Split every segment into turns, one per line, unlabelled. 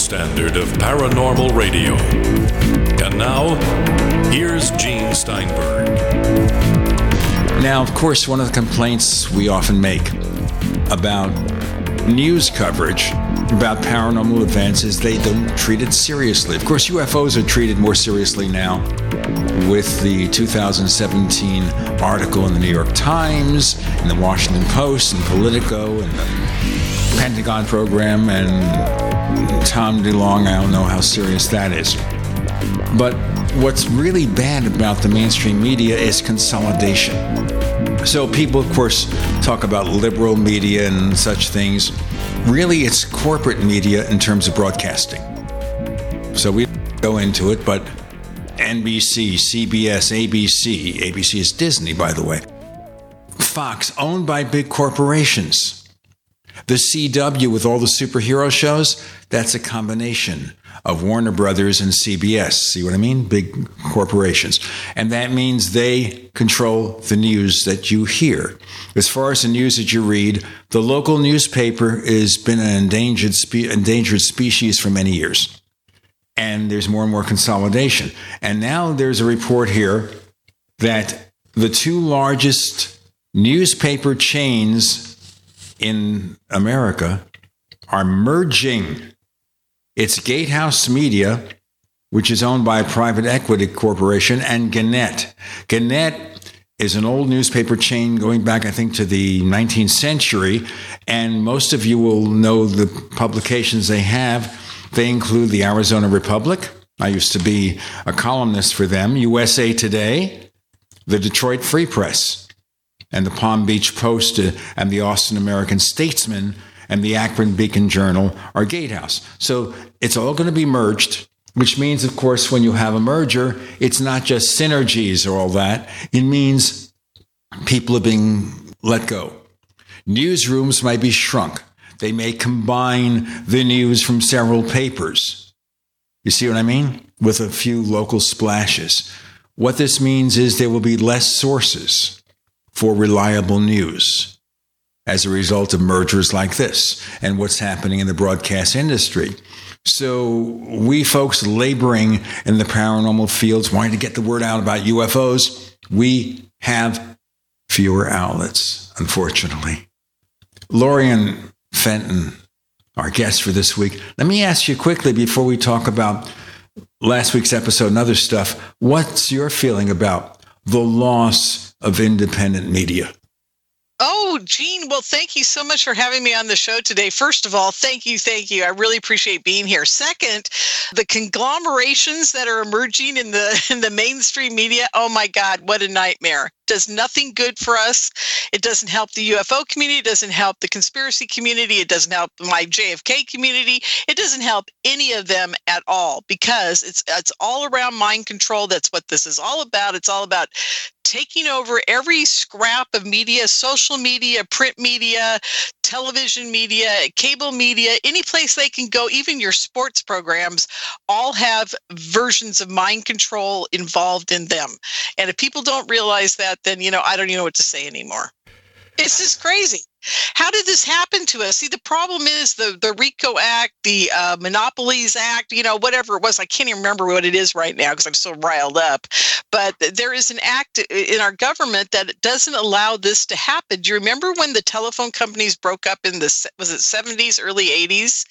standard of paranormal radio. And now, here's Gene Steinberg.
Now, of course, one of the complaints we often make about news coverage about paranormal events is they don't treat it seriously. Of course, UFOs are treated more seriously now with the 2017 article in the New York Times, in the Washington Post, and Politico, and the Pentagon program, and Tom DeLonge. I don't know how serious that is. But what's really bad about the mainstream media is consolidation. So people, of course, talk about liberal media and such things. Really, it's corporate media in terms of broadcasting. So we go into it, but NBC, CBS, ABC, ABC is Disney, by the way, Fox, owned by big corporations. The CW with all the superhero shows, that's a combination of Warner Brothers and CBS. See what I mean? Big corporations. And that means they control the news that you hear. As far as the news that you read, the local newspaper has been an endangered, spe- endangered species for many years. And there's more and more consolidation. And now there's a report here that the two largest newspaper chains in America are merging it's Gatehouse Media, which is owned by a private equity corporation, and Gannett. Gannett is an old newspaper chain going back, I think, to the 19th century, and most of you will know the publications they have. They include the Arizona Republic. I used to be a columnist for them, USA Today, the Detroit Free Press, and the Palm Beach Post uh, and the Austin American Statesman and the Akron Beacon Journal are Gatehouse. So it's all going to be merged, which means, of course, when you have a merger, it's not just synergies or all that. It means people are being let go. Newsrooms might be shrunk. They may combine the news from several papers. You see what I mean? With a few local splashes. What this means is there will be less sources for reliable news as a result of mergers like this and what's happening in the broadcast industry. So, we folks laboring in the paranormal fields, wanting to get the word out about UFOs, we have fewer outlets, unfortunately. Lorien Fenton, our guest for this week, let me ask you quickly before we talk about last week's episode and other stuff what's your feeling about the loss of independent media?
Oh, Gene, well, thank you so much for having me on the show today. First of all, thank you, thank you. I really appreciate being here. Second, the conglomerations that are emerging in the in the mainstream media, oh my God, what a nightmare does nothing good for us. It doesn't help the UFO community. It doesn't help the conspiracy community. It doesn't help my JFK community. It doesn't help any of them at all because it's it's all around mind control. That's what this is all about. It's all about taking over every scrap of media, social media, print media, television media, cable media, any place they can go, even your sports programs, all have versions of mind control involved in them. And if people don't realize that, then, you know, I don't even know what to say anymore. It's just crazy. How did this happen to us? See, the problem is the the RICO Act, the uh, Monopolies Act, you know, whatever it was. I can't even remember what it is right now because I'm so riled up. But there is an act in our government that doesn't allow this to happen. Do you remember when the telephone companies broke up in the was it 70s, early 80s?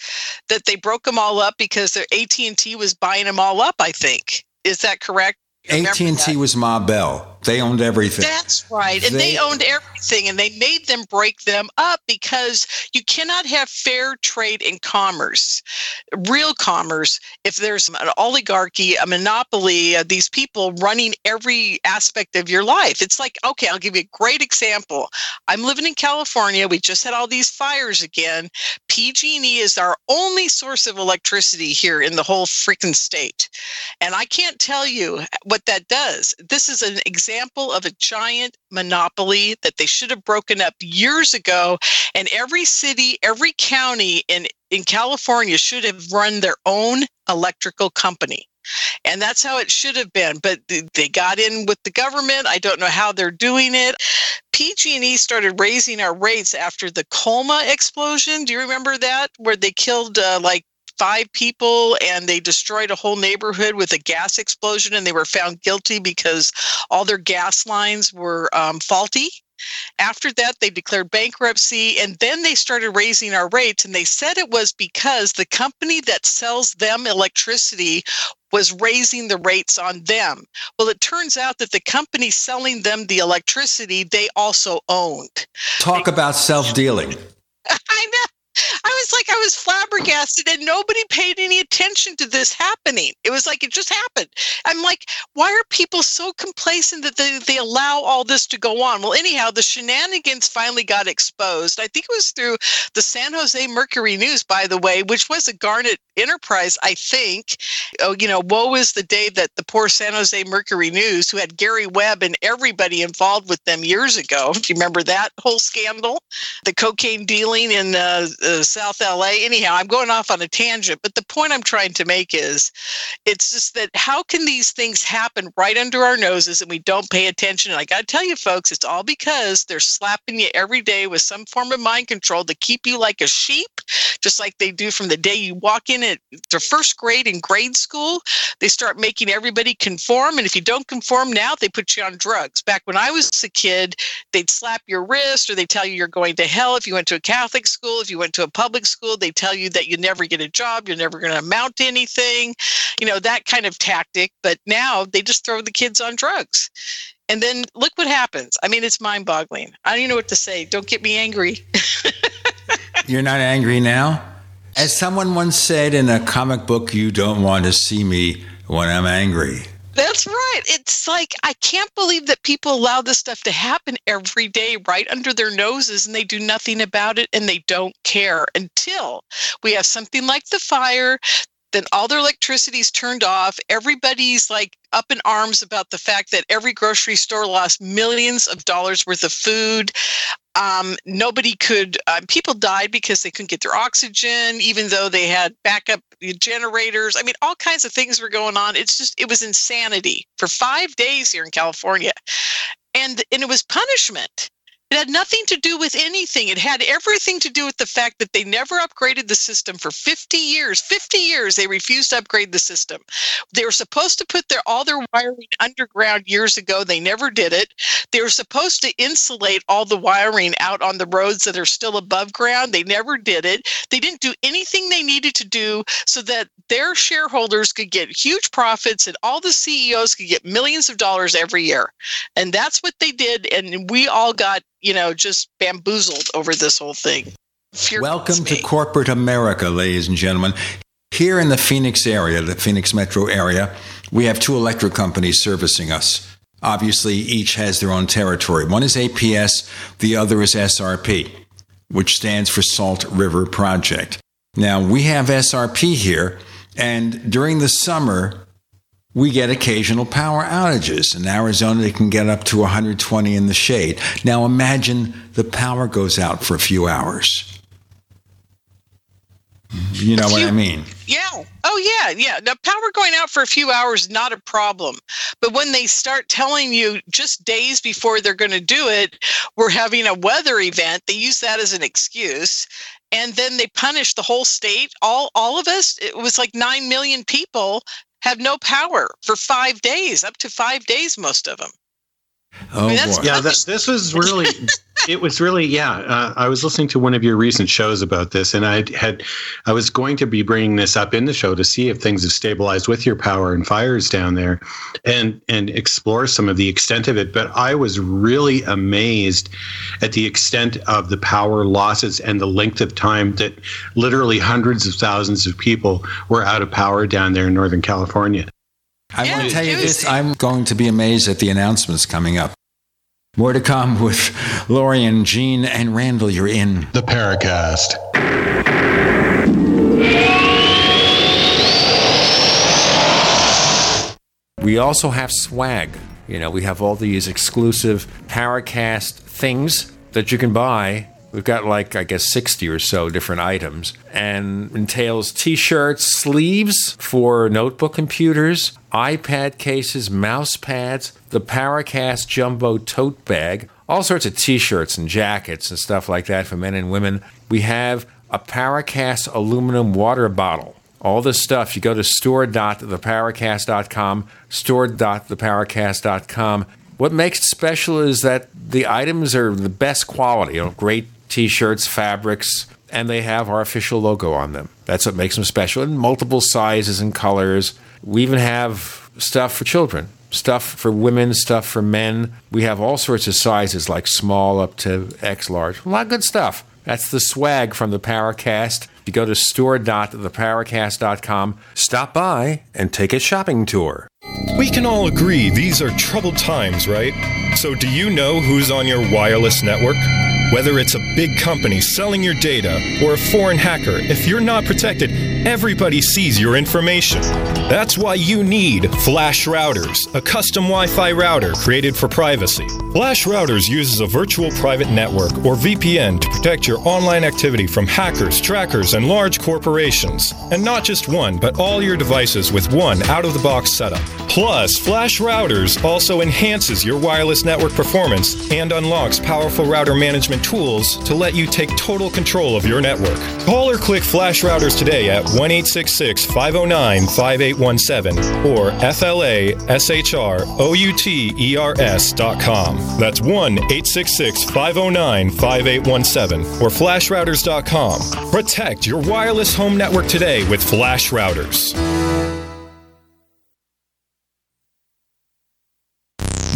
That they broke them all up because their AT and T was buying them all up. I think is that correct?
AT&T was Ma Bell. They owned everything.
That's right. And they, they, owned everything and they made them break them up because you cannot have fair trade in commerce, real commerce, if there's an oligarchy, a monopoly, uh, these people running every aspect of your life. It's like, okay, I'll give you a great example. I'm living in California. We just had all these fires again. PG&E is our only source of electricity here in the whole freaking state. And I can't tell you what that does. This is an example example of a giant monopoly that they should have broken up years ago. And every city, every county in, in California should have run their own electrical company. And that's how it should have been. But they got in with the government. I don't know how they're doing it. PG&E started raising our rates after the Colma explosion. Do you remember that where they killed uh, like five people and they destroyed a whole neighborhood with a gas explosion and they were found guilty because all their gas lines were um, faulty after that, they declared bankruptcy and then they started raising our rates. And they said it was because the company that sells them electricity was raising the rates on them. Well, it turns out that the company selling them the electricity, they also owned.
Talk
they-
about self dealing.
I know. I was like, I was flabbergasted, and nobody paid any attention to this happening. It was like it just happened. I'm like, why are people so complacent that they, they allow all this to go on? Well, anyhow, the shenanigans finally got exposed. I think it was through the San Jose Mercury News, by the way, which was a Gannett enterprise, I think. Oh, you know, woe is the day that the poor San Jose Mercury News, who had Gary Webb and everybody involved with them years ago. Do you remember that whole scandal? The cocaine dealing in uh, uh, South LA. Anyhow, I'm going off on a tangent, but the point I'm trying to make is it's just that how can these things happen right under our noses and we don't pay attention? And I got to tell you, folks, it's all because they're slapping you every day with some form of mind control to keep you like a sheep, just like they do from the day you walk in at the first grade in grade school. They start making everybody conform. And if you don't conform now, they put you on drugs. Back when I was a kid, they'd slap your wrist or they'd tell you you're going to hell if you went to a Catholic school, if you went to a public school, they tell you that you never get a job, you're never going to amount to anything, you know, that kind of tactic. But now they just throw the kids on drugs. And then look what happens. I mean, it's mind boggling. I don't even know what to say. Don't get me angry.
You're not angry now? As someone once said in a comic book, you don't want to see me when I'm angry.
That's right. It's like I can't believe that people allow this stuff to happen every day right under their noses and they do nothing about it and they don't care until we have something like the fire then all their electricity's turned off. Everybody's like up in arms about the fact that every grocery store lost millions of dollars worth of food. Um, nobody could, uh, people died because they couldn't get their oxygen, even though they had backup generators. I mean, all kinds of things were going on. It's just, it was insanity for five days here in California. And, and it was punishment. It had nothing to do with anything. It had everything to do with the fact that they never upgraded the system for 50 years. 50 years they refused to upgrade the system. They were supposed to put their all their wiring underground years ago. They never did it. They were supposed to insulate all the wiring out on the roads that are still above ground. They never did it. They didn't do anything they needed to do so that their shareholders could get huge profits and all the CEOs could get millions of dollars every year. And that's what they did and we all got you know, just bamboozled over this whole thing.
Fear Welcome to corporate America, ladies and gentlemen. Here in the Phoenix area, the Phoenix metro area, we have two electric companies servicing us. Obviously, each has their own territory. One is APS, the other is SRP, which stands for Salt River Project. Now, we have SRP here, and during the summer, we get occasional power outages. In Arizona, it can get up to 120 in the shade. Now imagine the power goes out for a few hours. You know what I mean?
Yeah. Oh, yeah. Yeah. Now, power going out for a few hours, not a problem. But when they start telling you just days before they're going to do it, we're having a weather event, they use that as an excuse. And then they punish the whole state, all, all of us. It was like 9 million people have no power for five days, up to five days, most of them.
Oh, I mean, boy.
yeah, that, this was really, it was really, yeah. Uh, I was listening to one of your recent shows about this, and I had, I was going to be bringing this up in the show to see if things have stabilized with your power and fires down there, and and explore some of the extent of it. But I was really amazed at the extent of the power losses and the length of time that literally hundreds of thousands of people were out of power down there in Northern California.
I yeah, want to tell you this I'm going to be amazed at the announcements coming up. More to come with Lori and Gene and Randall. You're in
the Paracast.
We also have swag. You know, we have all these exclusive Paracast things that you can buy
We've got like, I guess, 60 or so different items and entails t shirts, sleeves for notebook computers, iPad cases, mouse pads, the Paracast Jumbo tote bag, all sorts of t shirts and jackets and stuff like that for men and women. We have a Paracast aluminum water bottle. All this stuff, you go to store.theparacast.com, store.theparacast.com. What makes it special is that the items are the best quality, you know, great t-shirts, fabrics, and they have our official logo on them. That's what makes them special in multiple sizes and colors. We even have stuff for children, stuff for women, stuff for men. We have all sorts of sizes like small up to X large. A lot of good stuff. That's the swag from the Paracast. If you go to store.theparacast.com, stop by and take a shopping tour.
We can all agree these are troubled times, right? So, do you know who's on your wireless network? Whether it's a big company selling your data or a foreign hacker, if you're not protected, everybody sees your information. That's why you need Flash Routers, a custom Wi Fi router created for privacy. Flash Routers uses a virtual private network or VPN to protect your online activity from hackers, trackers, and large corporations. And not just one, but all your devices with one out of the box setup. Plus, Flash Routers also enhances your wireless network performance and unlocks powerful router management tools to let you take total control of your network. Call or click Flash Routers today at 1 509 5817 or FLASHROUTERS.com. That's 1 509 5817 or FlashRouters.com. Protect your wireless home network today with Flash Routers.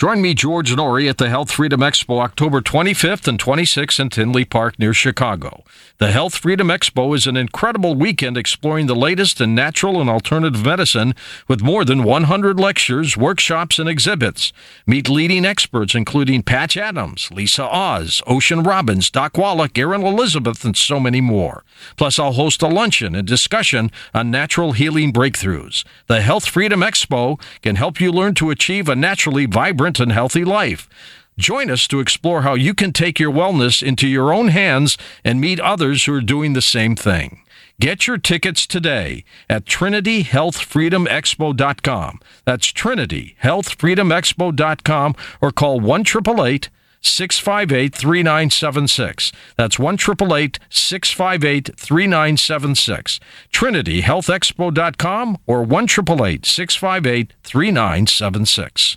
Join me, George Noory, at the Health Freedom Expo October 25th and 26th in Tinley Park near Chicago. The Health Freedom Expo is an incredible weekend exploring the latest in natural and alternative medicine with more than 100 lectures, workshops, and exhibits. Meet leading experts including Patch Adams, Lisa Oz, Ocean Robbins, Doc Wallach, Erin Elizabeth, and so many more. Plus, I'll host a luncheon and discussion on natural healing breakthroughs. The Health Freedom Expo can help you learn to achieve a naturally vibrant and healthy life. Join us to explore how you can take your wellness into your own hands and meet others who are doing the same thing. Get your tickets today at trinityhealthfreedomexpo.com. That's trinityhealthfreedomexpo.com or call 1 658 3976. That's 1 658 3976. TrinityHealthExpo.com or 1 658 3976.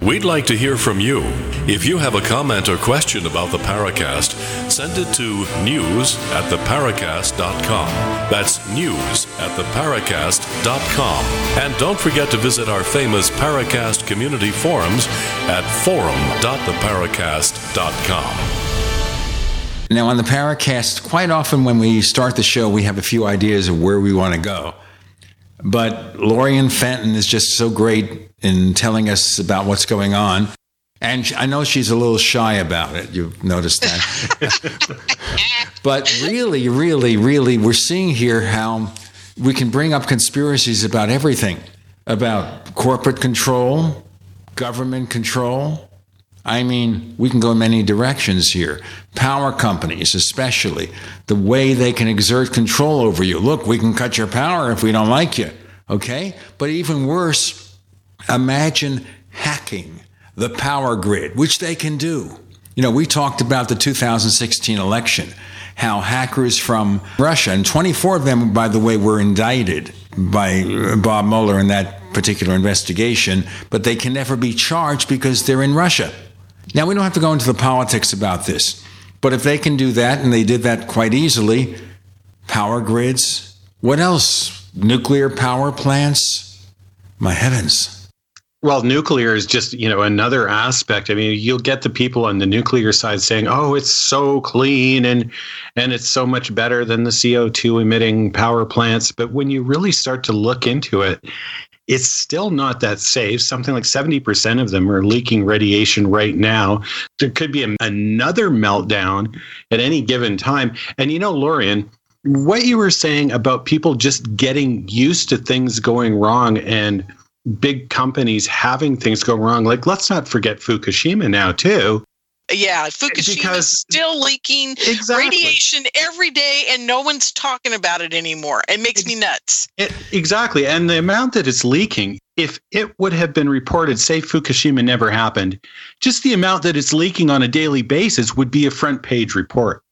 We'd like to hear from you. If you have a comment or question about the Paracast, send it to news at theparacast.com. That's news at theparacast.com. And don't forget to visit our famous Paracast community forums at forum.theparacast.com.
Now, on the Paracast, quite often when we start the show, we have a few ideas of where we want to go. But Lorien Fenton is just so great in telling us about what's going on. And I know she's a little shy about it. You've noticed that. but really, really, really, we're seeing here how we can bring up conspiracies about everything about corporate control, government control. I mean, we can go in many directions here. Power companies, especially, the way they can exert control over you. Look, we can cut your power if we don't like you. Okay? But even worse, Imagine hacking the power grid, which they can do.
You know, we talked about the 2016 election, how hackers from Russia, and 24 of them, by the way, were indicted by uh, Bob Mueller in that particular investigation, but they can never be charged because they're in Russia. Now, we don't have to go into the politics about this, but if they can do that, and they did that quite easily, power grids, what else? Nuclear power plants? My heavens.
Well, nuclear is just, you know, another aspect. I mean, you'll get the people on the nuclear side saying, "Oh, it's so clean and and it's so much better than the CO2 emitting power plants." But when you really start to look into it, it's still not that safe. Something like 70% of them are leaking radiation right now. There could be a, another meltdown at any given time. And you know, Lorien, what you were saying about people just getting used to things going wrong and big companies having things go wrong. Like, let's not forget Fukushima now, too.
Yeah, Fukushima
Because-
still leaking
Exactly.
radiation every day, and no one's talking about it anymore. It makes me nuts.
It, exactly. And the amount that it's leaking, if it would have been reported, say Fukushima never happened, just the amount that it's leaking on a daily basis would be a front page report.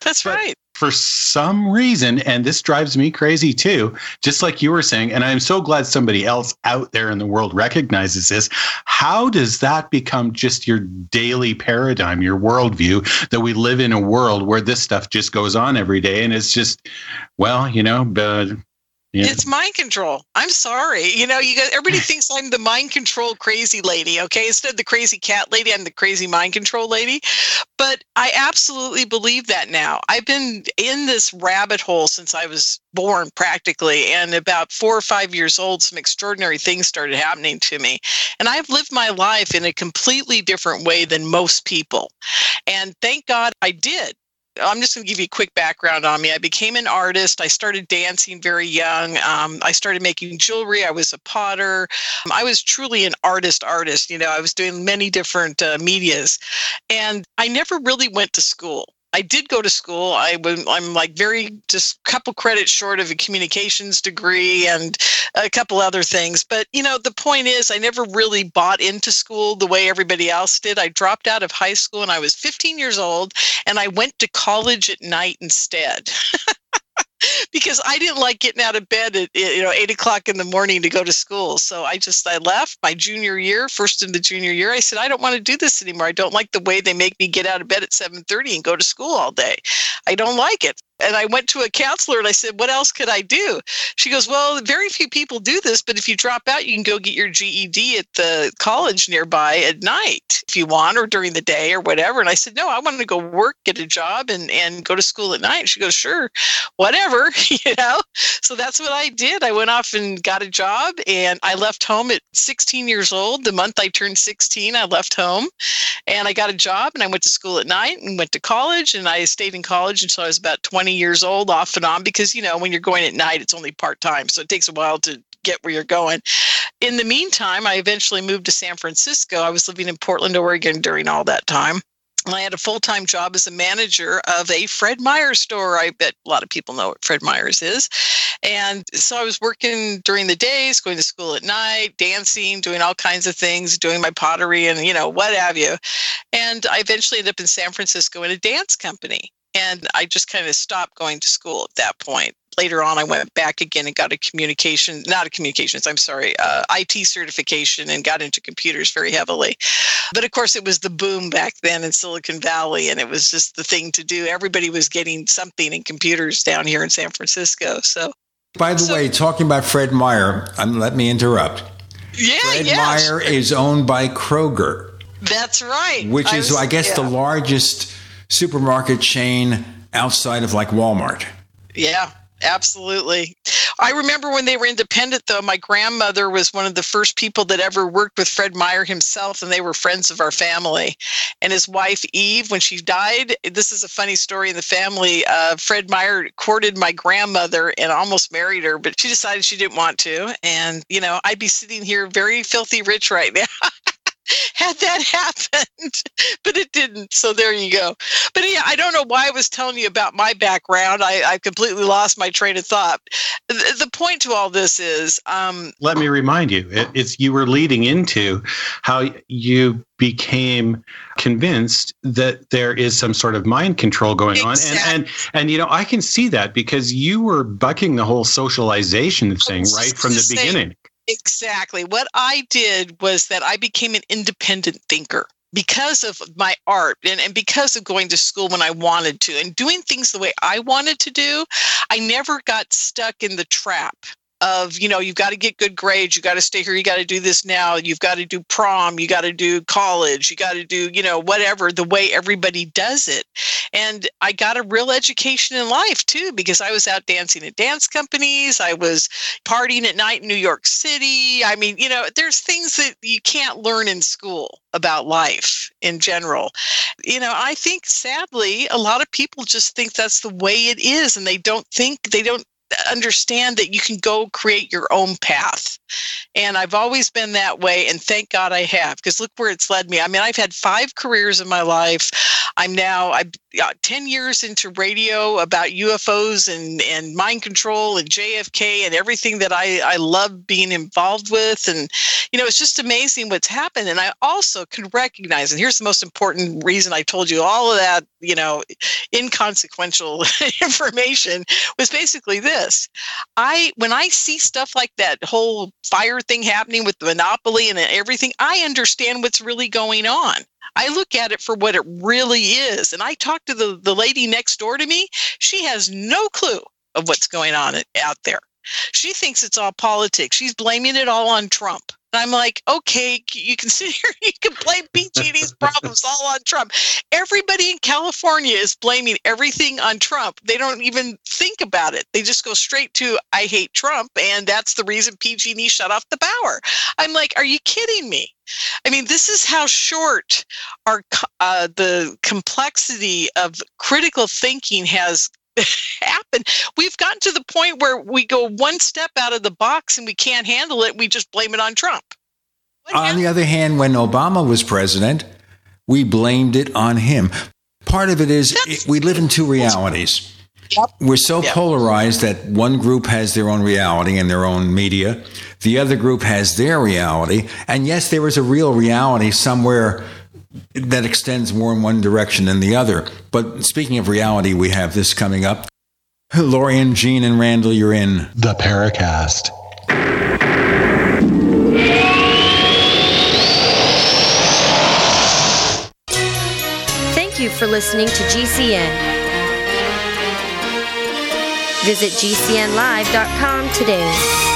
That's
But-
right.
For some reason, and this drives me crazy too, just like you were saying, and I'm so glad somebody else out there in the world recognizes this. How does that become just your daily paradigm, your worldview, that we live in a world where this stuff just goes on every day? And it's just, well, you know, but. Yeah.
It's mind control. I'm sorry. You know, you guys, everybody thinks I'm the mind control crazy lady. Okay, instead of the crazy cat lady, I'm the crazy mind control lady. But I absolutely believe that now. I've been in this rabbit hole since I was born, practically, and about four or five years old, some extraordinary things started happening to me, and I've lived my life in a completely different way than most people. And thank God I did. I'm just going to give you a quick background on me. I became an artist. I started dancing very young. Um, I started making jewelry. I was a potter. Um, I was truly an artist, artist. You know, I was doing many different uh, medias, and I never really went to school. I did go to school. I I'm like very just a couple credits short of a communications degree and a couple other things. But you know, the point is, I never really bought into school the way everybody else did. I dropped out of high school and I was 15 years old, and I went to college at night instead. because I didn't like getting out of bed at you know eight o'clock in the morning to go to school. So I just I left my junior year, first in the junior year. I said I don't want to do this anymore. I don't like the way they make me get out of bed at seven thirty and go to school all day. I don't like it. And I went to a counselor and I said, What else could I do? She goes, Well, very few people do this, but if you drop out, you can go get your GED at the college nearby at night if you want or during the day or whatever. And I said, No, I want to go work, get a job, and, and go to school at night. She goes, Sure, whatever, you know? So that's what I did. I went off and got a job and I left home at 16 years old. The month I turned 16, I left home and I got a job and I went to school at night and went to college and I stayed in college until I was about 20 years old off and on because you know when you're going at night it's only part-time so it takes a while to get where you're going in the meantime i eventually moved to san francisco i was living in portland oregon during all that time and I had a full time job as a manager of a Fred Meyer store. I bet a lot of people know what Fred Meyer's is. And so I was working during the days, going to school at night, dancing, doing all kinds of things, doing my pottery and, you know, what have you. And I eventually ended up in San Francisco in a dance company. And I just kind of stopped going to school at that point. Later on, I went back again and got a communication, not a communications, I'm sorry, uh, IT certification and got into computers very heavily. But of course, it was the boom back then in Silicon Valley, and it was just the thing to do. Everybody was getting something in computers down here in San Francisco. So,
By the
So-
way, talking about Fred Meyer, um, let me interrupt.
yeah,
Fred
yeah,
Meyer is owned by Kroger,
that's right.
which is,
was-
I guess, the largest supermarket chain outside of like Walmart.
Yeah, absolutely. I remember when they were independent, though, my grandmother was one of the first people that ever worked with Fred Meyer himself, and they were friends of our family. And his wife, Eve, when she died, this is a funny story in the family. Uh, Fred Meyer courted my grandmother and almost married her, but she decided she didn't want to. And, you know, I'd be sitting here very filthy rich right now. had that happened, but it didn't. So there you go. But yeah, I don't know why I was telling you about my background. I, I completely lost my train of thought. The, the point to all this is, um,
let me remind you, it, it's you were leading into how you became convinced that there is some sort of mind control going exactly. on and and and you know i can see that because you were bucking the whole socialization thing right from the beginning
exactly. What i did was that i became an independent thinker because of my art and, and because of going to school when I wanted to and doing things the way I wanted to do, I never got stuck in the trap of you know you've got to get good grades you got to stay here you got to do this now you've got to do prom you got to do college you got to do you know whatever the way everybody does it. And i got a real education in life too because i was out dancing at dance companies i was partying at night in new york city. I mean you know there's things that you can't learn in school about life in general. You know i think sadly a lot of people just think that's the way it is and they don't think they don't understand that you can go create your own path. And I've always been that way. And thank God I have, because look where it's led me. I mean, I've had five careers in my life. I'm now I'm 10 years into radio about UFOs and, and mind control and JFK and everything that I, I love being involved with. And, you know, it's just amazing what's happened. And I also can recognize, and here's the most important reason I told you all of that, you know, inconsequential information was basically this. I, when I see stuff like that whole fire thing happening with the monopoly and everything, I understand what's really going on. I look at it for what it really is. And I talk to the, the lady next door to me. She has no clue of what's going on out there. She thinks it's all politics. She's blaming it all on Trump. And I'm like, okay, you can sit here, you can blame PG&E's problems all on Trump. Everybody in California is blaming everything on Trump. They don't even think about it. They just go straight to, I hate Trump, and that's the reason PG&E shut off the power. I'm like, are you kidding me? I mean, this is how short our uh, the complexity of critical thinking has happen. We've gotten to the point where we go one step out of the box and we can't handle it. We just blame it on Trump.
What on happened? the other hand, when Obama was president, we blamed it on him. Part of it is it, we live in two realities. Yep. We're so yep. polarized that one group has their own reality and their own media, the other group has their reality. And yes, there is a real reality somewhere that extends more in one direction than the other. But speaking of reality, we have this coming up. Lorien, Gene, and Randall, you're in
the Paracast.
Thank you for listening to GCN. Visit GCNlive.com today.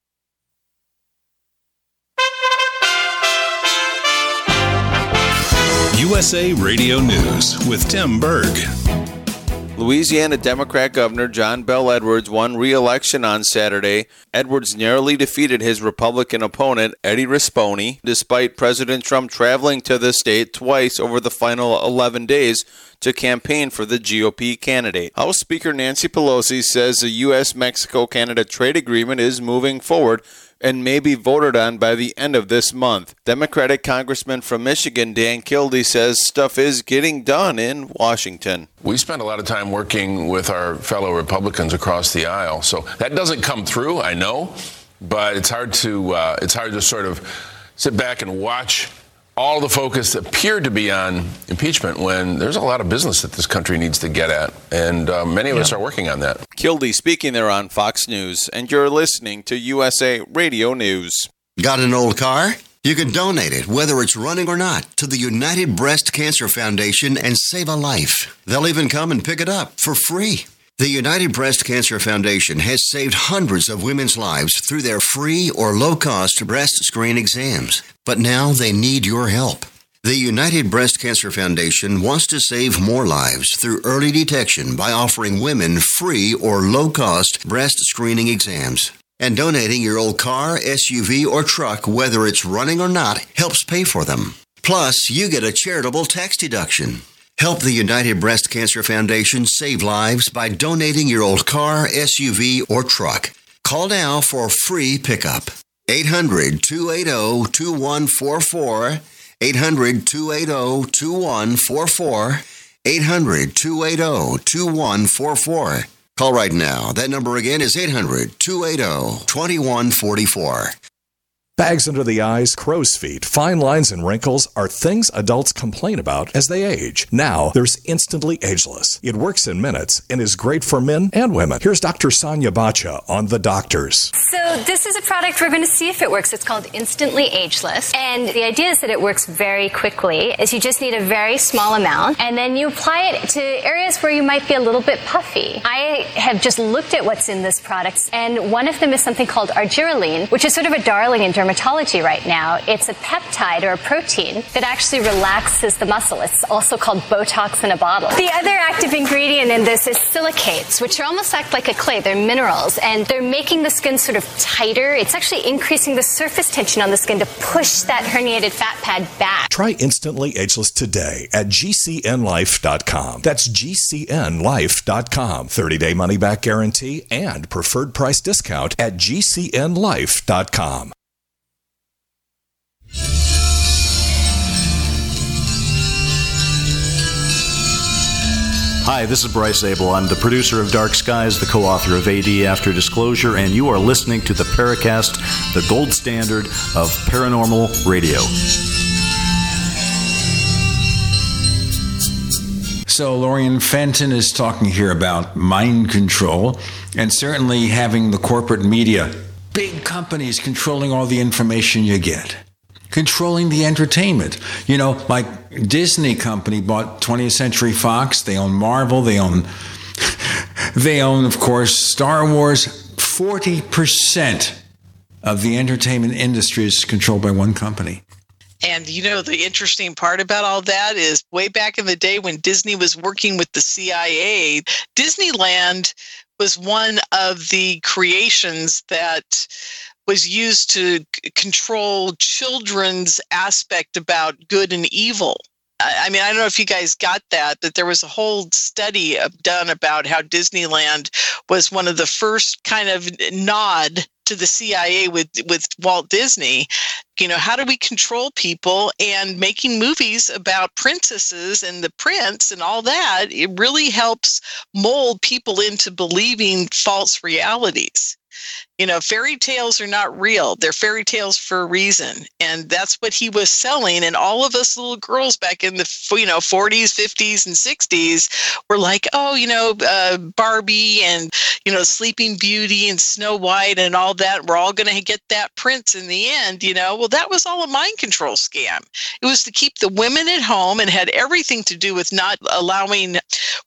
USA Radio News with Tim Berg.
Louisiana Democrat Governor John Bel Edwards won re election on Saturday. Edwards narrowly defeated his Republican opponent, Eddie Rispone, despite President Trump traveling to the state twice over the final 11 days to campaign for the GOP candidate. House Speaker Nancy Pelosi says the U.S. Mexico Canada trade agreement is moving forward and may be voted on by the end of this month. Democratic Congressman from Michigan, Dan Kildee, says stuff is getting done in Washington.
We spend a lot of time working with our fellow Republicans across the aisle, so that doesn't come through, I know, but it's hard to uh, it's hard to sort of
sit back and watch all the focus appeared to be on impeachment when there's a lot of business that this country needs to get at, and uh, many of yeah. us are working on that.
Kildee speaking there on Fox News, and you're listening to USA Radio News.
Got an old car? You can donate it, whether it's running or not, to the United Breast Cancer Foundation and save a life. They'll even come and pick it up for free. The United Breast Cancer Foundation has saved hundreds of women's lives through their free or low cost breast screen exams, but now they need your help. The United Breast Cancer Foundation wants to save more lives through early detection by offering women free or low cost breast screening exams. And donating your old car, SUV, or truck, whether it's running or not, helps pay for them. Plus, you get a charitable tax deduction. Help the United Breast Cancer Foundation save lives by donating your old car, SUV, or truck. Call now for free pickup. 800 280 2144. 800 280 2144. 800 280 2144. Call right now. That number again is 800 280 2144.
Bags under the eyes, crow's feet, fine lines, and wrinkles are things adults complain about as they age. Now, there's Instantly Ageless. It works in minutes and is great for men and women. Here's Dr. Sonia Batra on The Doctors.
So, this is a product we're going to see if it works. It's called Instantly Ageless. And the idea is that it works very quickly, is you just need a very small amount, and then you apply it to areas where you might be a little bit puffy. I have just looked at what's in this product, and one of them is something called argireline, which is sort of a darling in dermatology dermatology right now. It's a peptide or a protein that actually relaxes the muscle. It's also called Botox in a bottle. The other active ingredient in this is silicates, which are almost act like a clay. They're minerals and they're making the skin sort of tighter. It's actually increasing the surface tension on the skin to push that herniated fat pad back.
Try Instantly Ageless today at gcnlive.com. That's gcnlive.com. 30 day money back guarantee and preferred price discount at gcnlive.com.
Hi, this is Bryce Zabel. I'm the producer of Dark Skies, the co author of AD After Disclosure, and you are listening to the Paracast, the gold standard of paranormal radio.
So, Lorien Fenton is talking here about mind control and certainly having the corporate media, big companies controlling all the information you get controlling the entertainment. You know, like Disney company bought 20th Century Fox, they own Marvel, they own they own of course Star Wars. 40% of the entertainment industry is controlled by one company.
And you know, the interesting part about all that is way back in the day when Disney was working with the CIA, Disneyland was one of the creations that was used to control children's aspect about good and evil. I mean, I don't know if you guys got that, but there was a whole study done about how Disneyland was one of the first kind of nod to the CIA with with Walt Disney. You know, how do we control people and making movies about princesses and the prince and all that? It really helps mold people into believing false realities you know fairy tales are not real. They're fairy tales for a reason. And that's what he was selling. And all of us little girls back in the you know 40s 50s and 60s were like oh you know uh, barbie and you know sleeping beauty and snow white and all that. We're all going to get that prince in the end you know. Well that was all a mind control scam. It was to keep the women at home and had everything to do with not allowing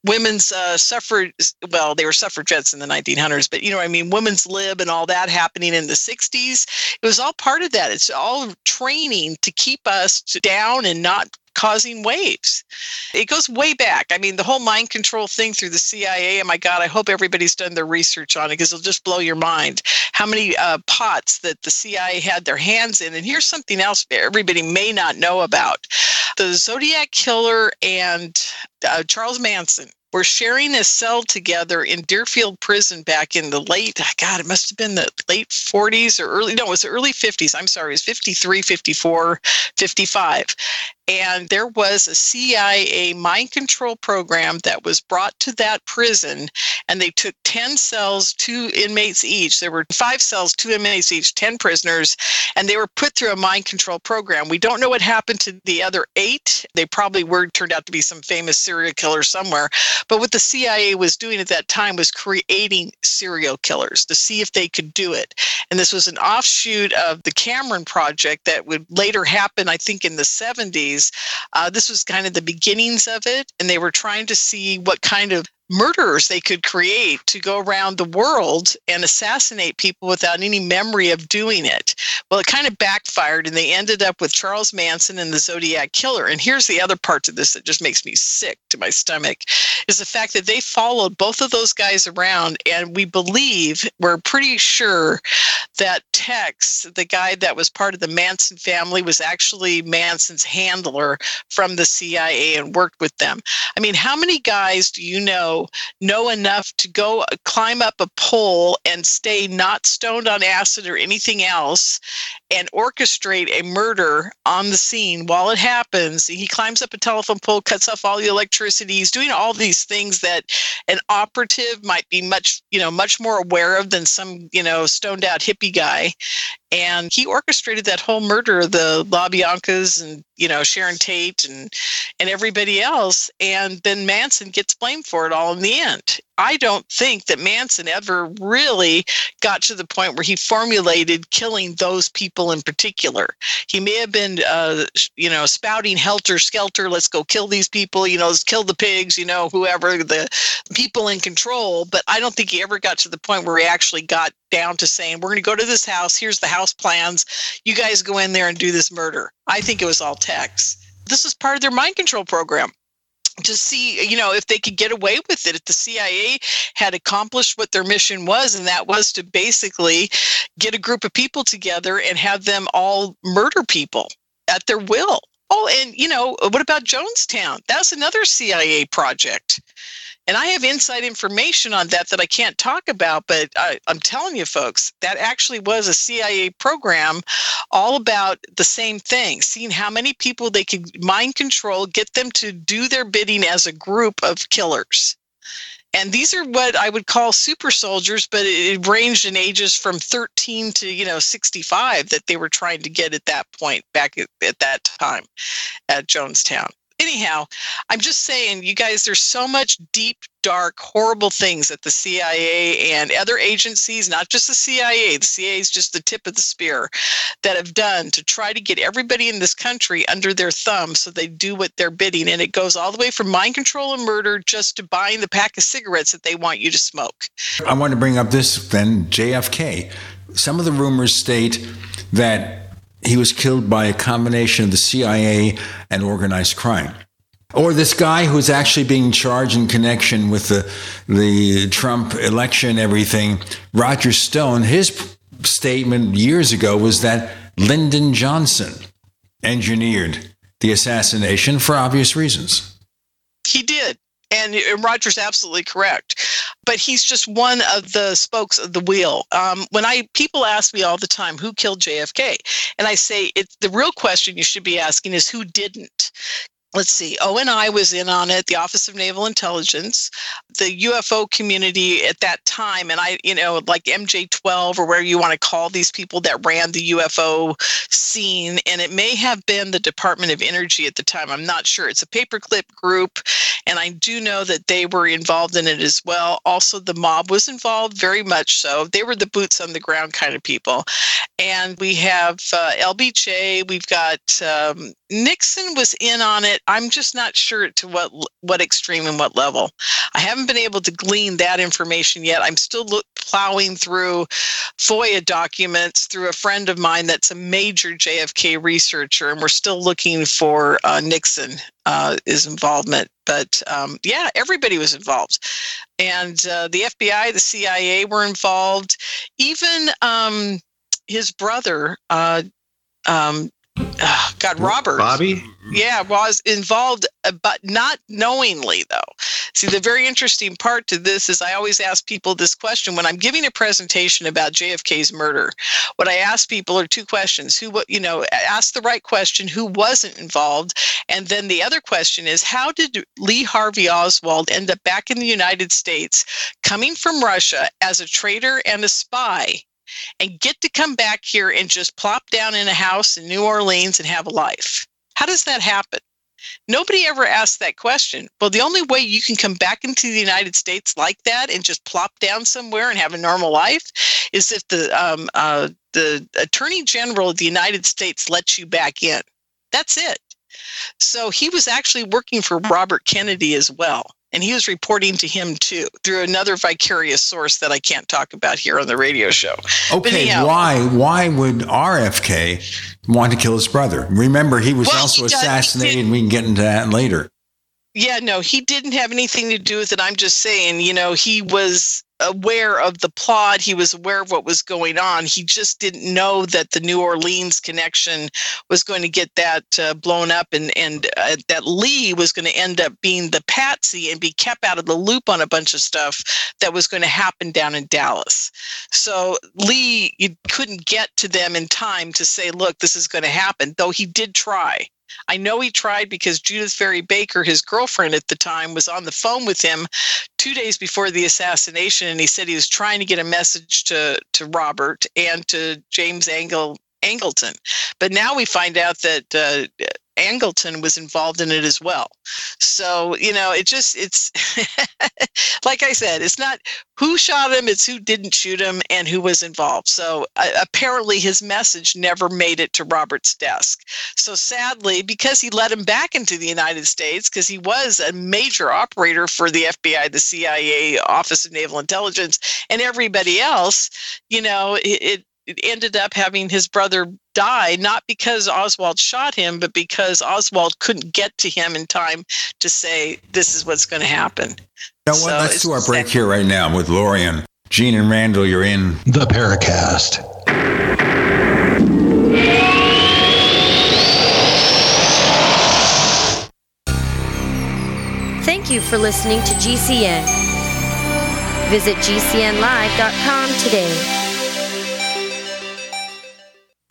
women's uh, suffrage well they were suffragettes in the 1900s but you know i mean women's lib and all all that happening in the 60s. It was all part of that. It's all training to keep us down and not causing waves. It goes way back. I mean, the whole mind control thing through the CIA. Oh my God, I hope everybody's done their research on it because it'll just blow your mind how many uh, pots that the CIA had their hands in. And here's something else everybody may not know about the Zodiac Killer and uh, Charles Manson were sharing a cell together in Deerfield Prison back in the late, God, it must have been the late 40s or early, no, it was the early 50s. I'm sorry, it was 53, 54, 55. And there was a CIA mind control program that was brought to that prison, and they took 10 cells, two inmates each. There were five cells, two inmates each, 10 prisoners, and they were put through a mind control program. We don't know what happened to the other eight. They probably were turned out to be some famous serial killer somewhere. But what the CIA was doing at that time was creating serial killers to see if they could do it. And this was an offshoot of the Cameron Project that would later happen, I think, in the 70s. Uh, this was kind of the beginnings of it. And they were trying to see what kind of murderers they could create to go around the world and assassinate people without any memory of doing it. Well, it kind of backfired and they ended up with Charles Manson and the Zodiac Killer. And here's the other part to this that just makes me sick to my stomach is the fact that they followed both of those guys around and we believe, we're pretty sure that Tex, the guy that was part of the Manson family, was actually Manson's handler from the CIA and worked with them. I mean, how many guys do you know know enough to go uh, climb up a pole and stay not stoned on acid or anything else and orchestrate a murder on the scene while it happens. He climbs up a telephone pole, cuts off all the electricity. He's doing all these things that an operative might be much, you know, much more aware of than some, you know, stoned out hippie guy. And he orchestrated that whole murder of the LaBiancas and, you know, Sharon Tate and and everybody else. And then Manson gets blamed for it all in the end. I don't think that Manson ever really got to the point where he formulated killing those people in particular. He may have been, uh, you know, spouting helter skelter, let's go kill these people, you know, let's kill the pigs, you know, whoever the people in control. But I don't think he ever got to the point where he actually got down to saying, we're going to go to this house, here's the house plans, you guys go in there and do this murder. I think it was all Tex. This is part of their mind control program to see you know if they could get away with it if the cia had accomplished what their mission was and that was to basically get a group of people together and have them all murder people at their will. Oh and you know what about jonestown? That's another cia project and I have inside information on that that I can't talk about, but I, am telling you, folks, that actually was a CIA program all about the same thing seeing how many people they could mind control, get them to do their bidding as a group of killers. And these are what I would call super soldiers, but it ranged in ages from 13 to, you know, 65 that they were trying to get at that point back at, at that time at Jonestown anyhow, I'm just saying, you guys, there's so much deep, dark, horrible things that the CIA and other agencies, not just the CIA, the CIA is just the tip of the spear, that have done to try to get everybody in this country under their thumb so they do what they're bidding. And it goes all the way from mind control and murder just to buying the pack of cigarettes that they want you to smoke.
I want to bring up this then JFK. Some of the rumors state that he was killed by a combination of the CIA and organized crime. Or this guy who's actually being charged in connection with the, the Trump election, everything, Roger Stone, his statement years ago was that Lyndon Johnson engineered the assassination for obvious reasons.
He did. And, Roger's absolutely correct but he's just one of the spokes of the wheel. Um, when I people ask me all the time who killed JFK, and I say it's the real question you should be asking is who didn't let's see, ONI was in on it, the Office of Naval Intelligence, the UFO community at that time, and I, you know, like MJ12 or where you want to call these people that ran the UFO scene. And it may have been the Department of Energy at the time. I'm not sure. It's a paperclip group, and I do know that they were involved in it as well. Also, the mob was involved, very much so. They were the boots on the ground kind of people. And we have uh, LBJ, we've got um, Nixon was in on it. I'm just not sure to what what extreme and what level. I haven't been able to glean that information yet. I'm still look, plowing through FOIA documents through a friend of mine that's a major JFK researcher, and we're still looking for uh, Nixon uh, his involvement. But um, yeah, everybody was involved, and uh, the FBI, the CIA were involved. Even um, his brother, uh, um, uh, God, Robert.
Bobby?
Yeah, was involved, uh, but not knowingly, though. See, the very interesting part to this is I always ask people this question when I'm giving a presentation about JFK's murder. What I ask people are two questions: who, you know, ask the right question, who wasn't involved, and then the other question is how did Lee Harvey Oswald end up back in the United States, coming from Russia as a traitor and a spy? And get to come back here and just plop down in a house in New Orleans and have a life? How does that happen? Nobody ever asked that question. Well, the only way you can come back into the United States like that and just plop down somewhere and have a normal life is if the um, uh, the Attorney General of the United States lets you back in. That's it. So he was actually working for Robert Kennedy as well and he was reporting to him too through another vicarious source that I can't talk about here on the radio show.
Okay, anyhow, why why would RFK want to kill his brother? Remember, he was well, also he assassinated, and we can get into that later.
Yeah, no, he didn't have anything to do with it. I'm just saying, you know, he was aware of the plot. He was aware of what was going on. He just didn't know that the New Orleans connection was going to get that uh, blown up, and and uh, that Lee was going to end up being the patsy and be kept out of the loop on a bunch of stuff that was going to happen down in Dallas. So Lee, you couldn't get to them in time to say, "Look, this is going to happen," though he did try. I know he tried because Judyth Vary Baker, his girlfriend at the time, was on the phone with him two days before the assassination, and he said he was trying to get a message to to Robert and to James Angle Angleton. But now we find out that uh, Angleton was involved in it as well. So, you know, it just, it's like I said, it's not who shot him, it's who didn't shoot him and who was involved. So uh, apparently his message never made it to Robert's desk. So sadly, because he let him back into the United States, because he was a major operator for the FBI, the CIA, Office of Naval Intelligence, and everybody else, you know, it, it ended up having his brother die, not because Oswald shot him, but because Oswald couldn't get to him in time to say, this is what's going to happen.
Now, so let's do our break here right now with Lorien. Gene and Randall, you're in
the Paracast.
Thank you for listening to GCN. Visit GCNlive.com today.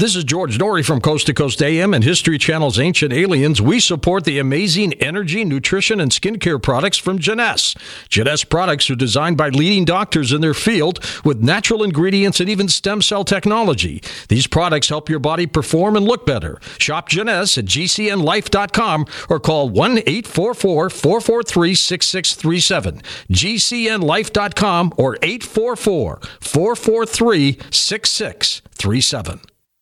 This is George Noory from Coast to Coast AM and History Channel's Ancient Aliens. We support the amazing energy, nutrition, and skincare products from Jeunesse. Jeunesse products are designed by leading doctors in their field with natural ingredients and even stem cell technology. These products help your body perform and look better. Shop Jeunesse at gcnlife.com or call 1 844 443 6637. gcnlife.com or 844 443 6637.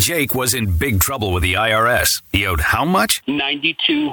Jake was in big trouble with the IRS. He owed how much?
Ninety-two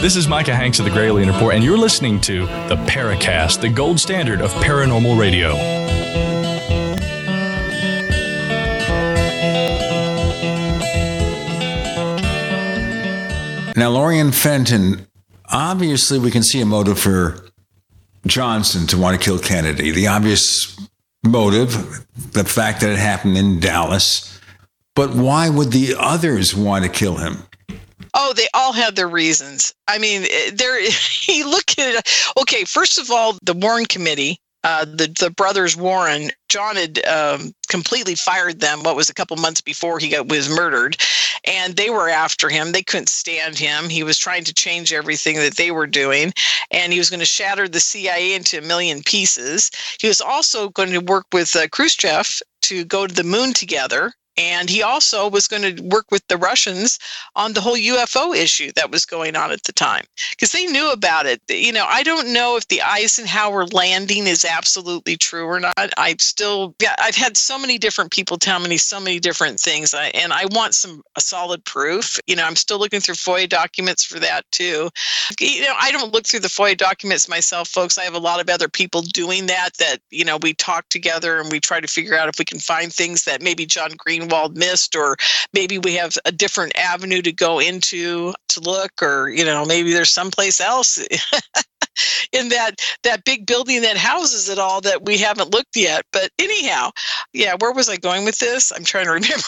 This is Micah Hanks of the Gralien Report, and you're listening to the Paracast, the gold standard of paranormal radio.
Now, Lorien Fenton, obviously, we can see a motive for Johnson to want to kill Kennedy. The obvious motive, the fact that it happened in Dallas. But why would the others want to kill him?
Oh, they all had their reasons. I mean, eh, there. You look at it. Okay, first of all, the Warren Committee, uh, the the brothers Warren, John had um, completely fired them. What was a couple months before he got was murdered, and they were after him. They couldn't stand him. He was trying to change everything that they were doing, and he was going to shatter the CIA into a million pieces. He was also going to work with uh, Khrushchev to go to the moon together. And he also was going to work with the Russians on the whole UFO issue that was going on at the time because they knew about it. You know, I don't know if the Eisenhower landing is absolutely true or not. I've still, I've had so many different people tell me so many different things, and I want some solid proof. You know, I'm still looking through FOIA documents for that too. You know, I don't look through the FOIA documents myself, folks. I have a lot of other people doing that. That you know, we talk together and we try to figure out if we can find things that maybe John Green Greenwald missed, or maybe we have a different avenue to go into to look, or you know, maybe there's someplace else in that that big building that houses it all that we haven't looked yet. But anyhow, yeah, where was I going with this? I'm trying to remember.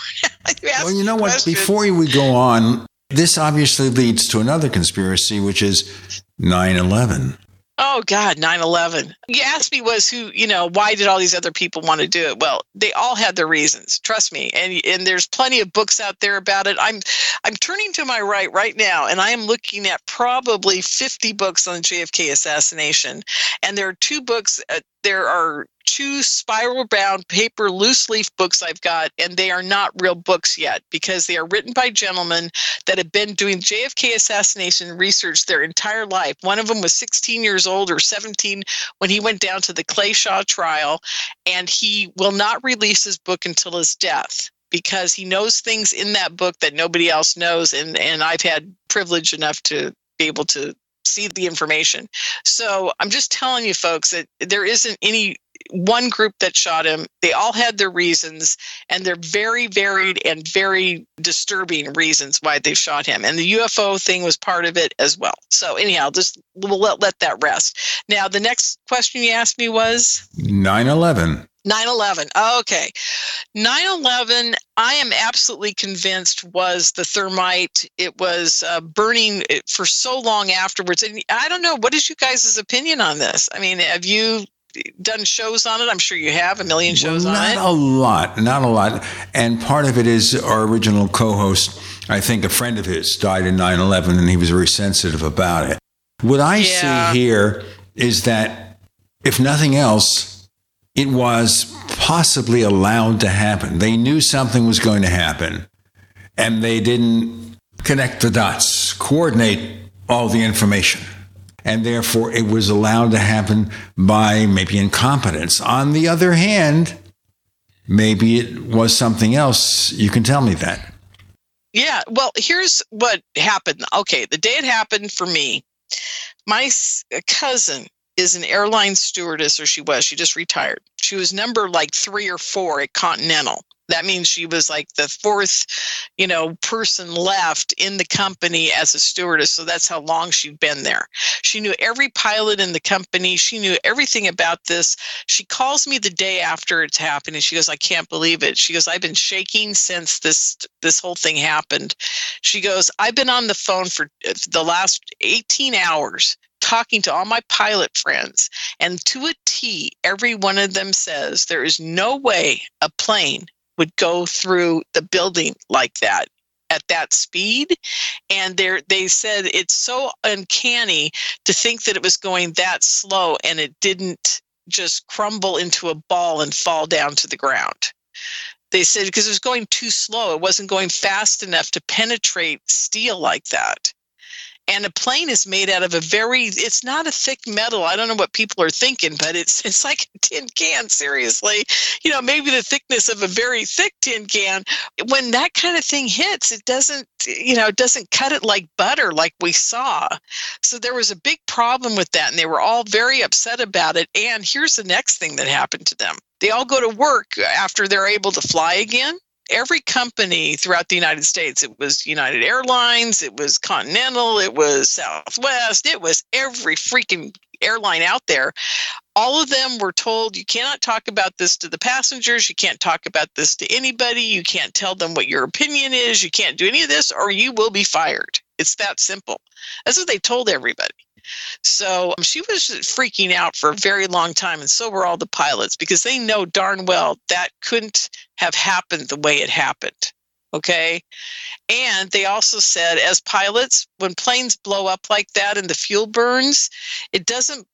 you
well, you know what? Questions. Before we go on, this obviously leads to another conspiracy, which is 9 11.
Oh God, 9/11. You asked me was who, you know, why did all these other people want to do it? Well, they all had their reasons. Trust me. And and there's plenty of books out there about it. I'm I'm turning to my right right now and I am looking at probably 50 books on the JFK assassination. And there are two books uh, there are two spiral bound paper loose leaf books I've got, and they are not real books yet because they are written by gentlemen that have been doing JFK assassination research their entire life. One of them was 16 years old or 17 when he went down to the Clay Shaw trial, and he will not release his book until his death because he knows things in that book that nobody else knows and and I've had privilege enough to be able to see the information. So I'm just telling you folks that there isn't any one group that shot him. They all had their reasons, and they're very varied and very disturbing reasons why they shot him. And the UFO thing was part of it as well. So anyhow, just we'll let, let that rest. Now, the next question you asked me was
9/11.
9-11 okay 9-11 i am absolutely convinced was the thermite it was uh, burning for so long afterwards and i don't know what is you guys' opinion on this i mean have you done shows on it i'm sure you have a million shows
well,
on
it not a lot not a lot and part of it is our original co-host i think a friend of his died in 9-11 and he was very sensitive about it what i yeah. see here is that if nothing else it was possibly allowed to happen. They knew something was going to happen and they didn't connect the dots, coordinate all the information. And therefore, it was allowed to happen by maybe incompetence. On the other hand, maybe it was something else. You can tell me that.
Yeah, well, here's what happened. Okay, the day it happened for me, my cousin is an airline stewardess, or she was. She just retired. She was number like three or four at Continental. That means she was like the fourth, you know, person left in the company as a stewardess. So that's how long she'd been there. She knew every pilot in the company. She knew everything about this. She calls me the day after it's happened, and she goes, "I can't believe it." She goes, "I've been shaking since this this whole thing happened." She goes, "I've been on the phone for uh, the last 18 hours talking to all my pilot friends, and to a T, every one of them says there is no way a plane would go through the building like that at that speed. And they they said it's so uncanny to think that it was going that slow and it didn't just crumble into a ball and fall down to the ground. They said because it was going too slow it wasn't going fast enough to penetrate steel like that and a plane is made out of a very it's not a thick metal. I don't know what people are thinking but it's it's like a tin can seriously. You know maybe the thickness of a very thick tin can. When that kind of thing hits it doesn't you know it doesn't cut it like butter like we saw. So there was a big problem with that and they were all very upset about it. And here's the next thing that happened to them. They all go to work after they're able to fly again every company throughout the United States. It was United Airlines, it was Continental, it was Southwest, it was every freaking airline out there. All of them were told you cannot talk about this to the passengers, you can't talk about this to anybody, you can't tell them what your opinion is, you can't do any of this, or you will be fired. It's that simple. That's what they told everybody. So um, she was freaking out for a very long time, and so were all the pilots because they know darn well that couldn't have happened the way it happened. Okay. And they also said, as pilots, when planes blow up like that and the fuel burns, it doesn't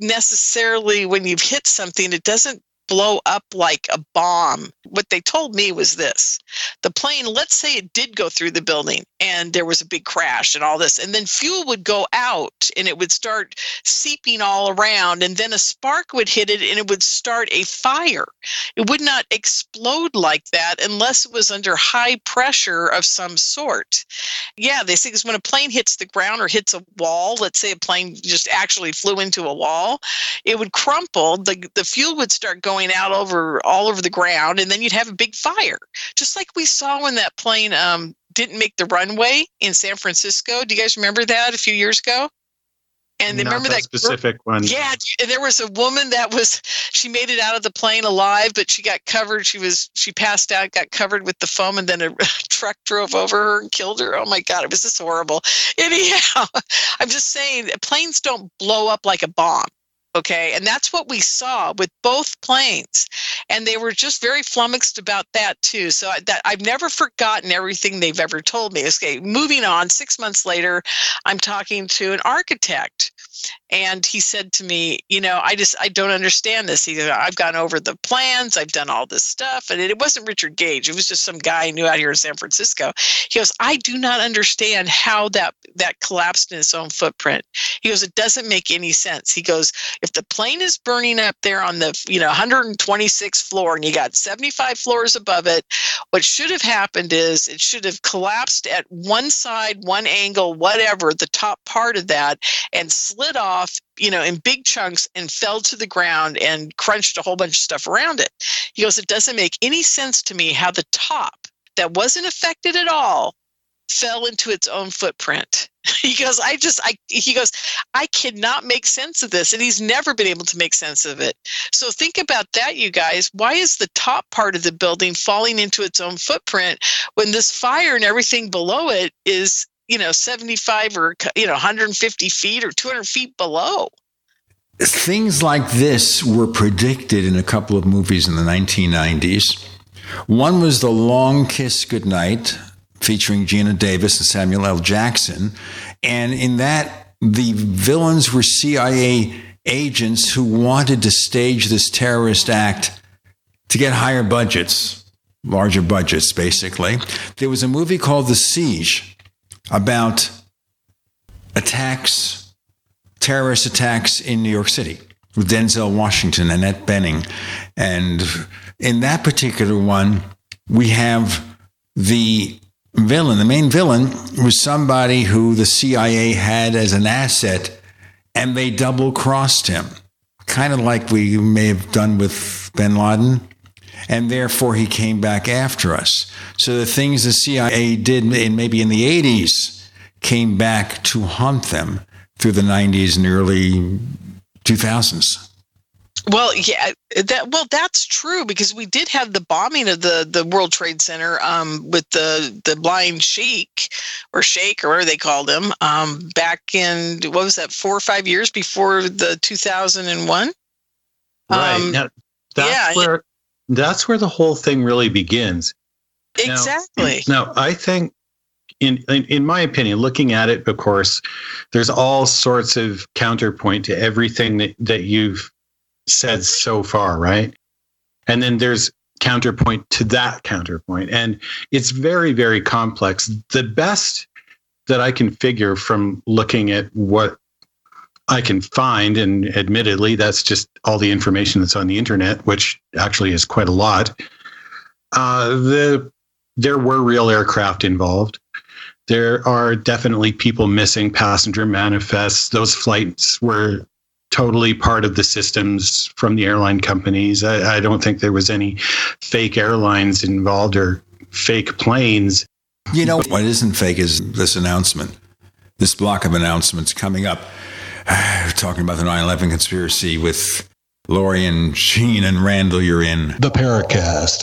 necessarily, when you've hit something, it doesn't blow up like a bomb. What they told me was this the plane, let's say it did go through the building and there was a big crash and all this, and then fuel would go out and it would start seeping all around, and then a spark would hit it and it would start a fire. It would not explode like that unless it was under high pressure of some sort. Yeah, they say because when a plane hits the ground or hits a wall, let's say a plane just actually flew into a wall, it would crumple, the, the fuel would start going going out over all over the ground, and then you'd have a big fire, just like we saw when that plane um, didn't make the runway in San Francisco. Do you guys remember that a few years ago? And
Not
remember
that,
that
specific one.
Yeah, and there was a woman that was she made it out of the plane alive, but she got covered. She was she passed out, got covered with the foam, and then a truck drove over her and killed her. Oh my God, it was just horrible. Anyhow, I'm just saying planes don't blow up like a bomb. Okay. And that's what we saw with both planes. And they were just very flummoxed about that too. So that I've never forgotten everything they've ever told me. Okay. Moving on, six months later, I'm talking to an architect and he said to me, you know, I just I don't understand this. He I've gone over the plans, I've done all this stuff, and it, it wasn't Richard Gage. It was just some guy I knew out here in San Francisco. He goes, I do not understand how that that collapsed in its own footprint. He goes, it doesn't make any sense. He goes, if the plane is burning up there on the you know 126th floor and you got 75 floors above it, what should have happened is it should have collapsed at one side, one angle, whatever, the top part of that, and slid off off, you know, in big chunks and fell to the ground and crunched a whole bunch of stuff around it. He goes, It doesn't make any sense to me how the top that wasn't affected at all fell into its own footprint. He goes, I just, I, he goes, I cannot make sense of this. And he's never been able to make sense of it. So think about that, you guys. Why is the top part of the building falling into its own footprint when this fire and everything below it is, you know, 75 or, you know, 150 feet or 200 feet below?
Things like this were predicted in a couple of movies in the 1990s. One was The Long Kiss Goodnight, featuring Geena Davis and Samuel L. Jackson. And in that, the villains were CIA agents who wanted to stage this terrorist act to get higher budgets, larger budgets, basically. There was a movie called The Siege about attacks, terrorist attacks in New York City with Denzel Washington, Annette Bening. And in that particular one, we have the villain. The main villain was somebody who the CIA had as an asset, and they double crossed him, kind of like we may have done with bin Laden. And therefore, he came back after us. So the things the CIA did in maybe in the 80s came back to haunt them through the 90s and early 2000s.
Well, yeah, that well, that's true because we did have the bombing of the the World Trade Center um, with the the blind sheik or sheikh or whatever they called him um, back in what was that four or five years before the two thousand and one.
Right um, now, that's yeah, where that's where the whole thing really begins.
Exactly.
Now, now I think in, in, in my opinion, looking at it, of course, there's all sorts of counterpoint to everything that, that you've said so far, right? And then there's counterpoint to that counterpoint. And it's very, very complex. The best that I can figure from looking at what I can find, and admittedly, that's just all the information that's on the internet, which actually is quite a lot. Uh, the there were real aircraft involved. There are definitely people missing, passenger manifests. Those flights were totally part of the systems from the airline companies. I, I don't think there was any fake airlines involved or fake planes.
You know, what isn't fake is this announcement, this block of announcements coming up. We're talking about the 9 11 conspiracy with Lori and Gene and Randall. You're in
the Paracast.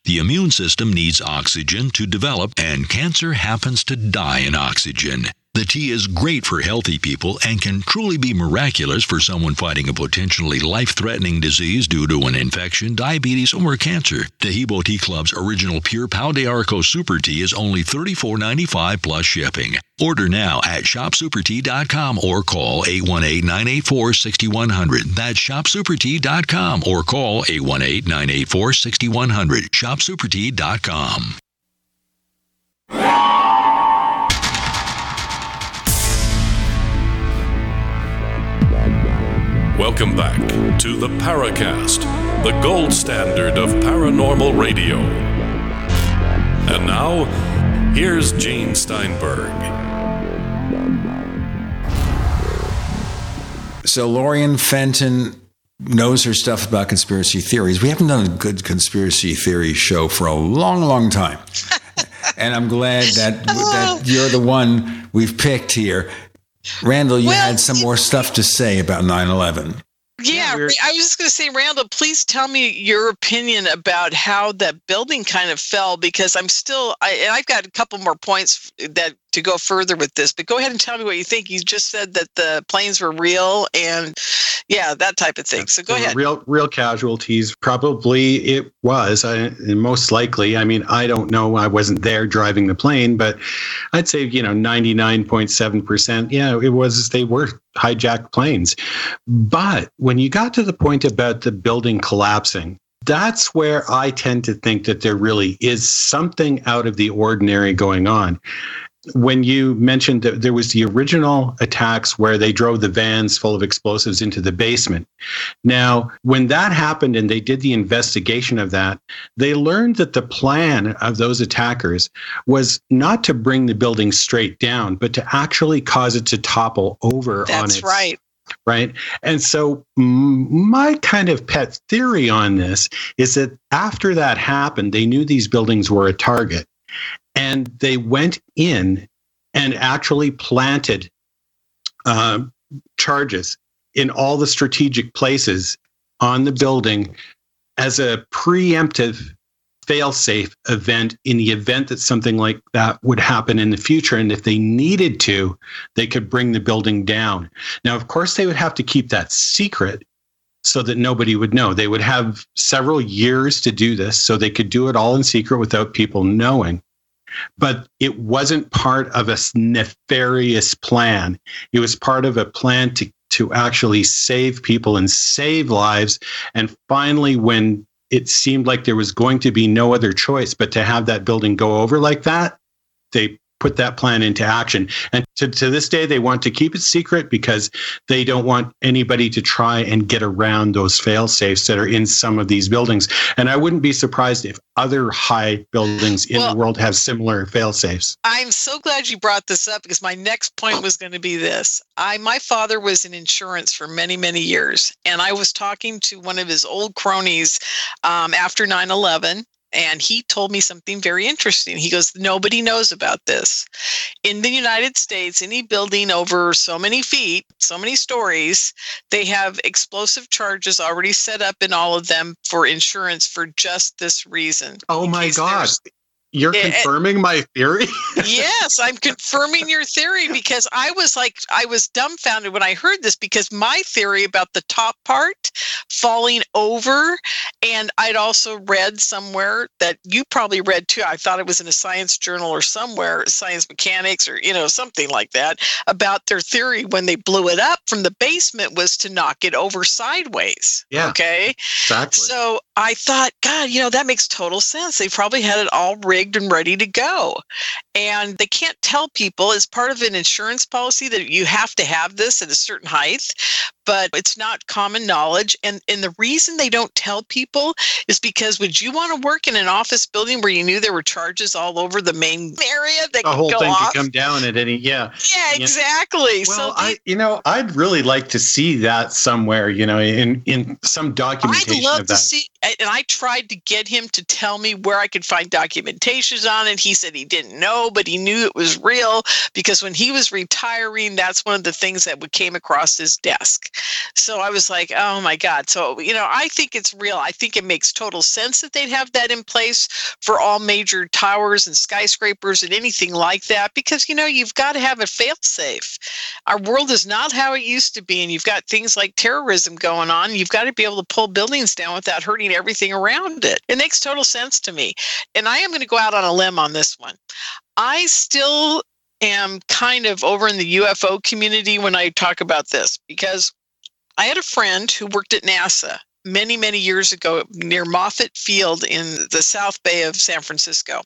The immune system needs oxygen to develop, and cancer happens to die in oxygen.
The tea is great for healthy people and can truly be miraculous for someone fighting a potentially life threatening disease due to an infection, diabetes, or cancer. Taheebo Tea Club's original pure Pau d'Arco Super Tea is only $34.95 plus shipping. Order now at shopsupertea.com or call 818 984 6100. That's shopsupertea.com or call 818 984 6100. Shopsupertea.com.
Welcome back to the Paracast, the gold standard of paranormal radio. And now, here's Gene Steinberg.
So Lorien Fenton knows her stuff about conspiracy theories. We haven't done a good conspiracy theory show for a long, long time. and I'm glad that, that you're the one we've picked here. Randall, you
Well,
had some more stuff to say about 9 11.
Yeah, I was just going to say, Randall, please tell me your opinion about how that building kind of fell because I'm still, I, and I've got a couple more points that to go further with this, but go ahead and tell me what you think. You just said that the planes were real and yeah, that type of thing. So go ahead.
Real, real casualties. Probably it was. Uh, I, most likely. I mean, I don't know. I wasn't there driving the plane, but I'd say you know ninety nine point seven percent. Yeah, it was. They were hijacked planes. But when you got to the point about the building collapsing, that's where I tend to think that there really is something out of the ordinary going on when you mentioned that there was the original attacks where they drove the vans full of explosives into the basement. Now, when that happened and they did the investigation of that, they learned that the plan of those attackers was not to bring the building straight down, but to actually cause it to topple over on
That's
its
right.
right? And so, my kind of pet theory on this is that after that happened, they knew these buildings were a target and they went in and actually planted uh, charges in all the strategic places on the building as a preemptive fail-safe event in the event that something like that would happen in the future. And if they needed to they could bring the building down. Now of course they would have to keep that secret so that nobody would know. They would have several years to do this so they could do it all in secret without people knowing. But it wasn't part of a nefarious plan. It was part of a plan to to actually save people and save lives. And finally when it seemed like there was going to be no other choice but to have that building go over like that. They put that plan into action. And to, to this day, they want to keep it secret because they don't want anybody to try and get around those fail safes that are in some of these buildings. And I wouldn't be surprised if other high buildings in the world have similar fail safes.
I'm so glad you brought this up because my next point was going to be this. I my father was in insurance for many many years, and I was talking to one of his old cronies um, after 9/11. And he told me something very interesting. He goes, Nobody knows about this. In the United States, any building over so many feet, so many stories, they have explosive charges already set up in all of them for insurance for just this reason.
Oh my God.
there's-
You're
Eh, eh,
confirming my theory?
yes, I'm confirming your theory because I was like, I was dumbfounded when I heard this because my theory about the top part falling over, and I'd also read somewhere that you probably read too. I thought it was in a science journal or somewhere, Science Mechanics or, you know, something like that, about their theory when they blew it up from the basement was to knock it over sideways.
Yeah.
Okay.
Exactly.
So I thought, God, you know, that makes total sense. They probably had it all rigged and ready to go. And they can't tell people as part of an insurance policy that you have to have this at a certain height, but it's not common knowledge. And and the reason they don't tell people is because would you want to work in an office building where you knew there were charges all over the main area that
the whole
go
thing
off?
could come down at any yeah
yeah, exactly.
well
so
i you know i'd really like to see that somewhere you know in in some documentation.
I'd
love
to see, and I tried to get him to tell me where I could find documentations on it. He said he didn't know, but he knew it was real because when he was retiring, that's one of the things that would came across his desk. So I was like, oh my God. So, you know, I think it's real. I think it makes total sense that they'd have that in place for all major towers and skyscrapers and anything like that because, you know, you've got to have a fail safe. Our world is not how it used to be. And you've got things like terrorism going on. You've got to be able to pull buildings down without hurting everything around it. It makes total sense to me. And I am going to go out on a limb on this one. I still am kind of over in the UFO community when I talk about this because I had a friend who worked at NASA many, many years ago near Moffett Field in the South Bay of San Francisco.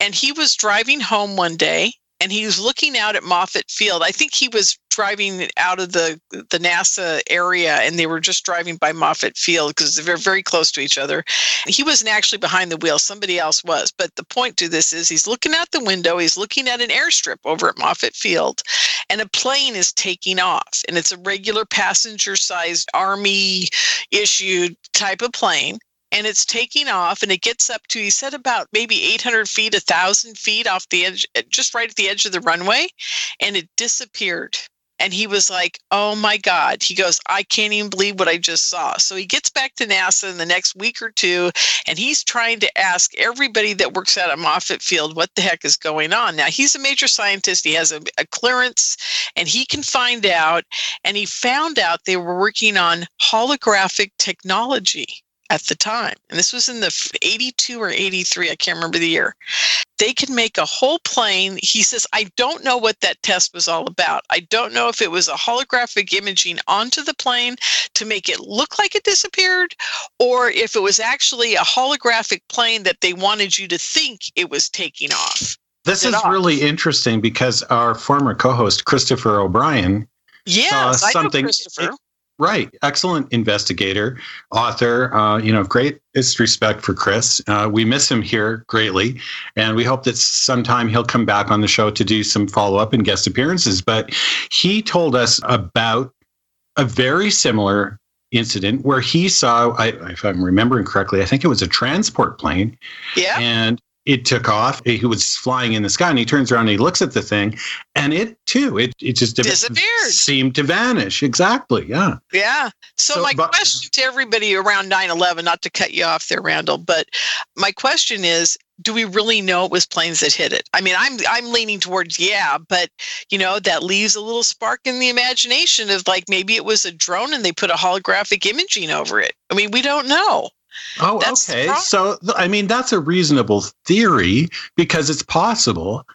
And he was driving home one day and he was looking out at Moffett Field. I think he was driving out of the the NASA area, and they were just driving by Moffett Field because they're very close to each other. He wasn't actually behind the wheel; somebody else was. But the point to this is, he's looking out the window. He's looking at an airstrip over at Moffett Field, and a plane is taking off, and it's a regular passenger-sized Army issued type of plane and it's taking off and it gets up to he said about maybe 800 feet 1000 feet off the edge eh, just right at the edge of the runway and it disappeared. And he was like oh my god. He goes i can't even believe what i just saw. So he gets back to nasa in the next week or two and he's trying to ask everybody that works out at moffett field what the heck is going on. Now he's a major scientist he has a, a clearance and he can find out and he found out they were working on holographic technology at the time. And this was in the 82 or 83, I can't remember the year. They could make a whole plane. He says, I don't know what that test was all about. I don't know if it was a holographic imaging onto the plane to make it look like it disappeared, or if it was actually a holographic plane that they wanted you to think it was taking off.
This is off. really interesting because our former co host, Christopher O'Brien,
yes, saw something. Christopher.
Right. Excellent investigator, author. Uh, you know, greatest respect for Chris. Uh, we miss him here greatly. And we hope that sometime he'll come back on the show to do some follow up and guest appearances. But he told us about a very similar incident where he saw, I, if I'm remembering correctly, I think it was a transport plane.
Yeah.
And it took off. He was flying in the sky, and he turns around and he looks at the thing, and it too, it it just
disappeared,
seemed to vanish. Exactly. Yeah.
Yeah. So, so my but, question to everybody around 9/11, not to cut you off there, Randall, but my question is, do we really know it was planes that hit it? I mean, I'm I'm leaning towards yeah, but you know that leaves a little spark in the imagination of like maybe it was a drone and they put a holographic imaging over it. I mean, we don't know.
Oh, that's okay. So, I mean, that's a reasonable theory because it's possible.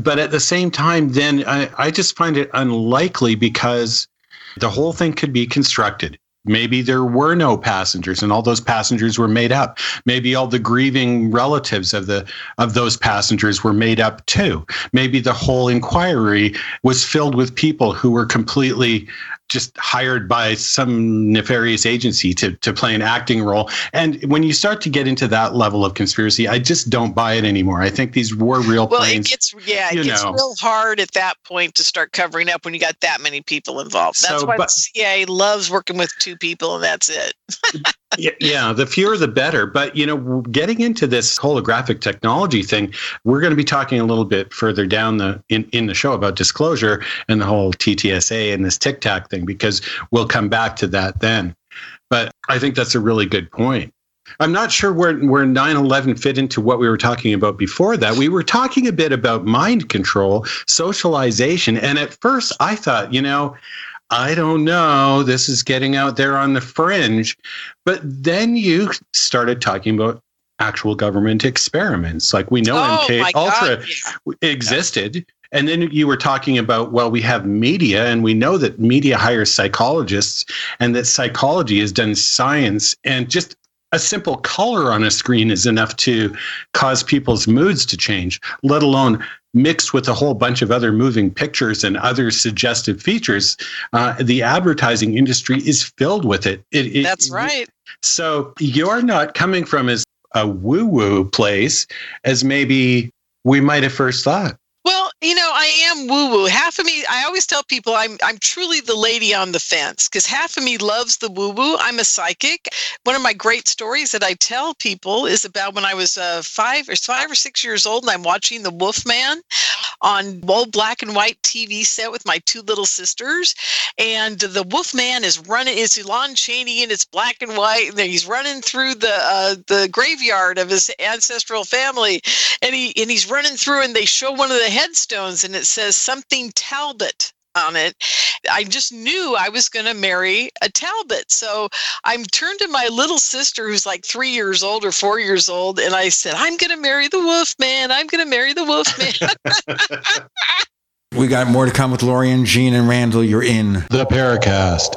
But at the same time, then I, I just find it unlikely because the whole thing could be constructed. Maybe there were no passengers and all those passengers were made up. Maybe all the grieving relatives of the of those passengers were made up too. Maybe the whole inquiry was filled with people who were completely just hired by some nefarious agency to, to play an acting role. And when you start to get into that level of conspiracy, I just don't buy it anymore. I think these were real
well,
planes.
it gets yeah, it gets know. real hard at that point to start covering up when you got that many people involved. That's so, why but, the CIA loves working with two people and that's it.
yeah, the fewer the better. But you know, getting into this holographic technology thing, we're going to be talking a little bit further down the in, in the show about disclosure and the whole TTSA and this Tic Tac thing because we'll come back to that then. But I think that's a really good point. I'm not sure where where 9/11 fit into what we were talking about before that. We were talking a bit about mind control, socialization, and at first I thought, you know, I don't know. This is getting out there on the fringe. But then you started talking about actual government experiments. Like we know
oh,
MK Ultra yeah. existed. And then you were talking about, well, we have media, and we know that media hires psychologists, and that psychology has done science. And just a simple color on a screen is enough to cause people's moods to change, let alone mixed with a whole bunch of other moving pictures and other suggestive features. Uh, the advertising industry is filled with it. it, it
That's right.
So you're not coming from as a woo woo place as maybe we might have first thought
You know, I am woo woo. Half of me, I always tell people I'm I'm truly the lady on the fence because half of me loves the woo woo. I'm a psychic. One of my great stories that I tell people is about when I was uh, five or five or six years old, and I'm watching The Wolf Man on old black and white TV set with my two little sisters, and the Wolf Man is running. It's Lon Chaney, and it's black and white, and he's running through the uh, the graveyard of his ancestral family, and he and he's running through, and they show one of the headstones and it says something Talbot on it. I just knew I was going to marry a Talbot. So I turned to my little sister, who's like three years old or four years old, and I said, I'm going to marry the wolf man. I'm going to marry the wolf man.
we got more to come with Lorien, Gene and Randall. You're in
the Paracast.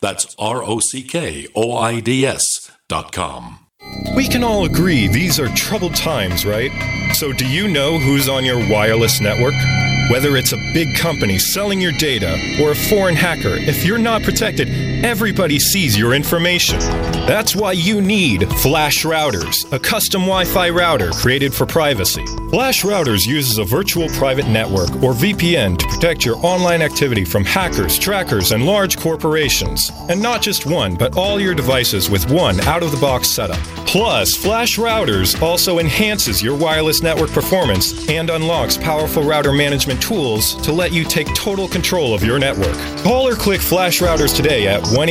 That's R O C K O I D S dot com.
We can all agree these are troubled times, right? So, do you know who's on your wireless network? Whether it's a big company selling your data or a foreign hacker, if you're not protected, everybody sees your information. That's why you need Flash Routers, a custom Wi Fi router created for privacy. Flash Routers uses a virtual private network, or VPN, to protect your online activity from hackers, trackers, and large corporations. And not just one, but all your devices with one out of the box setup. Plus, Flash Routers also enhances your wireless network performance and unlocks powerful router management tools to let you take total control of your network. Call or click Flash Routers today at 1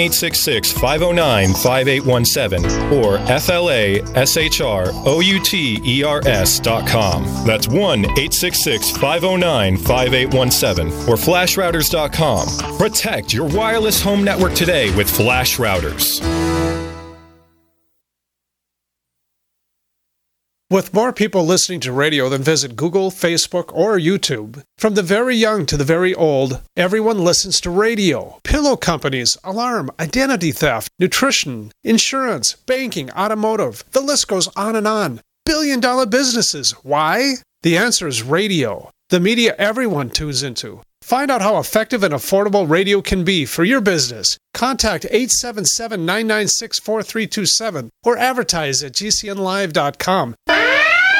509 5817 or FLASHROUTERS.com. That's 1 509 5817 or FlashRouters.com. Protect your wireless home network today with Flash Routers.
With more people listening to radio than visit Google, Facebook, or YouTube, from the very young to the very old, everyone listens to radio. Pillow companies, alarm, identity theft, nutrition, insurance, banking, automotive, the list goes on and on. Billion dollar businesses. Why? The answer is radio, the media everyone tunes into. Find out how effective and affordable radio can be for your business. Contact 877 996 4327 or advertise at gcnlive.com.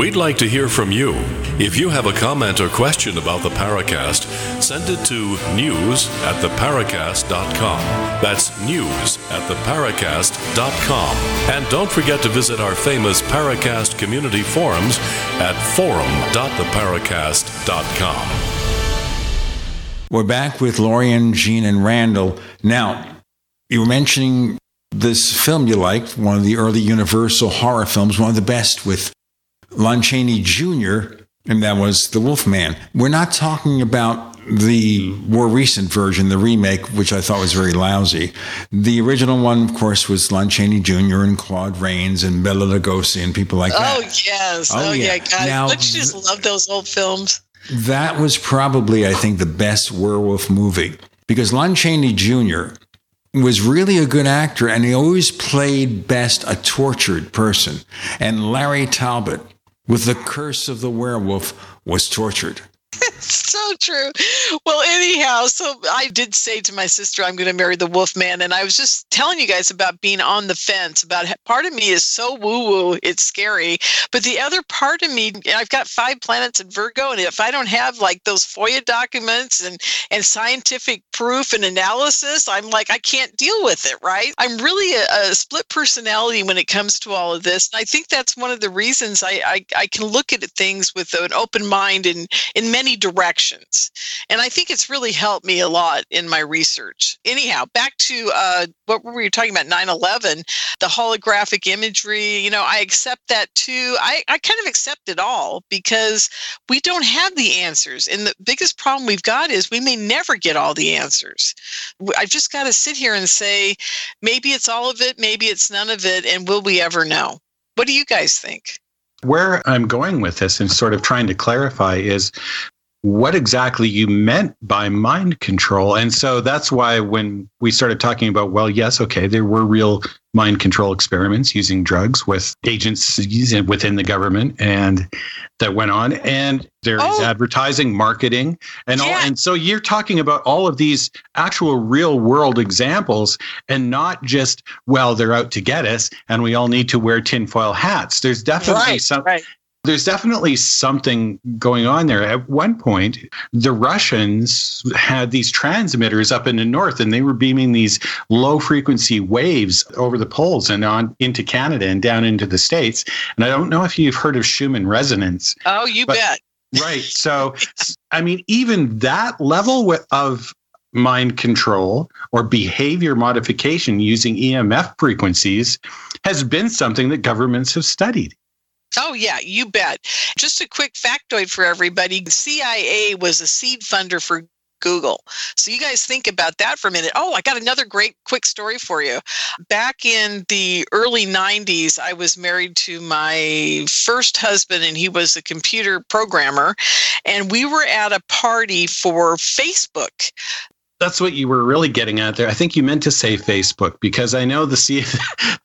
We'd like to hear from you. If you have a comment or question about the Paracast, send it to news at theparacast.com. That's news at theparacast.com. And don't forget to visit our famous Paracast community forums at forum.theparacast.com.
We're back with Lorien, Gene, and Randall. Now, you were mentioning this film you liked, one of the early Universal horror films, one of the best with Lon Chaney Jr., and that was The Wolfman. We're not talking about the more recent version, the remake, which I thought was very lousy. The original one, of course, was Lon Chaney Jr. and Claude Rains and Bela Lugosi and people like that.
Oh yes, oh,
Oh,
yeah,
yeah.
God,
Now-
don't you just love those old films?
That was probably, I think, the best werewolf movie because Lon Chaney Jr. was really a good actor and he always played best a tortured person. And Larry Talbot, with The Curse of the Werewolf, was tortured.
so true. Well, anyhow, so I did say to my sister, I'm going to marry the wolf man. And I was just telling you guys about being on the fence about part of me is so woo woo, it's scary. But the other part of me, I've got five planets in Virgo. And if I don't have like those FOIA documents and, and scientific proof and analysis, I'm like, I can't deal with it, right? I'm really a, a split personality when it comes to all of this. And I think that's one of the reasons I, I, I can look at things with an open mind in, in many directions. And I think it's really helped me a lot in my research. Anyhow, back to uh, what were we talking about 9 11, the holographic imagery. You know, I accept that too. I, I kind of accept it all because we don't have the answers. And the biggest problem we've got is we may never get all the answers. i've just got to sit here and say, maybe it's all of it, maybe it's none of it. And will we ever know? What do you guys think?
Where I'm going with this and sort of trying to clarify is what exactly you meant by mind control. And so that's why when we started talking about, well, yes, okay, there were real mind control experiments using drugs with agencies within the government and that went on. And there is
Oh.
advertising, marketing, and all. And so you're talking about all of these actual real world examples and not just, well, they're out to get us and we all need to wear tinfoil hats. There's definitely
Right,
some
right.
There's definitely something going on there. At one point, the Russians had these transmitters up in the north and they were beaming these low frequency waves over the poles and on into Canada and down into the States. And I don't know if you've heard of Schumann resonance.
Oh, you
But-
bet.
Right. So, I mean, even that level of mind control or behavior modification using EMF frequencies has been something that governments have studied.
Oh, yeah, you bet. Just a quick factoid for everybody CIA was a seed funder for Google. So you guys think about that for a minute. Oh, I got another great quick story for you. Back in the early 90s, I was married to my first husband, and he was a computer programmer. And we were at a party for Facebook.
That's what you were really getting at there. I think you meant to say Facebook because I know the C.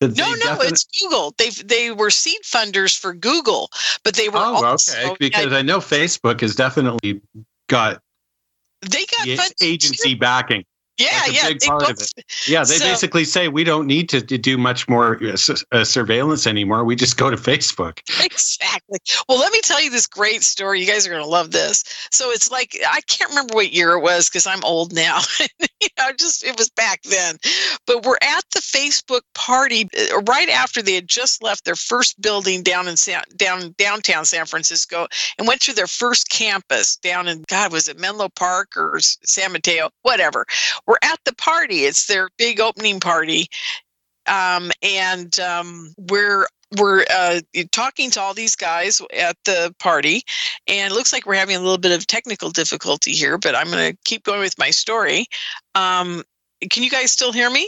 No, no, it's Google. They they were seed funders for Google, but they were
Oh,
also
okay. Because I know Facebook has definitely got
they got
the agency backing.
Yeah,
That's
yeah,
big
they
part of it. Yeah, they
So-
basically say we don't need to, to do much more uh, uh, surveillance anymore. We just go to Facebook.
Exactly. Well, let me tell you this great story. You guys are going to love this. So it's like I can't remember what year it was because I'm old now. you know, just it was back then. But we're at the Facebook party uh, right after they had just left their first building down in San, down downtown San Francisco and went to their first campus down in God was it Menlo Park or San Mateo, whatever. We're at the party. It's their big opening party, um, and um, we're we're uh, talking to all these guys at the party, and it looks like we're having a little bit of technical difficulty here. But I'm going to keep going with my story. Um, can you guys still hear me?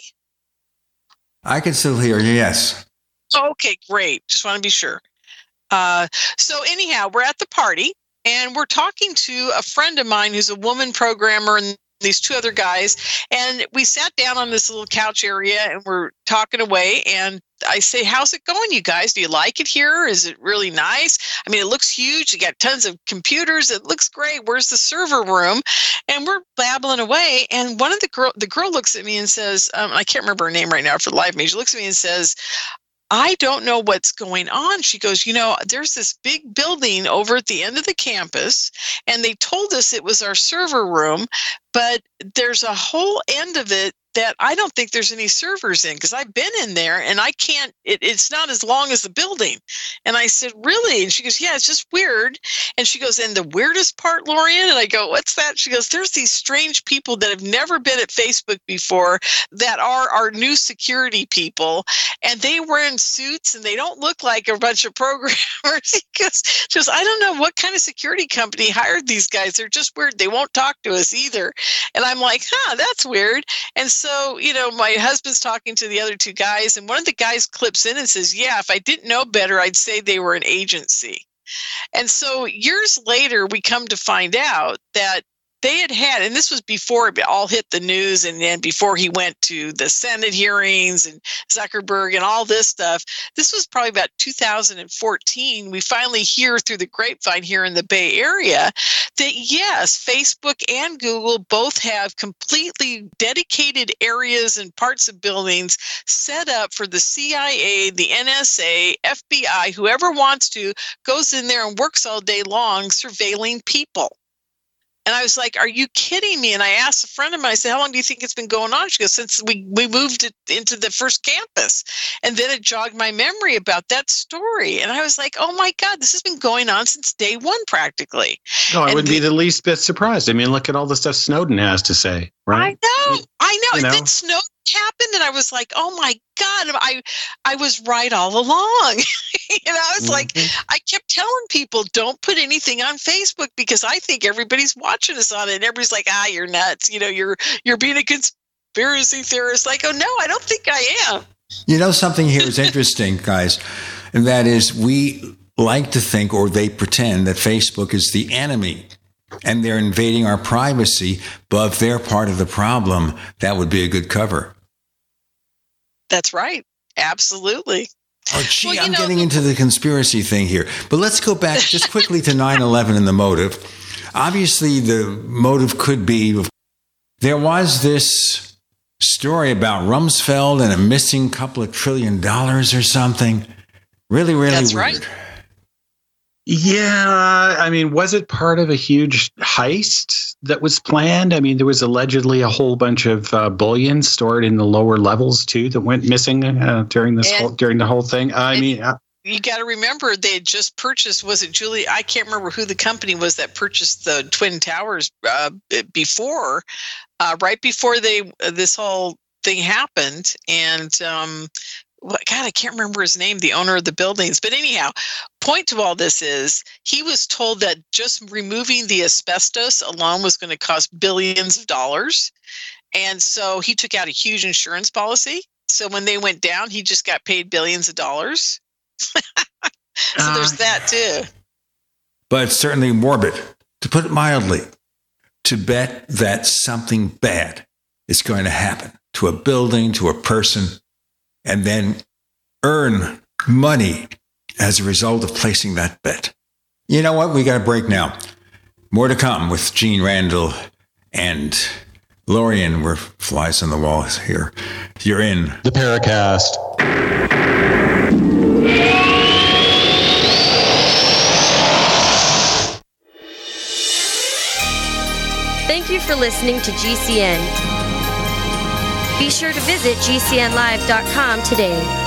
I can still hear you, yes.
Okay, great. Just want to be sure. Uh, so anyhow, we're at the party and we're talking to a friend of mine who's a woman programmer and these two other guys. And we sat down on this little couch area and we're talking away. And I say, How's it going, you guys? Do you like it here? Is it really nice? I mean, it looks huge. You got tons of computers. It looks great. Where's the server room? And we're babbling away. And one of the girl, the girl looks at me and says, um, I can't remember her name right now for of me. She looks at me and says, I don't know what's going on. She goes, You know, there's this big building over at the end of the campus, and they told us it was our server room, but there's a whole end of it that I don't think there's any servers in because I've been in there and I can't, it, it's not as long as the building. And I said, Really? And she goes, Yeah, it's just weird. And she goes, And the weirdest part, Lorien? And I go, What's that? She goes, There's these strange people that have never been at Facebook before that are our new security people. And they were in suits and they don't look like a bunch of programmers. because she goes, I don't know what kind of security company hired these guys. They're just weird. They won't talk to us either. And I'm like, huh, that's weird. And so, you know, my husband's talking to the other two guys, and one of the guys clips in and says, Yeah, if I didn't know better, I'd say they were an agency. And so years later, we come to find out that they had had, and this was before it all hit the news, and then before he went to the Senate hearings and Zuckerberg and all this stuff. This was probably about 2014. We finally hear through the grapevine here in the Bay Area that yes, Facebook and Google both have completely dedicated areas and parts of buildings set up for the CIA, the NSA, FBI, whoever wants to goes in there and works all day long surveilling people. And I was like, "Are you kidding me?" And I asked a friend of mine. I said, "How long do you think it's been going on?" She goes, "Since we we moved it into the first campus." And then it jogged my memory about that story, and I was like, "Oh my God, this has been going on since day one, practically."
No, I
And
wouldn't
the-
be the least bit surprised. I mean, look at all the stuff Snowden has to say, right?
I know, I know.
You
And then Snowden happened, and I was like, "Oh my God, I I was right all along." know, I was like,
Mm-hmm.
I kept telling people, "Don't put anything on Facebook because I think everybody's watching us on it." And everybody's like, "Ah, you're nuts. You know, you're you're being a conspiracy theorist." Like, oh no, I don't think I am.
You know, something here is interesting, guys, and that is we like to think, or they pretend, that Facebook is the enemy and they're invading our privacy. But if they're part of the problem, that would be a good cover.
That's right. Absolutely.
Oh, gee, I'm getting into the conspiracy thing here. But let's go back just quickly to 9 11 and the motive. Obviously, the motive could be there was this story about Rumsfeld and a missing couple of trillion dollars or something. Really, really
That's
weird.
right.
Yeah, I mean, was it part of a huge heist that was planned? I mean, there was allegedly a whole bunch of uh, bullion stored in the lower levels too that went missing uh, during this
And-
whole, during the whole thing. I mean, uh,
you got to remember they had just purchased was it julie i can't remember who the company was that purchased the twin towers uh, before uh, right before they this whole thing happened and um what god i can't remember his name the owner of the buildings. But anyhow point to all this is he was told that just removing the asbestos alone was going to cost billions of dollars. And so he took out a huge insurance policy. So when they went down he just got paid billions of dollars. So there's ah. that too.
But it's certainly morbid, to put it mildly, to bet that something bad is going to happen to a building, to a person, and then earn money as a result of placing that bet. You know what? We got a break now. More to come with Gene Randall and Lorien. We're flies on the wall here. You're in
the Paracast.
Thank you for listening to GCN. Be sure to visit GCNlive.com today.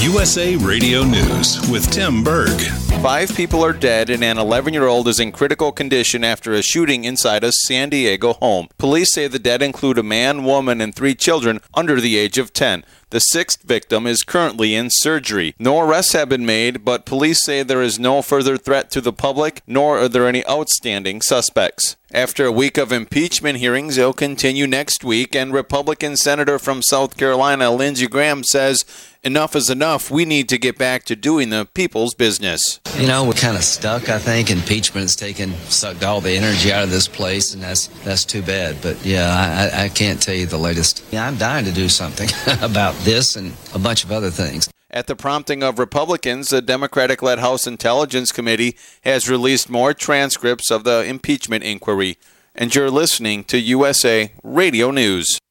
USA Radio News with Tim Berg.
Five people are dead and an 11 year old is in critical condition after a shooting inside a San Diego home. Police say the dead include a man, woman, and three children under the age of 10. The sixth victim is currently in surgery. No arrests have been made, but police say there is no further threat to the public, nor are there any outstanding suspects. After a week of impeachment hearings, they'll continue next week, and Republican Senator from South Carolina, Lindsey Graham, says enough is enough. We need to get back to doing the people's business.
You know, we're kind of stuck. I think impeachment's taken sucked all the energy out of this place, and that's that's too bad. But yeah, I, I can't tell you the latest. Yeah, I'm dying to do something about this and a bunch of other things.
At the prompting of Republicans, the Democratic led House Intelligence Committee has released more transcripts of the impeachment inquiry. And you're listening to USA Radio News.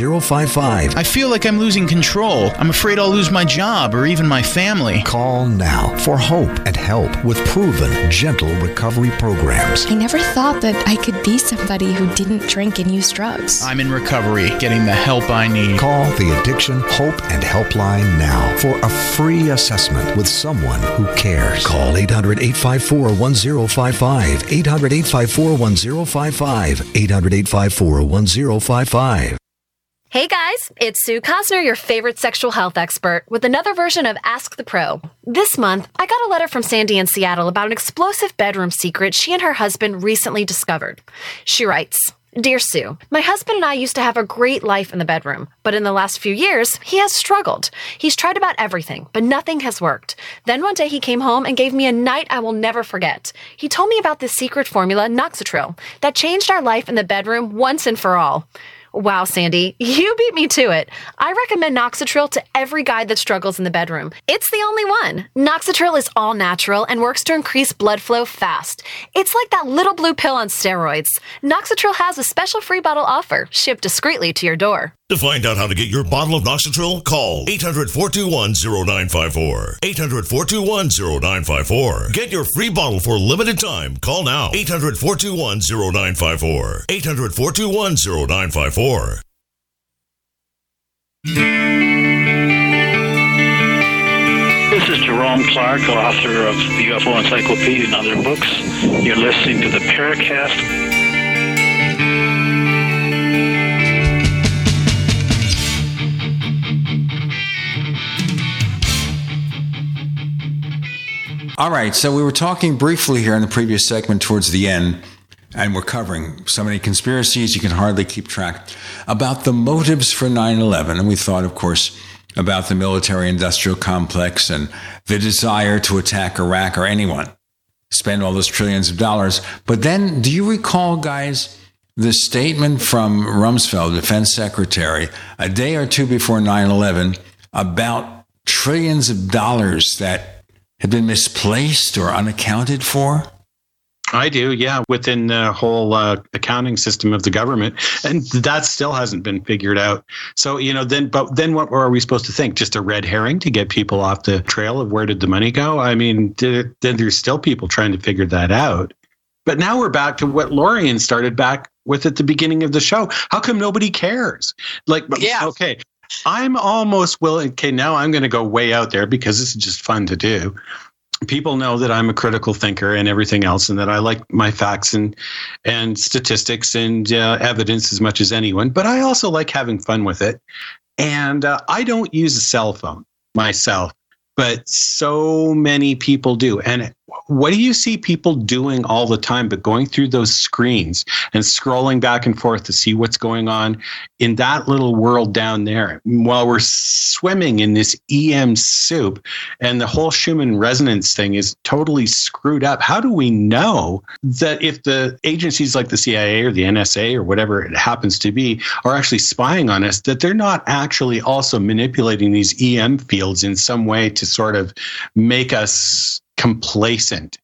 1055.
I feel like I'm losing control. I'm afraid I'll lose my job or even my family.
Call now for hope and help with proven, gentle recovery programs.
I never thought that I could be somebody who didn't drink and use drugs.
I'm in recovery, getting the help I need.
Call the Addiction Hope and Helpline now for a free assessment with someone who cares. Call 800 854 1055. 800 854 1055. 800 854 1055.
Hey guys, it's Sue Cosner, your favorite sexual health expert, with another version of Ask the Pro. This month, I got a letter from Sandy in Seattle about an explosive bedroom secret she and her husband recently discovered. She writes, Dear Sue, my husband and I used to have a great life in the bedroom, but in the last few years, he has struggled. He's tried about everything, but nothing has worked. Then one day he came home and gave me a night I will never forget. He told me about this secret formula, Noxitril, that changed our life in the bedroom once and for all. Wow, Sandy, you beat me to it. I recommend Noxitril to every guy that struggles in the bedroom. It's the only one. Noxitril is all natural and works to increase blood flow fast. It's like that little blue pill on steroids. Noxitril has a special free bottle offer, shipped discreetly to your door.
To find out how to get your bottle of Noxitril, call 800 421 0954. 800 421 0954. Get your free bottle for limited time. Call now 800 421 0954. 800 421 0954.
This is Jerome Clark, author of the UFO Encyclopedia and other books. You're listening to the Paracast.
All right, so we were talking briefly here in the previous segment towards the end, and we're covering so many conspiracies you can hardly keep track about the motives for 9 11. And we thought, of course, about the military industrial complex and the desire to attack Iraq or anyone, spend all those trillions of dollars. But then, do you recall, guys, the statement from Rumsfeld, defense secretary, a day or two before 9 11 about trillions of dollars that had been misplaced or unaccounted for?
I do, yeah, within the whole uh, accounting system of the government, and that still hasn't been figured out. So you know, then but then what are we supposed to think? Just a red herring to get people off the trail of where did the money go? I mean, then there's still people trying to figure that out. But now we're back to what Lorien started back with at the beginning of the show. How come nobody cares? Like, yeah, okay, I'm almost willing. Okay, now I'm going to go way out there because this is just fun to do. People know that I'm a critical thinker and everything else, and that I like my facts and and statistics and uh, evidence as much as anyone. But I also like having fun with it. And uh, I don't use a cell phone myself, but so many people do. And what do you see people doing all the time but going through those screens and scrolling back and forth to see what's going on in that little world down there while we're swimming in this em soup and the whole schumann resonance thing is totally screwed up? How do we know that if the agencies like the cia or the nsa or whatever it happens to be are actually spying on us that they're not actually also manipulating these em fields in some way to sort of make us complacent.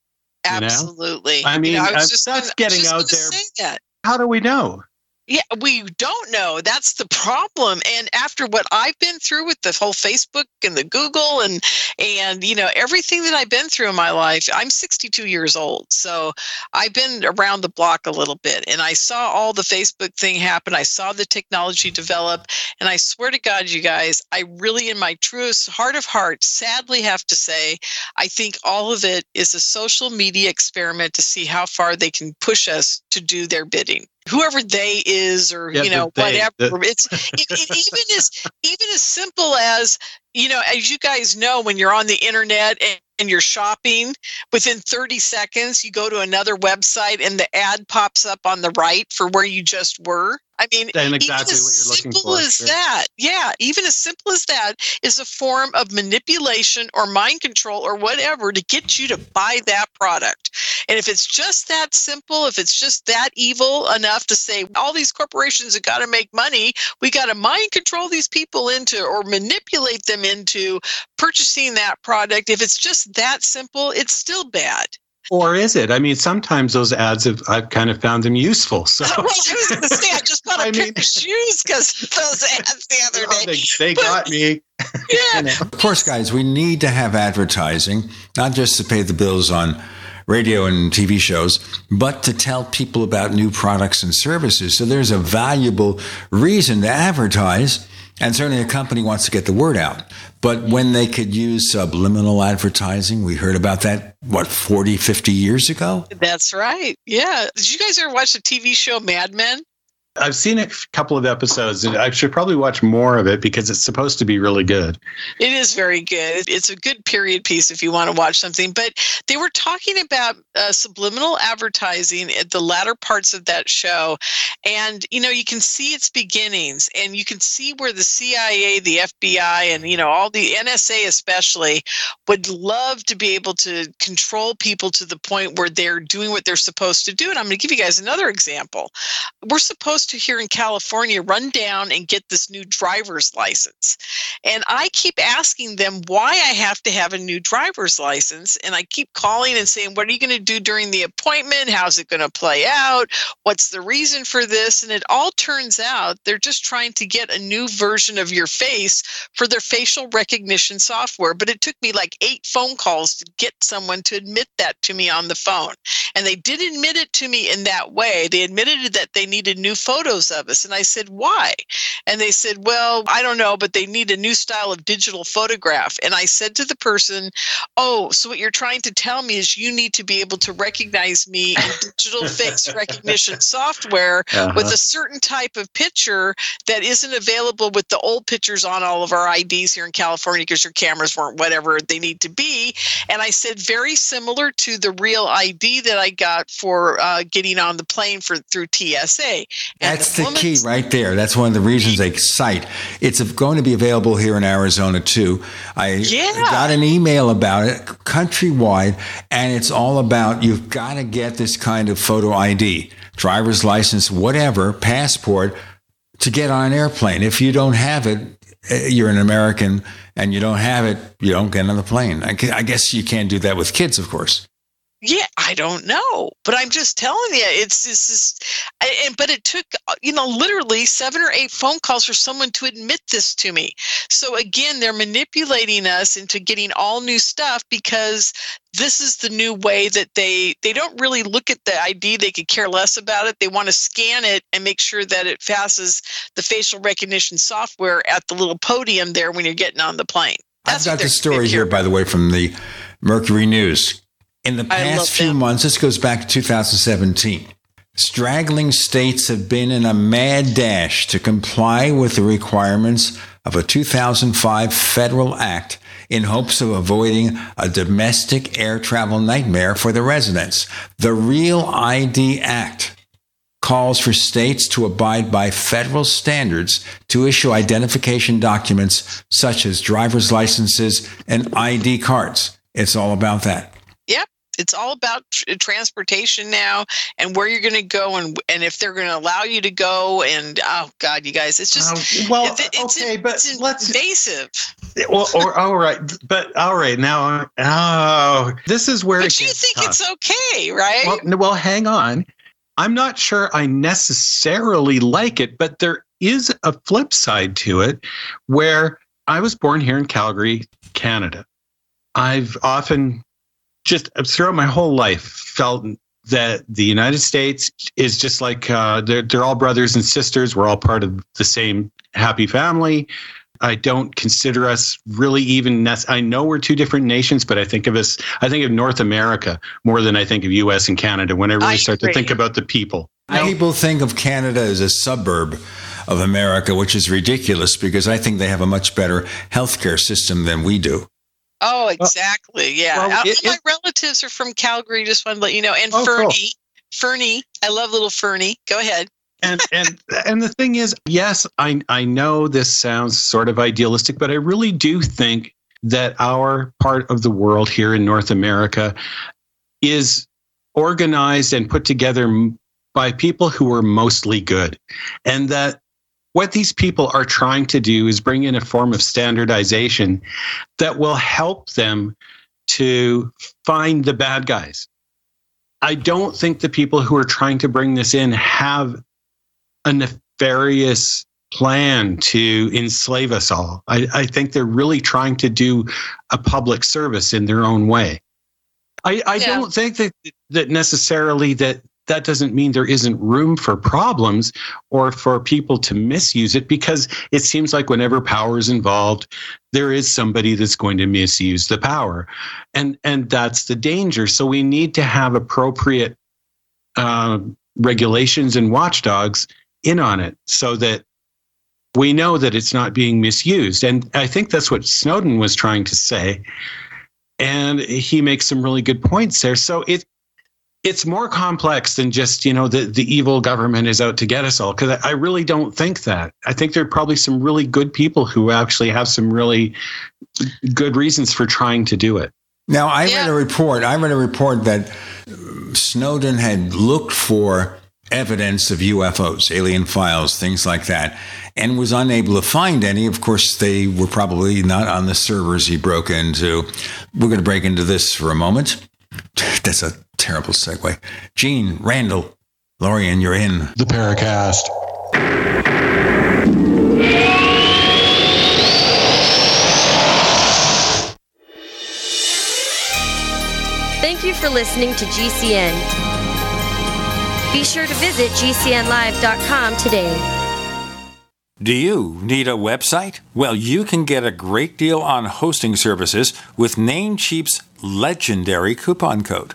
Absolutely.
Know? I mean,
you know, I
uh, that's getting out there. How do we know?
Yeah, we don't know. That's the problem. And after what I've been through with the whole Facebook and the Google and and you know everything that I've been through in my life, I'm 62 years old. So I've been around the block a little bit and I saw all the Facebook thing happen. I saw the technology develop and I swear to God you guys, I really in my truest heart of hearts sadly have to say I think all of it is a social media experiment to see how far they can push us to do their bidding whoever they is or yeah, you know whatever. it's it, it even as even as simple as you know as you guys know when you're on the internet and, and you're shopping within 30 seconds you go to another website and the ad pops up on the right for where you just were I mean,
and exactly what you're looking
simple
for.
as that, yeah, even as simple as that is a form of manipulation or mind control or whatever to get you to buy that product. And if it's just that simple, if it's just that evil enough to say all these corporations have got to make money, we got to mind control these people into or manipulate them into purchasing that product. If it's just that simple, it's still bad.
Or is it? I mean, sometimes those ads have I've kind of found them useful. So
well, I was going to say I just bought a I pair mean, of shoes because those ads the other day.
They, they got me.
Yeah.
You know.
Of course, guys, we need to have advertising, not just to pay the bills on radio and TV shows, but to tell people about new products and services. So there's a valuable reason to advertise. And certainly a company wants to get the word out. But when they could use subliminal advertising, we heard about that, what, 40, 50 years ago?
That's right. Yeah. Did you guys ever watch the TV show Mad Men?
I've seen a couple of episodes and I should probably watch more of it because it's supposed to be really good.
It is very good. It's a good period piece if you want to watch something. But they were talking about uh, subliminal advertising at the latter parts of that show. And, you know, you can see its beginnings and you can see where the CIA, the FBI, and, you know, all the NSA especially would love to be able to control people to the point where they're doing what they're supposed to do. And I'm going to give you guys another example. We're supposed to here in California run down and get this new driver's license. And I keep asking them why I have to have a new driver's license. And I keep calling and saying, What are you going to do during the appointment? How's it going to play out? What's the reason for this? And it all turns out they're just trying to get a new version of your face for their facial recognition software. But it took me like eight phone calls to get someone to admit that to me on the phone. And they did admit it to me in that way. They admitted that they needed new photos of us. And I said, Why? And they said, Well, I don't know, but they need a new style of digital photograph. And I said to the person, Oh, so what you're trying to tell me is you need to be able to recognize me in digital face recognition software
Uh-huh.
with a certain type of picture that isn't available with the old pictures on all of our IDs here in California because your cameras weren't whatever they need to be. And I said, very similar to the real ID that I got for uh, getting on the plane for through TSA. And
That's the
woman
key right there. That's one of the reasons they cite. It's going to be available here in Arizona too. I
Yeah.
got an email about it countrywide, and it's all about you've got to get this kind of photo ID, driver's license, whatever, passport to get on an airplane. If you don't have it, eh, you're an American and you don't have it, you don't get on the plane. I guess you can't do that with kids, of course.
Yeah, I don't know, but I'm just telling you, it's this is, and but it took uh, you know literally seven or eight phone calls for someone to admit this to me. So again, they're manipulating us into getting all new stuff because this is the new way that they they don't really look at the ID. They could care less about it. They want to scan it and make sure that it passes the facial recognition software at the little podium there when you're getting on the plane.
I've got the story here, by the way, from the Mercury News. In the past few months, this goes back to 2017. Straggling states have been in a mad dash to comply with the requirements of a 2005 federal act in hopes of avoiding a domestic air travel nightmare for the residents. The Real ID Act calls for states to abide by federal standards to issue identification documents such as driver's licenses and ID cards. It's all about that.
It's all about tr- transportation now and where you're going to go and and if they're going to allow you to go and oh god you guys it's just
Uh, well,
it- it's,
okay, but
it's
let's-
invasive.
well, or all right, but all right now. Oh, this is where
But you think
tough.
it's okay, right?
Well, well, hang on. I'm not sure I necessarily like it, but there is a flip side to it where I was born here in Calgary, Canada. I've often just throughout my whole life felt that the United States is just like uh, they're, they're all brothers and sisters. We're all part of the same happy family. I don't consider us really even. Nec- I know we're two different nations, but I think of us. I think of North America more than I think of U.S. and Canada when I really
I
start to think about the people.
People think of Canada as a suburb of America, which is ridiculous because I think they have a much better healthcare system than we do.
Oh, exactly. Yeah.
well,
Uh,
it-
my relatives are from Calgary. Just wanted to let you know. And
Oh, cool.
Fernie, Fernie, I love little Fernie. Go ahead.
and and and the thing is, yes, I I know this sounds sort of idealistic, but I really do think that our part of the world here in North America is organized and put together by people who are mostly good, and that what these people are trying to do is bring in a form of standardization that will help them to find the bad guys. I don't think the people who are trying to bring this in have a nefarious plan to enslave us all. I, I think they're really trying to do a public service in their own way. I, I
Yeah.
don't think that that necessarily that that doesn't mean there isn't room for problems or for people to misuse it because it seems like whenever power is involved there is somebody that's going to misuse the power. And and that's the danger. So we need to have appropriate uh, regulations and watchdogs in on it so that we know that it's not being misused. And i think that's what snowden was trying to say. And he makes some really good points there. So it it's more complex than just you know the, the evil government is out to get us all because I, I really don't think that i think there are probably some really good people who actually have some really good reasons for trying to do it
Now, I read a report. I read a report that uh, Snowden had looked for evidence of UFOs, alien files, things like that, and was unable to find any. Of course, they were probably not on the servers he broke into. We're going to break into this for a moment. That's a terrible segue. Gene, Randall, Lorien, you're in.
the paracast
Thank you for listening to GCN. Be sure to visit GCNlive.com today.
Do you need a website? Well, you can get a great deal on hosting services with Namecheap's legendary coupon code.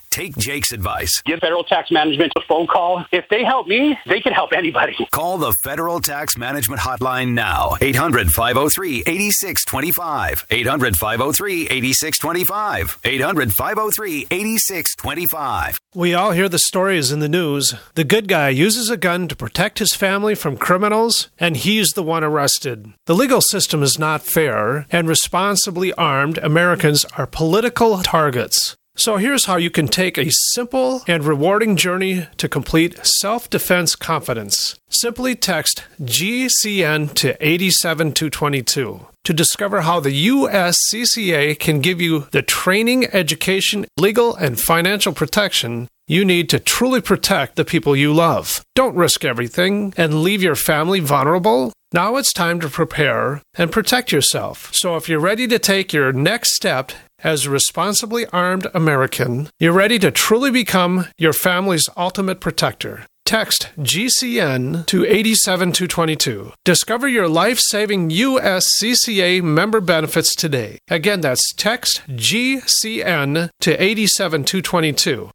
take Jake's advice.
Give federal tax management a phone call. If they help me, they can help anybody.
Call the Federal Tax Management Hotline now. 800 503 8625. 800 503 8625. 800 503 8625.
We all hear the stories in the news. The good guy uses a gun to protect his family from criminals, and he's the one arrested. The legal system is not fair, and responsibly armed Americans are political targets. So here's how you can take a simple and rewarding journey to complete self defense confidence. Simply text GCN to 87222 to discover how the USCCA can give you the training, education, legal, and financial protection you need to truly protect the people you love. Don't risk everything and leave your family vulnerable. Now it's time to prepare and protect yourself. So if you're ready to take your next step as a responsibly armed American, you're ready to truly become your family's ultimate protector. Text GCN to 87222. Discover your life saving USCCA member benefits today. Again, that's text GCN to 87222.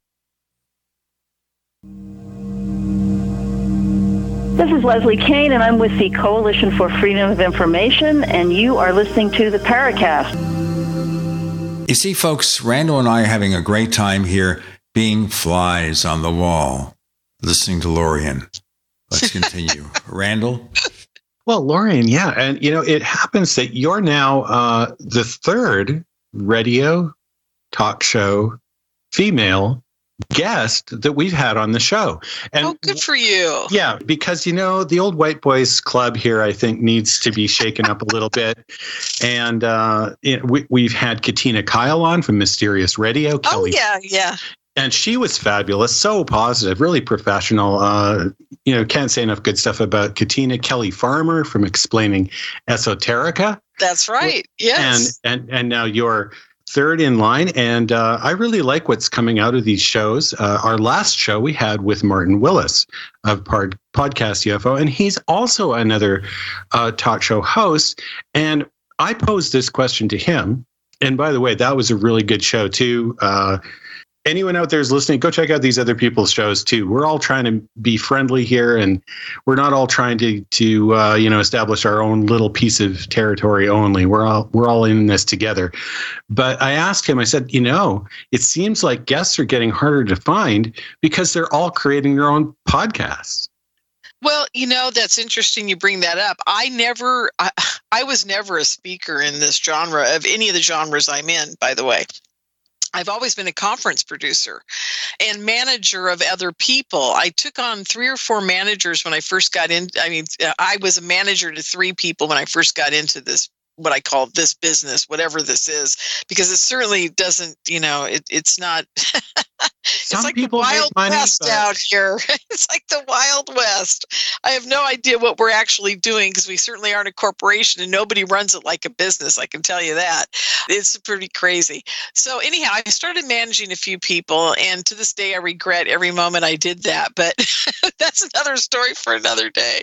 This is Leslie Kean, and I'm with the Coalition for Freedom of Information, and you are listening to the Paracast.
You see, folks, Randall and I are having a great time here being flies on the wall, listening to Lorien. Let's continue. Randall?
Well, Lorien, yeah. And, you know, it happens that you're now uh, the third radio talk show female guest that we've had on the show.
And oh, good for you.
Yeah, because you know the old white boys club here, I think, needs to be shaken up a little bit. And uh, it, we, we've had Katina Kyle on from Mysterious Radio.
Oh yeah, yeah.
And she was fabulous, so positive, really professional. Uh, you know, can't say enough good stuff about Katina Kelly Farmer from Explaining Esoterica.
That's right. Yes.
And and and now you're third in line. And uh, I really like what's coming out of these shows. Uh, our last show we had with Martin Willis of Pod- Podcast UFO, and he's also another uh, talk show host. And I posed this question to him. And by the way, that was a really good show too. Anyone out there is listening, go check out these other people's shows too. We're all trying to be friendly here, and we're not all trying to to uh, you know establish our own little piece of territory only. We're all we're all in this together. But I asked him. I said, you know, it seems like guests are getting harder to find because they're all creating their own podcasts.
Well, you know, that's interesting you bring that up. I never, I, I was never a speaker in this genre of any of the genres I'm in, by the way. I've always been a conference producer and manager of other people. I took on three or four managers when I first got in. I mean, uh, I was a manager to three people when I first got into this what I call this business, whatever this is, because it certainly doesn't, you know, it, it's not
Some
it's like
people
the Wild
money,
West
but-
out here. It's like the Wild West. I have no idea what we're actually doing because we certainly aren't a corporation and nobody runs it like a business. I can tell you that. It's pretty crazy. So, anyhow, I started managing a few people, and to this day, I regret every moment I did that. But that's another story for another day.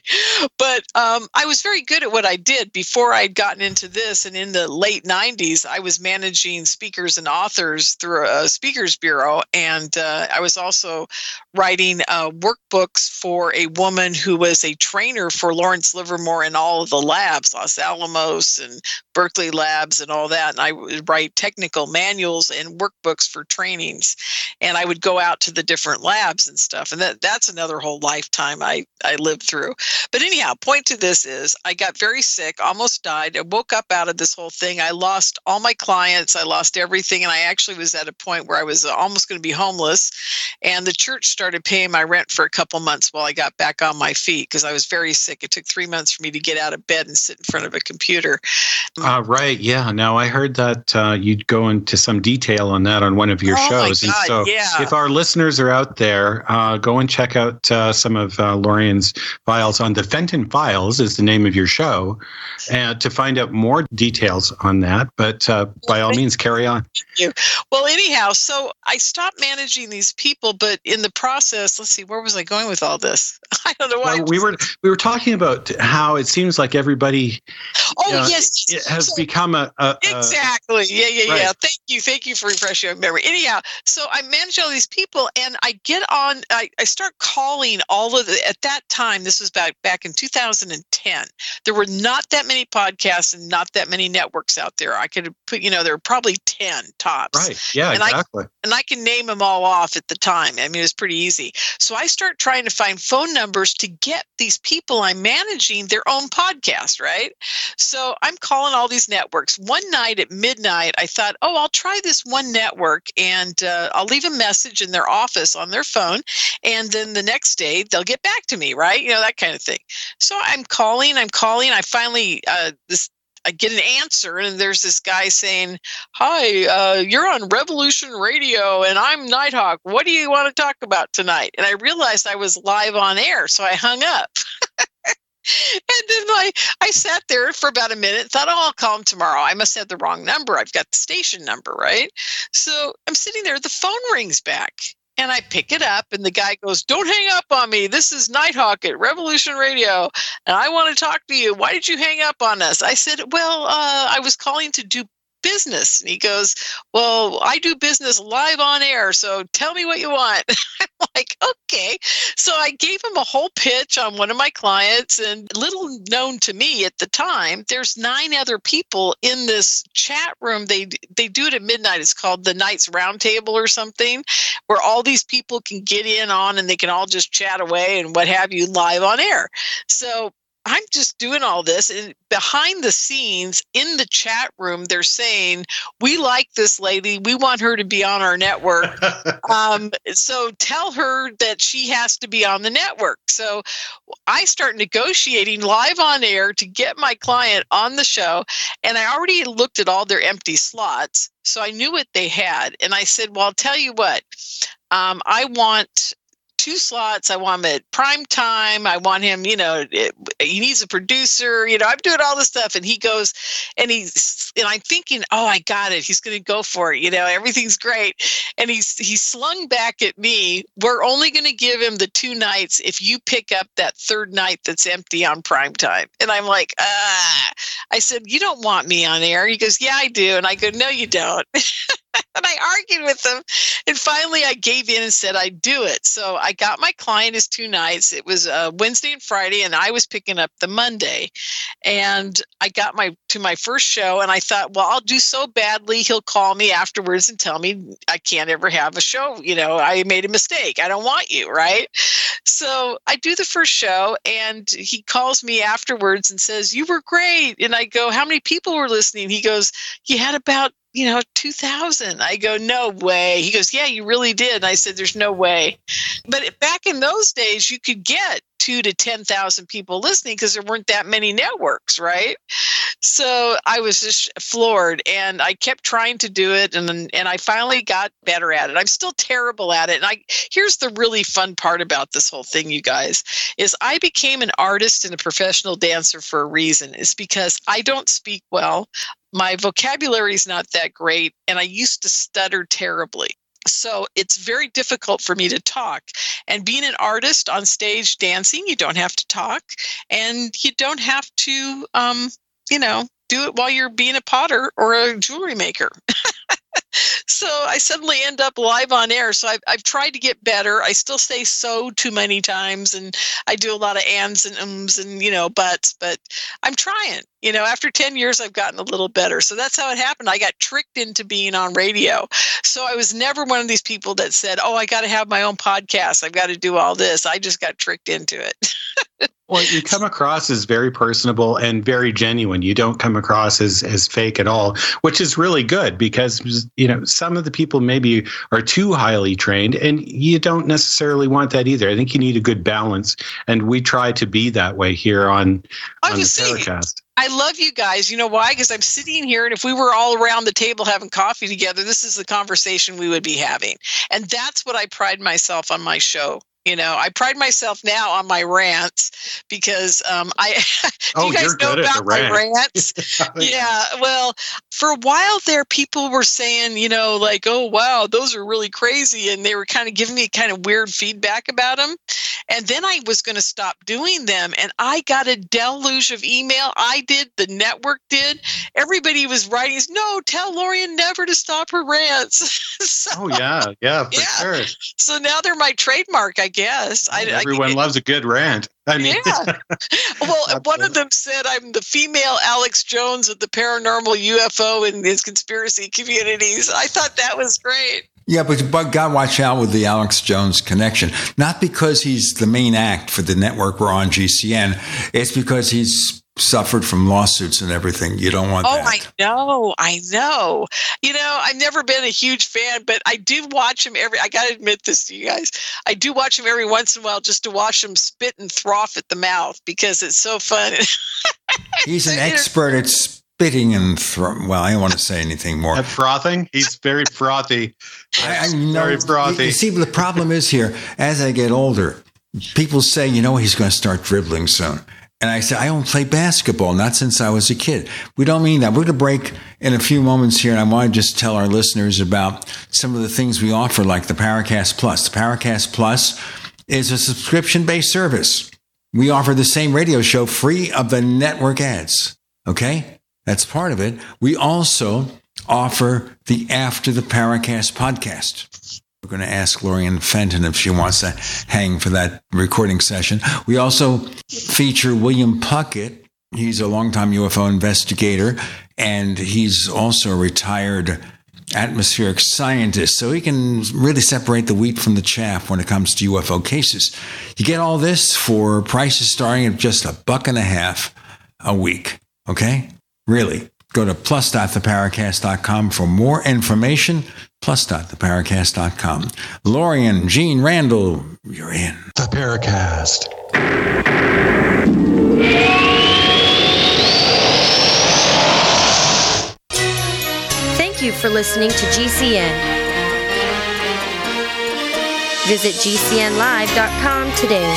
But um, I was very good at what I did before I'd gotten into this. And in the late 90s, I was managing speakers and authors through a speakers bureau. And uh, I was also writing uh, workbooks for a woman who was a trainer for Lawrence Livermore in all of the labs, Los Alamos and Berkeley labs and all that. And I would write technical manuals and workbooks for trainings. And I would go out to the different labs and stuff. And that, that's another whole lifetime I, I lived through. But anyhow, point to this is I got very sick, almost died. I woke up out of this whole thing. I lost all my clients. I lost everything. And I actually was at a point where I was almost going to be homeless. And the church started paying my rent for a couple months while I got back on my feet because I was very sick. It took three months for me to get out of bed and sit in front of a computer.
Uh, right. Yeah. Now I heard that uh, you'd go into some detail on that on one of your
Oh, my
shows.
God,
and so
yeah.
if our listeners are out there, uh, go and check out uh, some of uh, Lorien's files on the Fenton Files is the name of your show, uh, to find out more details on that. But uh, by all means, carry on.
Thank you. Well, anyhow, so I stopped managing these people, but in the process, let's see, where was I going with all this? I don't know why.
Well, we were we were talking about how it seems like everybody
oh, yes.
it has become a, a, a
Exactly. Yeah, yeah, yeah.
Right.
Thank you. Thank you for refreshing my memory. Anyhow, so I manage all these people and I get on, I, I start calling all of the, at that time, this was back, back in 2010. There were not that many podcasts and not that many networks out there. I could put, you know, there were probably 10 tops.
right. Yeah,
And I-
exactly.
and I can name them all off at the time. I mean, it was pretty easy. So I start trying to find phone numbers to get these people I'm managing their own podcast, right? So I'm calling all these networks. One night at midnight, I thought, oh, I'll try this one network and uh, I'll leave a message in their office on their phone. And then the next day, they'll get back to me, right? You know, that kind of thing. So I'm calling, I'm calling. I finally, uh, this I get an answer, and there's this guy saying, "Hi, uh, you're on Revolution Radio, and I'm Nighthawk. What do you want to talk about tonight?" And I realized I was live on air, so I hung up. and then I, I sat there for about a minute, thought, "Oh, I'll call him tomorrow." I must have the wrong number. I've got the station number, right? So I'm sitting there. The phone rings back. And I pick it up, and the guy goes, Don't hang up on me. This is Nighthawk at Revolution Radio, and I want to talk to you. Why did you hang up on us? I said, Well, uh, I was calling to do business. And he goes, Well, I do business live on air, so tell me what you want. I'm like, Okay. So I gave him a whole pitch on one of my clients, and little known to me at the time, there's nine other people in this chat room. They they do it at midnight. It's called the Knights Roundtable or something, where all these people can get in on and they can all just chat away and what have you live on air. So I'm just doing all this, and behind the scenes in the chat room, they're saying, "We like this lady. We want her to be on our network. um, so tell her that she has to be on the network." So I start negotiating live on air to get my client on the show, and I already looked at all their empty slots, so I knew what they had, and I said, "Well, I'll tell you what. Um, I want." Two slots. I want him at prime time. I want him, you know, it, he needs a producer. You know, I'm doing all this stuff. And he goes, and he's, and I'm thinking, oh, I got it. He's going to go for it. You know, everything's great. And he's, he slung back at me. We're only going to give him the two nights if you pick up that third night that's empty on prime time. And I'm like, ah, I said, you don't want me on air. He goes, yeah, I do. And I go, no, you don't. and I argued with them. And finally, I gave in and said I'd do it. So I got my client his two nights. It was uh, Wednesday and Friday, and I was picking up the Monday. And I got my to my first show, and I thought, well, I'll do so badly. He'll call me afterwards and tell me I can't ever have a show. You know, I made a mistake. I don't want you, right? So I do the first show, and he calls me afterwards and says, "You were great." And I go, "How many people were listening?" He goes, "You had about." You know, 2000. I go, no way. He goes, yeah, you really did. And I said, there's no way. But back in those days, you could get two to 10,000 people listening because there weren't that many networks, right? So I was just floored and I kept trying to do it and and I finally got better at it. I'm still terrible at it. And I here's the really fun part about this whole thing, you guys, is I became an artist and a professional dancer for a reason. It's because I don't speak well. My vocabulary is not that great and I used to stutter terribly. So it's very difficult for me to talk. And being an artist on stage dancing you don't have to talk and you don't have to um, you know do it while you're being a potter or a jewelry maker so I suddenly end up live on air. So I've, I've tried to get better. I still say so too many times, and I do a lot of ands and ums and you know buts, but I'm trying. You know, after 10 years, I've gotten a little better. So that's how it happened. I got tricked into being on radio. So I was never one of these people that said, Oh, I got to have my own podcast. I've got to do all this. I just got tricked into it.
Well, you come across as very personable and very genuine. You don't come across as as fake at all, which is really good because you know some of the people maybe are too highly trained, and you don't necessarily want that either. I think you need a good balance, and we try to be that way here on oh, on the Paracast.
I love you guys. You know why? Because I'm sitting here, and if we were all around the table having coffee together, this is the conversation we would be having. And that's what I pride myself on my show you know, I pride myself now on my rants because um, I.
oh,
you guys know about
rant.
my rants? yeah. Well, for a while there, people were saying, you know, like, "Oh, wow, those are really crazy," and they were kind of giving me kind of weird feedback about them. And then I was going to stop doing them, and I got a deluge of email. I did, the network did. Everybody was writing, "No, tell Lorien never to stop her rants." so,
Oh yeah, yeah, for
Yeah.
sure.
so now they're my trademark, I guess. I, I-
Everyone loves a good rant. I mean,
yeah. Well, one of them said I'm the female Alex Jones of the paranormal UFO and his conspiracy communities. I thought that was great.
Yeah, but but God, watch out with the Alex Jones connection. Not because he's the main act for the network we're on GCN. It's because he's suffered from lawsuits and everything. You don't want that.
Oh,
that.
I know, I know. You know, I've never been a huge fan, but I do watch him every. I got to admit this to you guys. I do watch him every once in a while just to watch him spit and froth at the mouth because it's so fun.
He's an expert at spitting and throw. Well, I don't want to say anything more.
At frothing, he's very frothy.
I, I know.
Very frothy.
You see, the problem is here. As I get older, people say, you know, he's going to start dribbling soon. And I said, I don't play basketball, not since I was a kid. We don't mean that. We're going to break in a few moments here, and I want to just tell our listeners about some of the things we offer, like the Paracast Plus. The Paracast Plus is a subscription based service. We offer the same radio show free of the network ads. Okay? That's part of it. We also offer the After the Paracast podcast. We're going to ask Lorien Fenton if she wants to hang for that recording session. We also feature William Puckett. He's a longtime UFO investigator, and he's also a retired atmospheric scientist. So he can really separate the wheat from the chaff when it comes to UFO cases. You get all this for prices starting at just a buck and a half a week. Okay? Really. Go to plus.theparacast.com for more information. Plus.theparacast.com. Lorien, Gene Randall, you're in.
The Paracast.
Thank you for listening to GCN. Visit GCNlive.com today.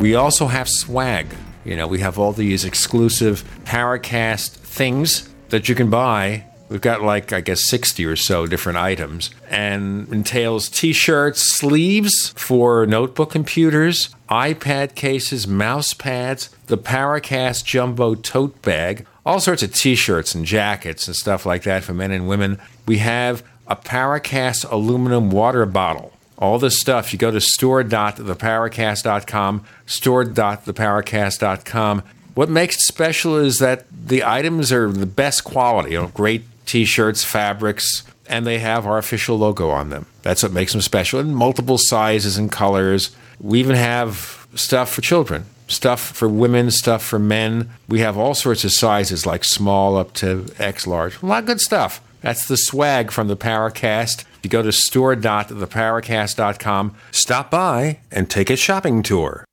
We also have swag. You know, we have all these exclusive Paracast things that you can buy. We've got like, I guess, 60 or so different items and entails t shirts, sleeves for notebook computers, iPad cases, mouse pads, the Paracast Jumbo tote bag, all sorts of t shirts and jackets and stuff like that for men and women. We have a Paracast aluminum water bottle. All this stuff, you go to store.theparacast.com, store.theparacast.com. What makes it special is that the items are the best quality, you know, great t shirts, fabrics, and they have our official logo on them. That's what makes them special in multiple sizes and colors. We even have stuff for children, stuff for women, stuff for men. We have all sorts of sizes, like small up to X large. A lot of good stuff. That's the swag from the Paracast. you go to store.theparacast.com, stop by and take a shopping tour.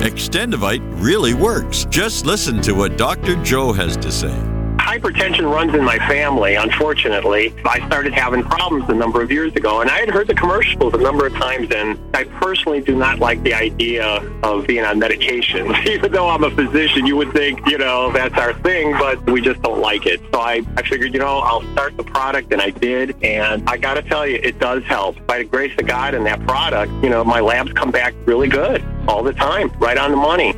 Extendovite really works. Just listen to what Dr. Joe has to say.
Hypertension runs in my family, unfortunately. I started having problems a number of years ago, and I had heard the commercials a number of times, and I personally do not like the idea of being on medications. Even though I'm a physician, you would think, you know, that's our thing, but we just don't like it. So I, I figured, you know, I'll start the product, and I did, and I got to tell you, it does help. By the grace of God and that product, you know, my labs come back really good all the time, right on the money.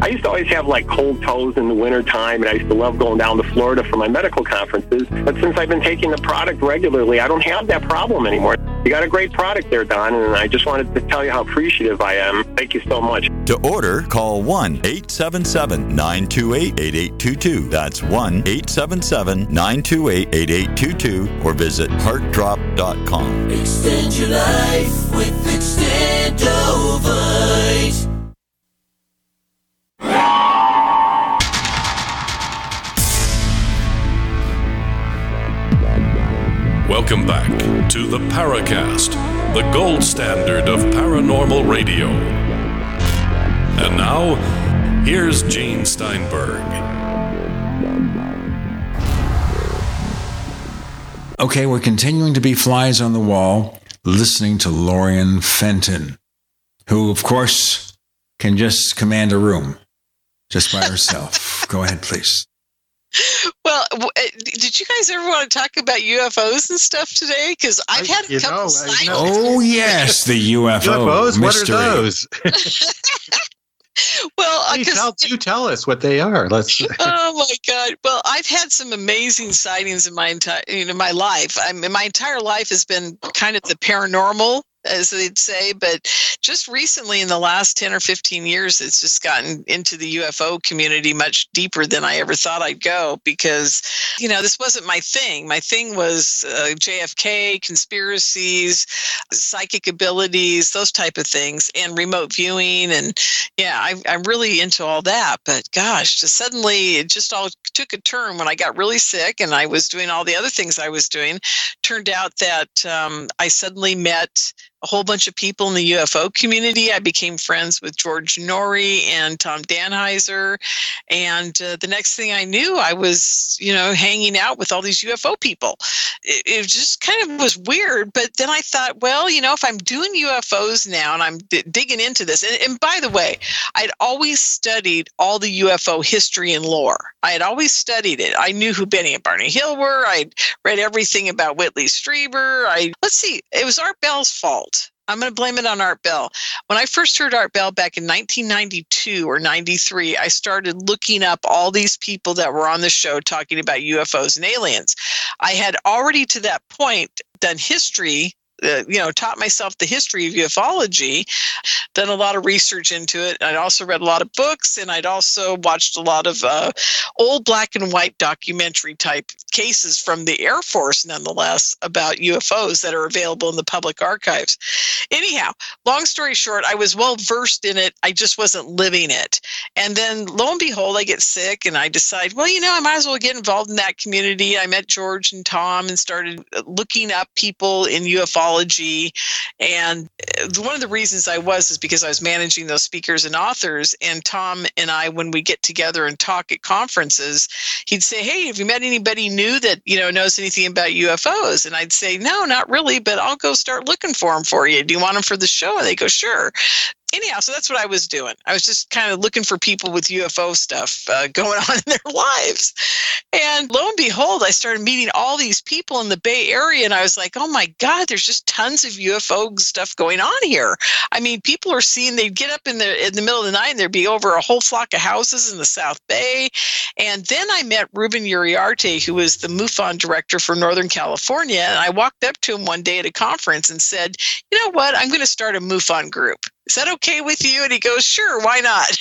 I used to always have like cold toes in the wintertime, and I used to love going down to Florida for my medical conferences. But since I've been taking the product regularly, I don't have that problem anymore. You got a great product there, Don, and I just wanted to tell you how appreciative I am. Thank you so much.
To order, call 1 877 928 8822. That's 1 877 928 8822 or visit heartdrop.com.
Extend your life with Extendovite.
Welcome back to the Paracast, the gold standard of paranormal radio. And now, here's Gene Steinberg.
Okay, we're continuing to be flies on the wall, listening to Lorien Fenton, who, of course, can just command a room just by herself. Go ahead, please.
Well, uh, did you guys ever want to talk about UFOs and stuff today? Because I've had a
you
couple
know, I
sightings.
Oh, yes, the UFO.
UFOs?
mystery.
What are those?
Well, uh,
Please tell, you tell us what they are. Let's.
oh my god well i've had some amazing sightings in my entire you know my life i mean my entire life has been kind of the paranormal as they'd say but just recently in the last 10 or 15 years it's just gotten into the ufo community much deeper than i ever thought i'd go because you know this wasn't my thing. My thing was uh, jfk conspiracies psychic abilities those type of things and remote viewing and yeah I, i'm really into all that but gosh just suddenly it just all took a turn when i got really sick and i was doing all the other things i was doing. Turned out that um, i suddenly met a whole bunch of people in the UFO community. I became friends with George Noory and Tom Danheiser. And uh, the next thing I knew, I was, you know, hanging out with all these UFO people. It, it just kind of was weird. But then I thought, well, you know, if I'm doing UFOs now and I'm d- digging into this, and, and by the way, I'd always studied all the UFO history and lore. I had always studied it. I knew who Betty and Barney Hill were. I'd read everything about Whitley Strieber. I let's see, it was Art Bell's fault. I'm going to blame it on Art Bell. When I first heard Art Bell back in 1992 or 93, I started looking up all these people that were on the show talking about UFOs and aliens. I had already to that point done history uh, you know, taught myself the history of ufology, done a lot of research into it. I'd also read a lot of books, and I'd also watched a lot of uh, old black and white documentary type cases from the Air Force, nonetheless, about UFOs that are available in the public archives. Anyhow, long story short, I was well versed in it. I just wasn't living it. And then lo and behold, I get sick, and I decide, well, you know, I might as well get involved in that community. I met George and Tom and started looking up people in ufology and uh, one of the reasons I was is because I was managing those speakers and authors. And Tom and I, when we get together and talk at conferences, he'd say, Hey, have you met anybody new that, you know, knows anything about UFOs? And I'd say, No, not really, but I'll go start looking for them for you. Do you want them for the show? And they go, Sure anyhow, so that's what I was doing. I was just kind of looking for people with UFO stuff uh, going on in their lives. And lo and behold, I started meeting all these people in the Bay Area, and I was like, oh my God, there's just tons of UFO stuff going on here. I mean, people are seeing they'd get up in the in the middle of the night and there'd be over a whole flock of houses in the South Bay. And then I met Ruben Uriarte, who was the MUFON director for Northern California. And I walked up to him one day at a conference and said, you know what, I'm going to start a MUFON group is that okay with you? And he goes, sure, why not?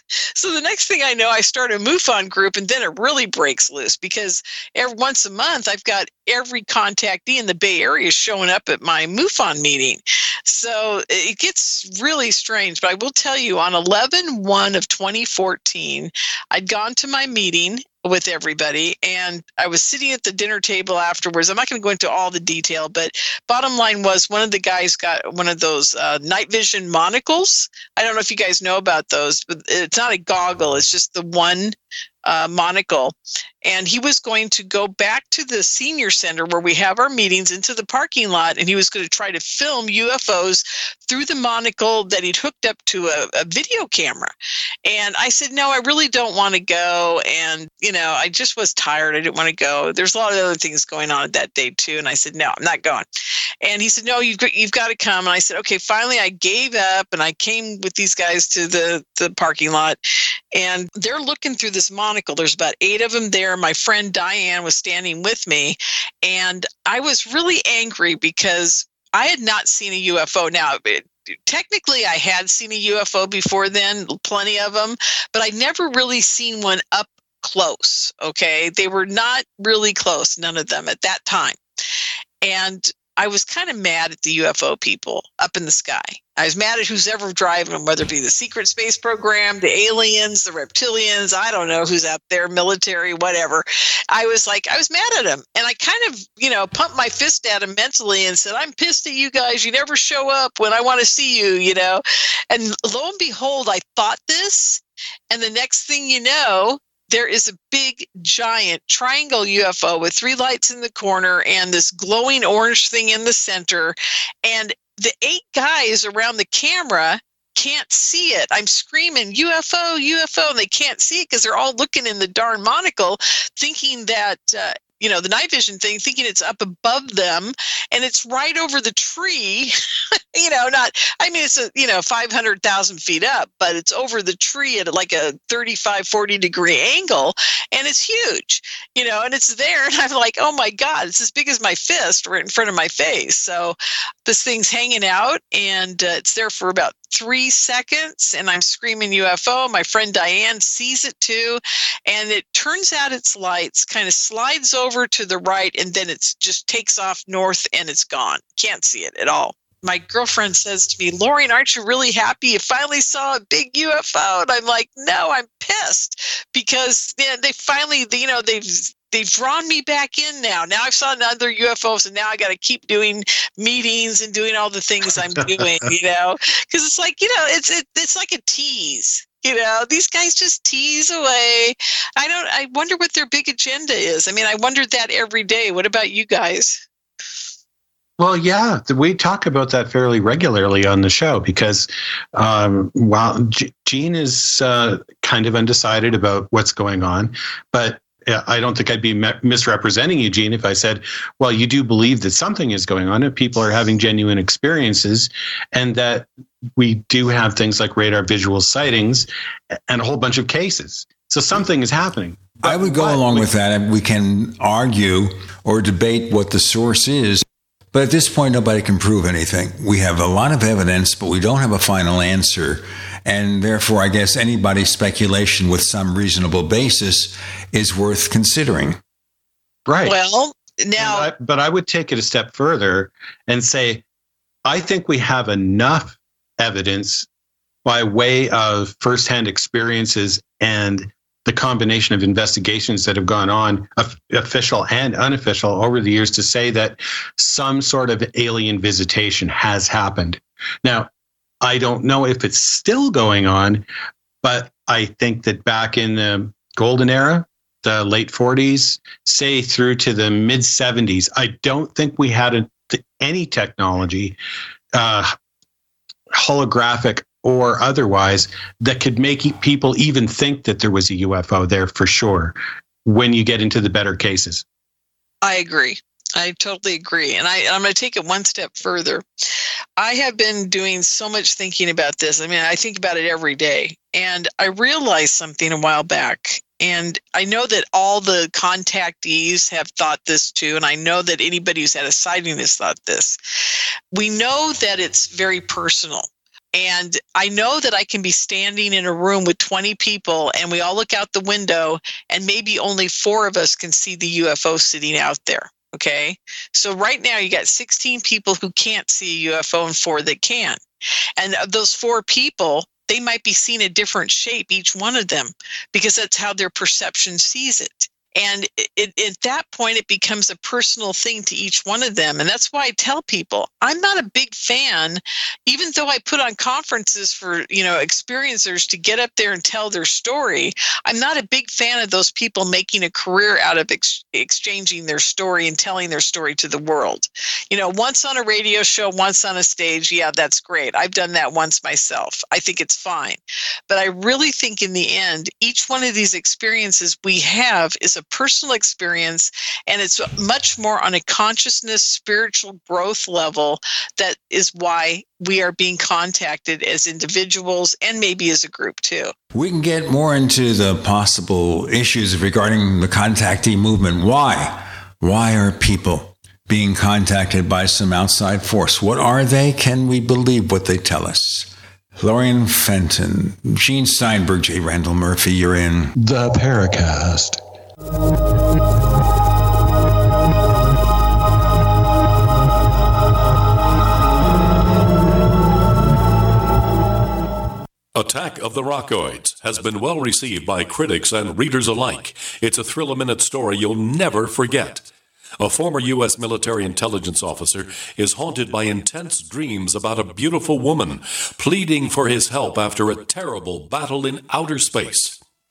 so the next thing I know, I start a MUFON group, and then it really breaks loose because every once a month I've got every contactee in the Bay Area showing up at my MUFON meeting. So it gets really strange. But I will tell you, on 11 1 of 2014, I'd gone to my meeting with everybody. And I was sitting at the dinner table afterwards. I'm not going to go into all the detail, but bottom line was one of the guys got one of those uh, night vision monocles. I don't know if you guys know about those, but it's not a goggle, it's just the one uh, monocle. And he was going to go back to the senior center where we have our meetings into the parking lot, and he was going to try to film UFOs through the monocle that he'd hooked up to a, a video camera. And I said, No, I really don't want to go. And, you know, I just was tired. I didn't want to go. There's a lot of other things going on that day, too. And I said, No, I'm not going. And he said, No, you've, you've got to come. And I said, Okay, finally, I gave up and I came with these guys to the, the parking lot. And they're looking through this monocle. There's about eight of them there. My friend Diane was standing with me. And I was really angry because I had not seen a UFO. Now, it, technically, I had seen a UFO before then, plenty of them, but I'd never really seen one up close. Okay. They were not really close, none of them at that time. And I was kind of mad at the UFO people up in the sky. I was mad at who's ever driving them, whether it be the secret space program, the aliens, the reptilians, I don't know who's up there, military, whatever. I was like, I was mad at them. And I kind of, you know, pumped my fist at them mentally and said, I'm pissed at you guys. You never show up when I want to see you, you know. And lo and behold, I thought this. And the next thing you know, there is a big giant triangle UFO with three lights in the corner and this glowing orange thing in the center. And the eight guys around the camera can't see it. I'm screaming UFO, UFO, and they can't see it because they're all looking in the darn monocle, thinking that uh, you know the night vision thing thinking it's up above them and it's right over the tree you know not i mean it's a you know 500000 feet up but it's over the tree at like a 35 40 degree angle and it's huge you know and it's there and i'm like oh my god it's as big as my fist right in front of my face. So this thing's hanging out and uh, it's there for about three seconds and I'm screaming UFO. My friend Diane sees it too. And it turns out its lights kind of slides over to the right and then it just takes off north and it's gone. Can't see it at all. My girlfriend says to me, Lauren, aren't you really happy you finally saw a big UFO? And I'm like, no, I'm pissed because they finally, you know, they've they've drawn me back in now. Now I've saw another UFOs, and now I got to keep doing meetings and doing all the things I'm doing. you know, because it's like you know, it's it, it's like a tease. You know, these guys just tease away. I don't. I wonder what their big agenda is. I mean, I wondered that every day. What about you guys?
Well, yeah, we talk about that fairly regularly on the show because um, while Gene is uh, kind of undecided about what's going on, but I don't think I'd be misrepresenting Eugene if I said, well, you do believe that something is going on and people are having genuine experiences and that we do have things like radar visual sightings and a whole bunch of cases. So something is happening.
I would go along with that. We can argue or debate what the source is. But at this point, nobody can prove anything. We have a lot of evidence, but we don't have a final answer. And therefore, I guess anybody's speculation with some reasonable basis is worth considering.
Right.
Well, now.
I, but I would take it a step further and say, I think we have enough evidence by way of firsthand experiences and the combination of investigations that have gone on, official and unofficial, over the years to say that some sort of alien visitation has happened. Now, I don't know if it's still going on, but I think that back in the golden era, the late 40s, say through to the mid 70s, I don't think we had a, any technology, uh, holographic or otherwise, that could make people even think that there was a UFO there for sure when you get into the better cases.
I agree. I totally agree. And I, I'm going to take it one step further. I have been doing so much thinking about this. I mean, I think about it every day. And I realized something a while back. And I know that all the contactees have thought this too. And I know that anybody who's had a sighting has thought this. We know that it's very personal. And I know that I can be standing in a room with 20 people and we all look out the window and maybe only four of us can see the UFO sitting out there. Okay. So right now you got 16 people who can't see a UFO and four that can. And of those four people, they might be seeing a different shape, each one of them, because that's how their perception sees it. And it, at that point, it becomes a personal thing to each one of them. And that's why I tell people I'm not a big fan, even though I put on conferences for, you know, experiencers to get up there and tell their story. I'm not a big fan of those people making a career out of ex- exchanging their story and telling their story to the world. You know, once on a radio show, once on a stage, yeah, that's great. I've done that once myself. I think it's fine. But I really think in the end, each one of these experiences we have is a personal experience and it's much more on a consciousness spiritual growth level that is why we are being contacted as individuals and maybe as a group too.
We can get more into the possible issues regarding the contactee movement. Why? Why are people being contacted by some outside force? What are they? Can we believe what they tell us? Lorien Fenton, Gene Steinberg, J. Randall Murphy, you're in.
The Paracast.
Attack of the Rockoids has been well received by critics and readers alike. It's a thrill a minute story you'll never forget. A former U.S. military intelligence officer is haunted by intense dreams about a beautiful woman pleading for his help after a terrible battle in outer space.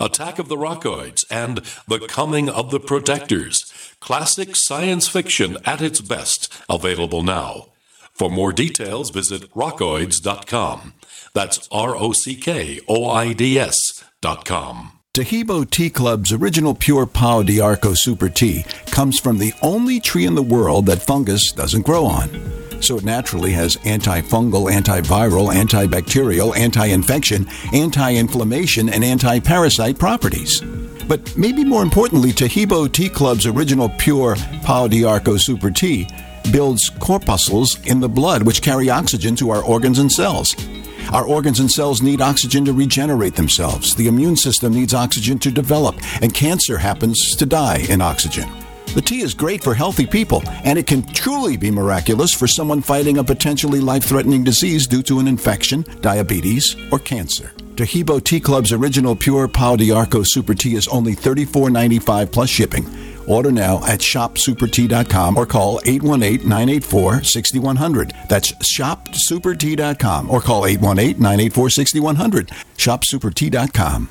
Attack of the Rockoids and The Coming of the Protectors. Classic science fiction at its best, available now. For more details, visit rockoids.com. That's R O C K O I D S.com.
Taheebo Tea Club's original pure Pau d'Arco Super Tea comes from the only tree in the world that fungus doesn't grow on. So it naturally has antifungal, antiviral, antibacterial, anti infection, anti inflammation, and anti parasite properties. But maybe more importantly, Taheebo Tea Club's original pure Pau d'Arco Super Tea builds corpuscles in the blood which carry oxygen to our organs and cells. Our organs and cells need oxygen to regenerate themselves. The immune system needs oxygen to develop, and cancer happens to die in oxygen. The tea is great for healthy people, and it can truly be miraculous for someone fighting a potentially life threatening disease due to an infection, diabetes, or cancer. Taheebo Tea Club's original pure Pau d'Arco Super Tea is only $34.95 plus shipping. Order now at shopsupertea.com or call 818 984 6100. That's shopsupertea.com or call 818 984 6100. Shopsupertea.com.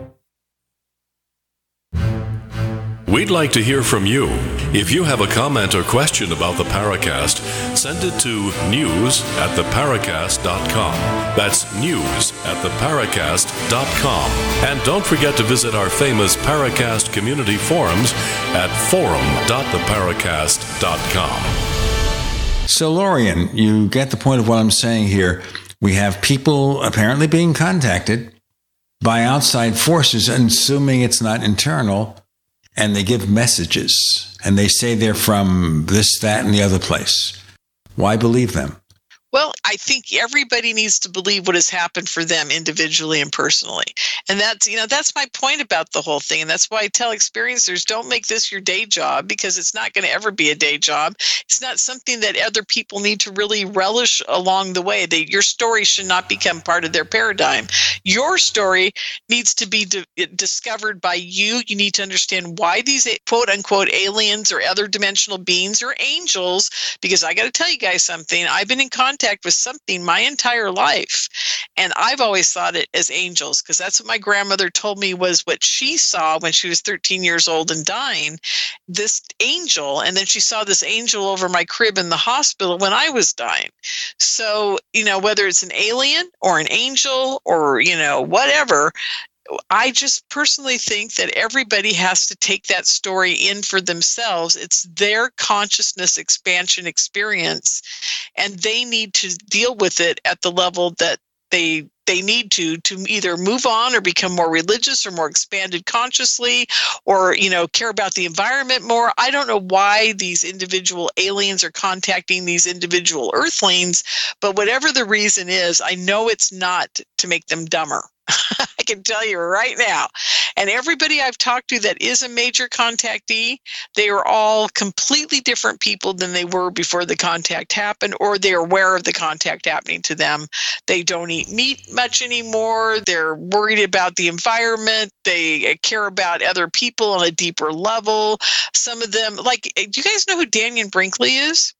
We'd like to hear from you. If you have a comment or question about the Paracast, send it to news at theparacast.com. That's news at theparacast.com. And don't forget to visit our famous Paracast community forums at forum.theparacast.com.
So, Lorien, you get the point of what I'm saying here. We have people apparently being contacted by outside forces, assuming it's not internal, and they give messages and they say they're from this, that, and the other place. Why believe them?
Well, I think everybody needs to believe what has happened for them individually and personally. And that's, you know, that's my point about the whole thing. And that's why I tell experiencers don't make this your day job because it's not going to ever be a day job. It's not something that other people need to really relish along the way. Your story should not become part of their paradigm. Your story needs to be di- discovered by you. You need to understand why these quote unquote aliens or other dimensional beings or angels, because I got to tell you guys something. I've been in contact contact with something my entire life. And I've always thought it as angels because that's what my grandmother told me was what she saw when she was 13 years old and dying this angel. And then she saw this angel over my crib in the hospital when I was dying. So, you know, whether it's an alien or an angel or, you know, whatever, I just personally think that everybody has to take that story in for themselves. It's their consciousness expansion experience, and they need to deal with it at the level that they they need to to either move on or become more religious or more expanded consciously or you know care about the environment more i don't know why these individual aliens are contacting these individual earthlings but whatever the reason is i know it's not to make them dumber I can tell you right now. And everybody I've talked to that is a major contactee, they are all completely different people than they were before the contact happened, or they're aware of the contact happening to them. They don't eat meat much anymore. They're worried about the environment. They uh, care about other people on a deeper level. Some of them, like, uh, do you guys know who Dannion Brinkley is?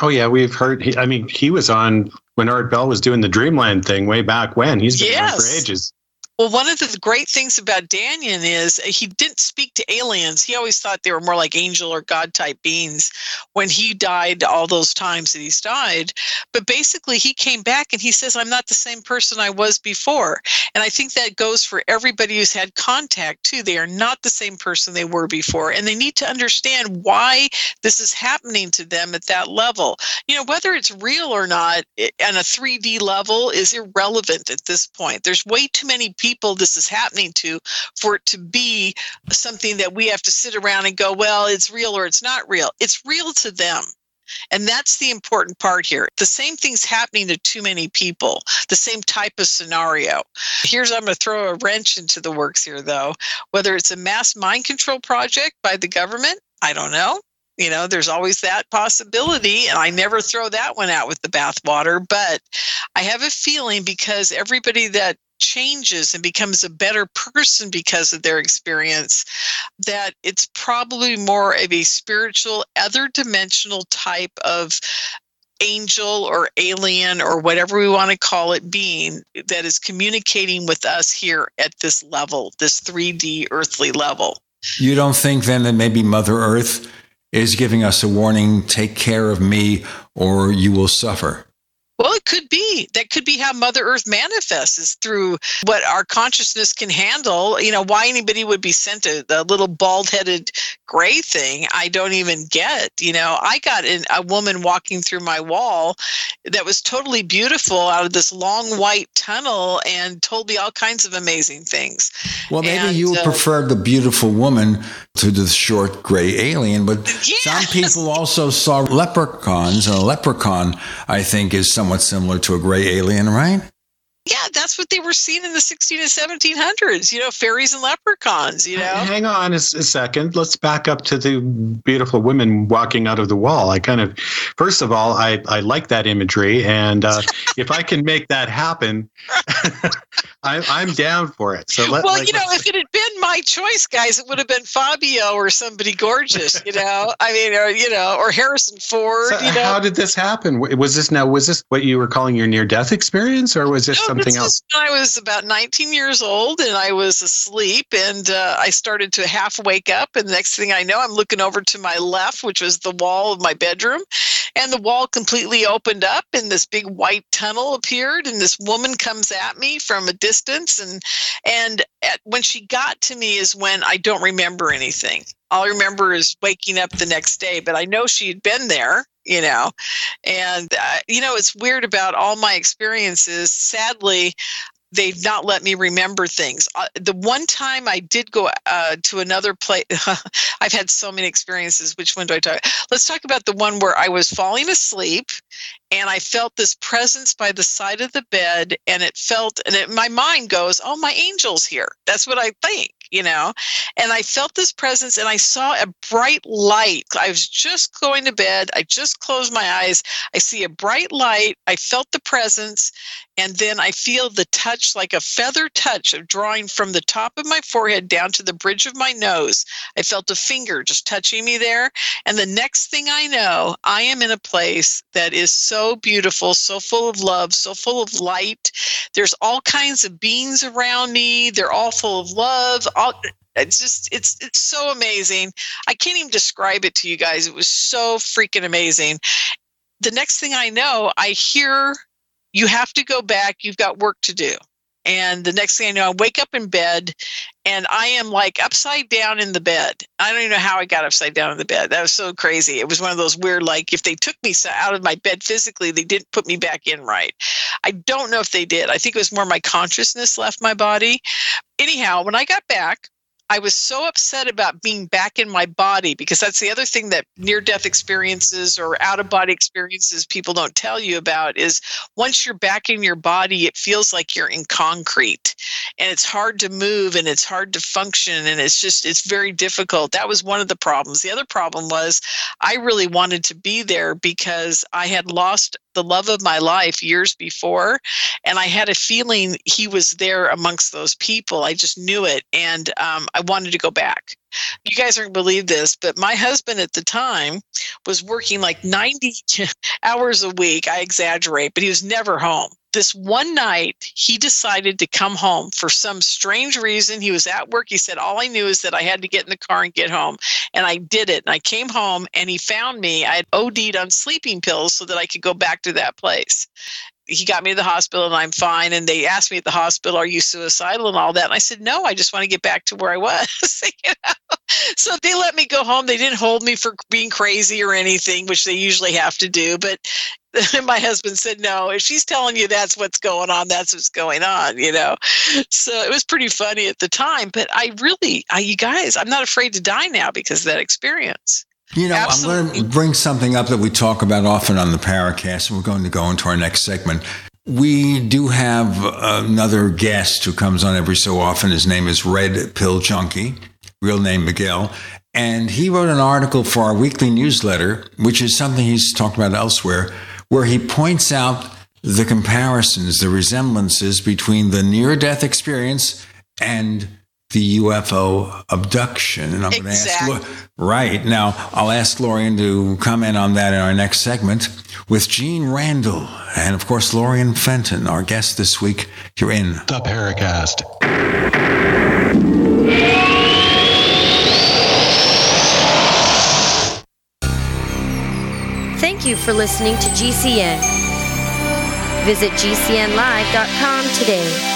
Oh yeah, we've heard. He, I mean, he was on when Art Bell was doing the Dreamland thing way back when. He's been yes. for ages.
Well, one of the great things about Dannion is uh, he didn't speak to aliens. He always thought they were more like angel or god type beings when he died all those times that he's died. But basically, he came back and he says, I'm not the same person I was before. And I think that goes for everybody who's had contact too. They are not the same person they were before. And they need to understand why this is happening to them at that level. You know, whether it's real or not on a 3D level is irrelevant at this point. There's way too many people people this is happening to for it to be something that we have to sit around and go, well, it's real or it's not real. It's real to them. And that's the important part here. The same thing's happening to too many people, the same type of scenario. Here's I'm going to throw a wrench into the works here, though. Whether it's a mass mind control project by the government, I don't know. You know, there's always that possibility, and I never throw that one out with the bathwater. But I have a feeling because everybody that changes and becomes a better person because of their experience, that it's probably more of a spiritual, other dimensional type of angel or alien or whatever we want to call it being that is communicating with us here at this level, this 3D earthly level.
You don't think then that maybe Mother Earth is giving us a warning take care of me or you will suffer?
Well, it could be. That could be how Mother Earth manifests is through what our consciousness can handle. You know, why anybody would be sent a, a little bald headed gray thing, I don't even get. You know, I got in, a woman walking through my wall that was totally beautiful out of this long white tunnel and told me all kinds of amazing things.
Well, maybe
and,
you
uh,
prefer the beautiful woman to the short gray alien, but
yes!
some people also saw leprechauns, and a leprechaun, I think, is somewhat similar to a gray alien, right?
Yeah, that's what they were seeing in the 16 and 1700s. You know, fairies and leprechauns. You know.
Hang on a, a second. Let's back up to the beautiful women walking out of the wall. I kind of, first of all, I I like that imagery, and uh, if I can make that happen, I, I'm down for it. So let,
well,
like,
you know, if it had been my choice, guys, it would have been Fabio or somebody gorgeous. You know, I mean, or you know, or Harrison Ford.
so
you know,
how did this happen? Was this now? Was this what you were calling your near-death experience, or was this
No,
something
this
else?
when I was about 19 years old and I was asleep and uh, I started to half wake up. And the next thing I know, I'm looking over to my left, which was the wall of my bedroom. And the wall completely opened up and this big white tunnel appeared. And this woman comes at me from a distance. And, and at, when she got to me is when I don't remember anything. All I remember is waking up the next day, but I know she had been there you know? And uh, you know it's weird about all my experiences. Sadly they've not let me remember things. Uh, the one time i did go uh, to another place i've had so many experiences. Which one do i talk let's talk about the one where i was falling asleep and i felt this presence by the side of the bed and it felt and it, my mind goes oh my angel's here. That's what i think you know? And i felt this presence and i saw a bright light. I was just going to bed. I just closed my eyes. I see a bright light. I felt the presence and then i feel the touch like a feather touch of drawing from the top of my forehead down to the bridge of my nose. I felt a finger just touching me there. And the next thing i know i am in a place that is so beautiful so full of love so full of light. There's all kinds of beings around me. They're all full of love. All it's just it's it's so amazing. I can't even describe it to you guys. It was so freaking amazing. The next thing i know i hear you have to go back you've got work to do. And the next thing i know i wake up in bed and i am like upside down in the bed. I don't even know how i got upside down in the bed. That was so crazy. It was one of those weird like if they took me out of my bed physically they didn't put me back in right. I don't know if they did. I think it was more my consciousness left my body. Anyhow when i got back I was so upset about being back in my body because that's the other thing that near death experiences or out of body experiences people don't tell you about is once you're back in your body, it feels like you're in concrete and it's hard to move and it's hard to function and it's just, it's very difficult. That was one of the problems. The other problem was I really wanted to be there because I had lost the love of my life years before and i had a feeling he was there amongst those people. I just knew it and um, i wanted to go back. You guys aren't believe this but my husband at the time was working like 90 hours a week. I exaggerate but he was never home this one night he decided to come home. For some strange reason he was at work. He said all i knew is that i had to get in the car and get home. And i did it. And i came home and he found me. I had od'd on sleeping pills so that i could go back to that place he got me to the hospital and I'm fine. And they asked me at the hospital, Are you suicidal and all that? And I said, No, I just want to get back to where I was. you know? So they let me go home. They didn't hold me for being crazy or anything, which they usually have to do. But my husband said, No, if she's telling you that's what's going on, that's what's going on, you know? So it was pretty funny at the time. But I really, I, you guys, I'm not afraid to die now because of that experience.
You know, I'm going to bring something up that we talk about often on the Paracast, and we're going to go into our next segment. We do have another guest who comes on every so often. His name is Red Pill Junkie, real name Miguel. And he wrote an article for our weekly newsletter, which is something he's talked about elsewhere, where he points out the comparisons, the resemblances between the near death experience and the UFO abduction. And I'm
exactly.
going to ask, right now, I'll ask Lorien to comment on that in our next segment with Gene Randall and, of course, Lorien Fenton, our guest this week. You're in
the Paracast.
Thank you for listening to GCN. Visit GCNlive.com today.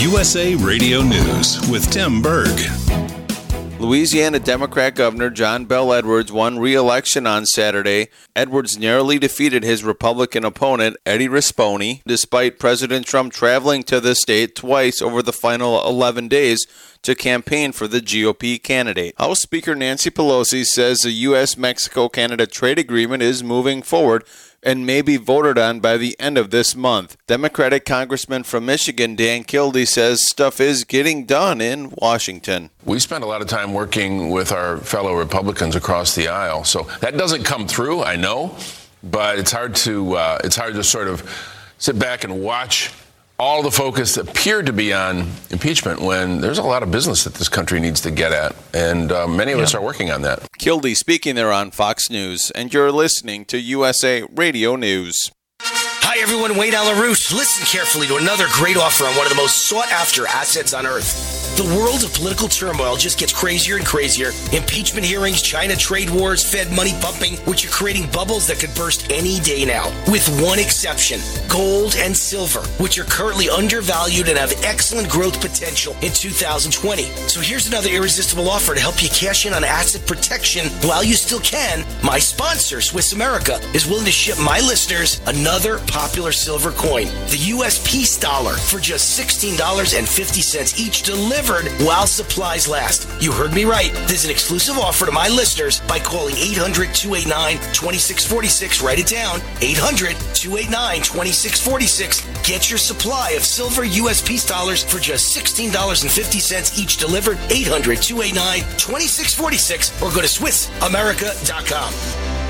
USA Radio News with Tim Berg.
Louisiana Democrat Governor John Bell Edwards won re election on Saturday. Edwards narrowly defeated his Republican opponent, Eddie Rispone, despite President Trump traveling to the state twice over the final 11 days to campaign for the GOP candidate. House Speaker Nancy Pelosi says the U.S. Mexico Canada trade agreement is moving forward and may be voted on by the end of this month. Democratic Congressman from Michigan, Dan Kildee, says stuff is getting done in Washington.
We spend a lot of time working with our fellow Republicans across the aisle, so that doesn't come through, I know, but it's hard to uh, it's hard to sort of sit back and watch all the focus appeared to be on impeachment when there's a lot of business that this country needs to get at, and uh, many of yeah. us are working on that.
Kildee speaking there on Fox News, and you're listening to USA Radio News.
Hi, everyone. Wayne Allyn Listen carefully to another great offer on one of the most sought after assets on earth. The world of political turmoil just gets crazier and crazier. Impeachment hearings, China trade wars, Fed money pumping, which are creating bubbles that could burst any day now. With one exception gold and silver, which are currently undervalued and have excellent growth potential in 2020. So here's another irresistible offer to help you cash in on asset protection while you still can. My sponsor, Swiss America, is willing to ship my listeners another popular silver coin, the US Peace Dollar, for just $16.50 each delivered delivered while supplies last. You heard me right. There's an exclusive offer to my listeners by calling 800 289 2646. Write it down 800 289 2646. Get your supply of silver U.S. peace dollars for just $16.50 each delivered. 800 289 2646 or go to SwissAmerica.com.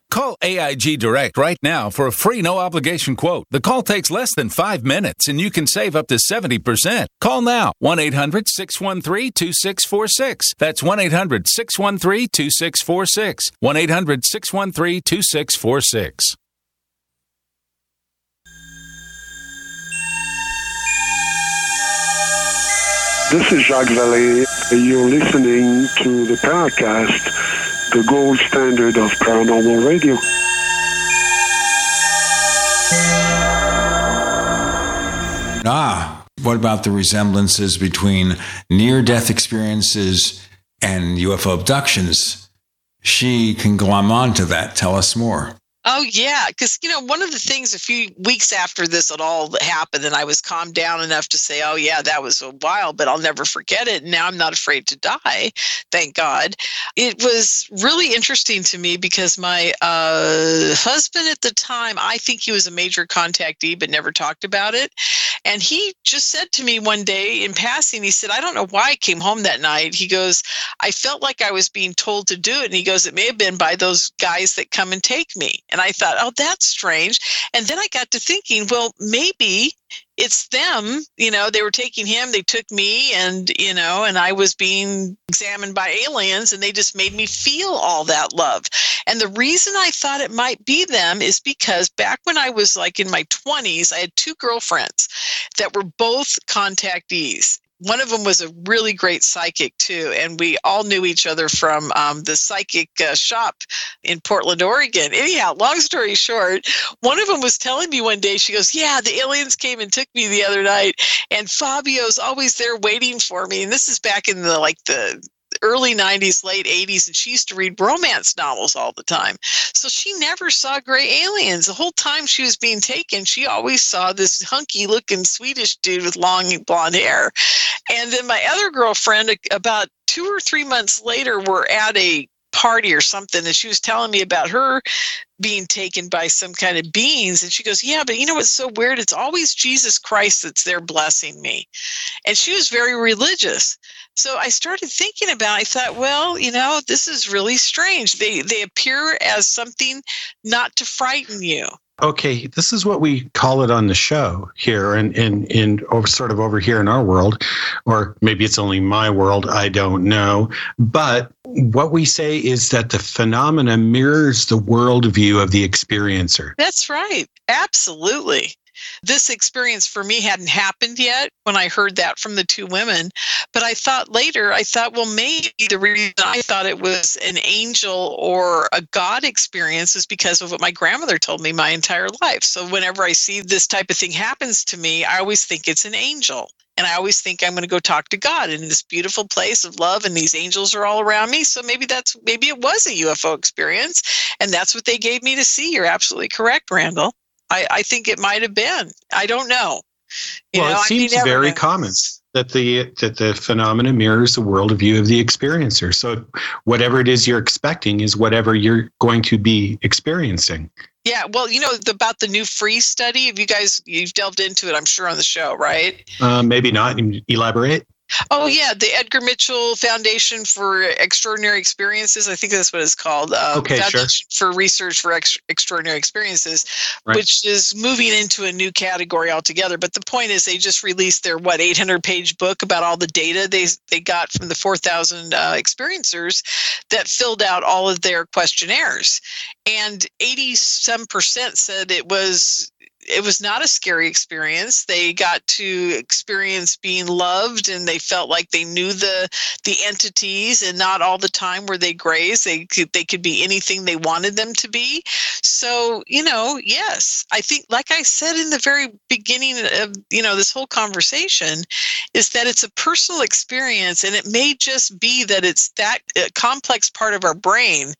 Call AIG Direct right now for a free no obligation quote. The call takes less than five minutes and you can save up to 70%. Call now 1 800 613 2646. That's 1 800 613 2646. 1 800 613 2646.
This is Jacques Vallée. You're listening to the Paracast the gold standard of paranormal radio.
Ah, what about the resemblances between near death experiences and UFO abductions? She can glom on to that. Tell us more.
Oh yeah, because you know one of the things a few weeks after this it all happened, and I was calmed down enough to say, "Oh yeah, that was a while, but I'll never forget it." And now I'm not afraid to die, thank God. It was really interesting to me because my uh, husband at the time, I think he was a major contactee, but never talked about it. And he just said to me one day in passing, he said, "I don't know why I came home that night." He goes, "I felt like I was being told to do it," and he goes, "It may have been by those guys that come and take me." And I thought, oh, that's strange. And then I got to thinking, well, maybe it's them you know they were taking him they took me and you know and i was being examined by aliens and they just made me feel all that love and the reason i thought it might be them is because back when i was like in my 20s i had two girlfriends that were both contactees one of them was a really great psychic too and we all knew each other from um, the psychic uh, shop in portland oregon. Anyhow long story short one of them was telling me one day she goes yeah the aliens came and took me the other night and fabio's always there waiting for me and this is back in the like the early 90s, late 80s, and she used to read romance novels all the time. So she never saw gray aliens. The whole time she was being taken, she always saw this hunky looking Swedish dude with long blonde hair. And then my other girlfriend, uh, about two or three months later, were at a party or something and she was telling me about her being taken by some kind of beings and she goes yeah but you know what's so weird it's always jesus christ that's there blessing me and she was very religious so I started thinking about I thought, well, you know, this is really strange. They they appear as something not to frighten you.
Okay, this is what we call it on the show here and in, in, sort of over here in our world, or maybe it's only my world, I don't know. But what we say is that the phenomena mirrors the worldview of the experiencer.
That's right. Absolutely. This experience for me hadn't happened yet when I heard that from the two women. But I thought later, I thought, well, maybe the reason I thought it was an angel or a God experience is because of what my grandmother told me my entire life. So whenever I see this type of thing happens to me, I always think it's an angel. And I always think I'm going to go talk to God in this beautiful place of love, and these angels are all around me. So maybe that's maybe it was a UFO experience, and that's what they gave me to see. You're absolutely correct, Randall. I, I think it might have been. I don't know.
You well, know, it seems very common that the that the phenomena mirrors the worldview of the experiencer. So whatever it is you're expecting is whatever you're going to be experiencing.
Yeah, well, you know the, about the new free study. Have you guys you've delved into it? I'm sure on the show, right?
Uh, maybe not. Elaborate.
Oh yeah, the Edgar Mitchell Foundation for Extraordinary Experiences. I think that's what it's called.
Uh, okay,
Foundation
sure.
For Research for Ex- Extraordinary Experiences, right. which is moving into a new category altogether. But the point is, they just released their what 800 page book about all the data they they got from the 4,000 uh, experiencers that filled out all of their questionnaires, and 80 some percent said it was it was not a scary experience. They got to experience being loved and they felt like they knew the the entities and not all the time were they grays. They could they could be anything they wanted them to be. So, you know, yes, I think like I said in the very beginning of, you know, this whole conversation is that it's a personal experience and it may just be that it's that uh, complex part of our brain.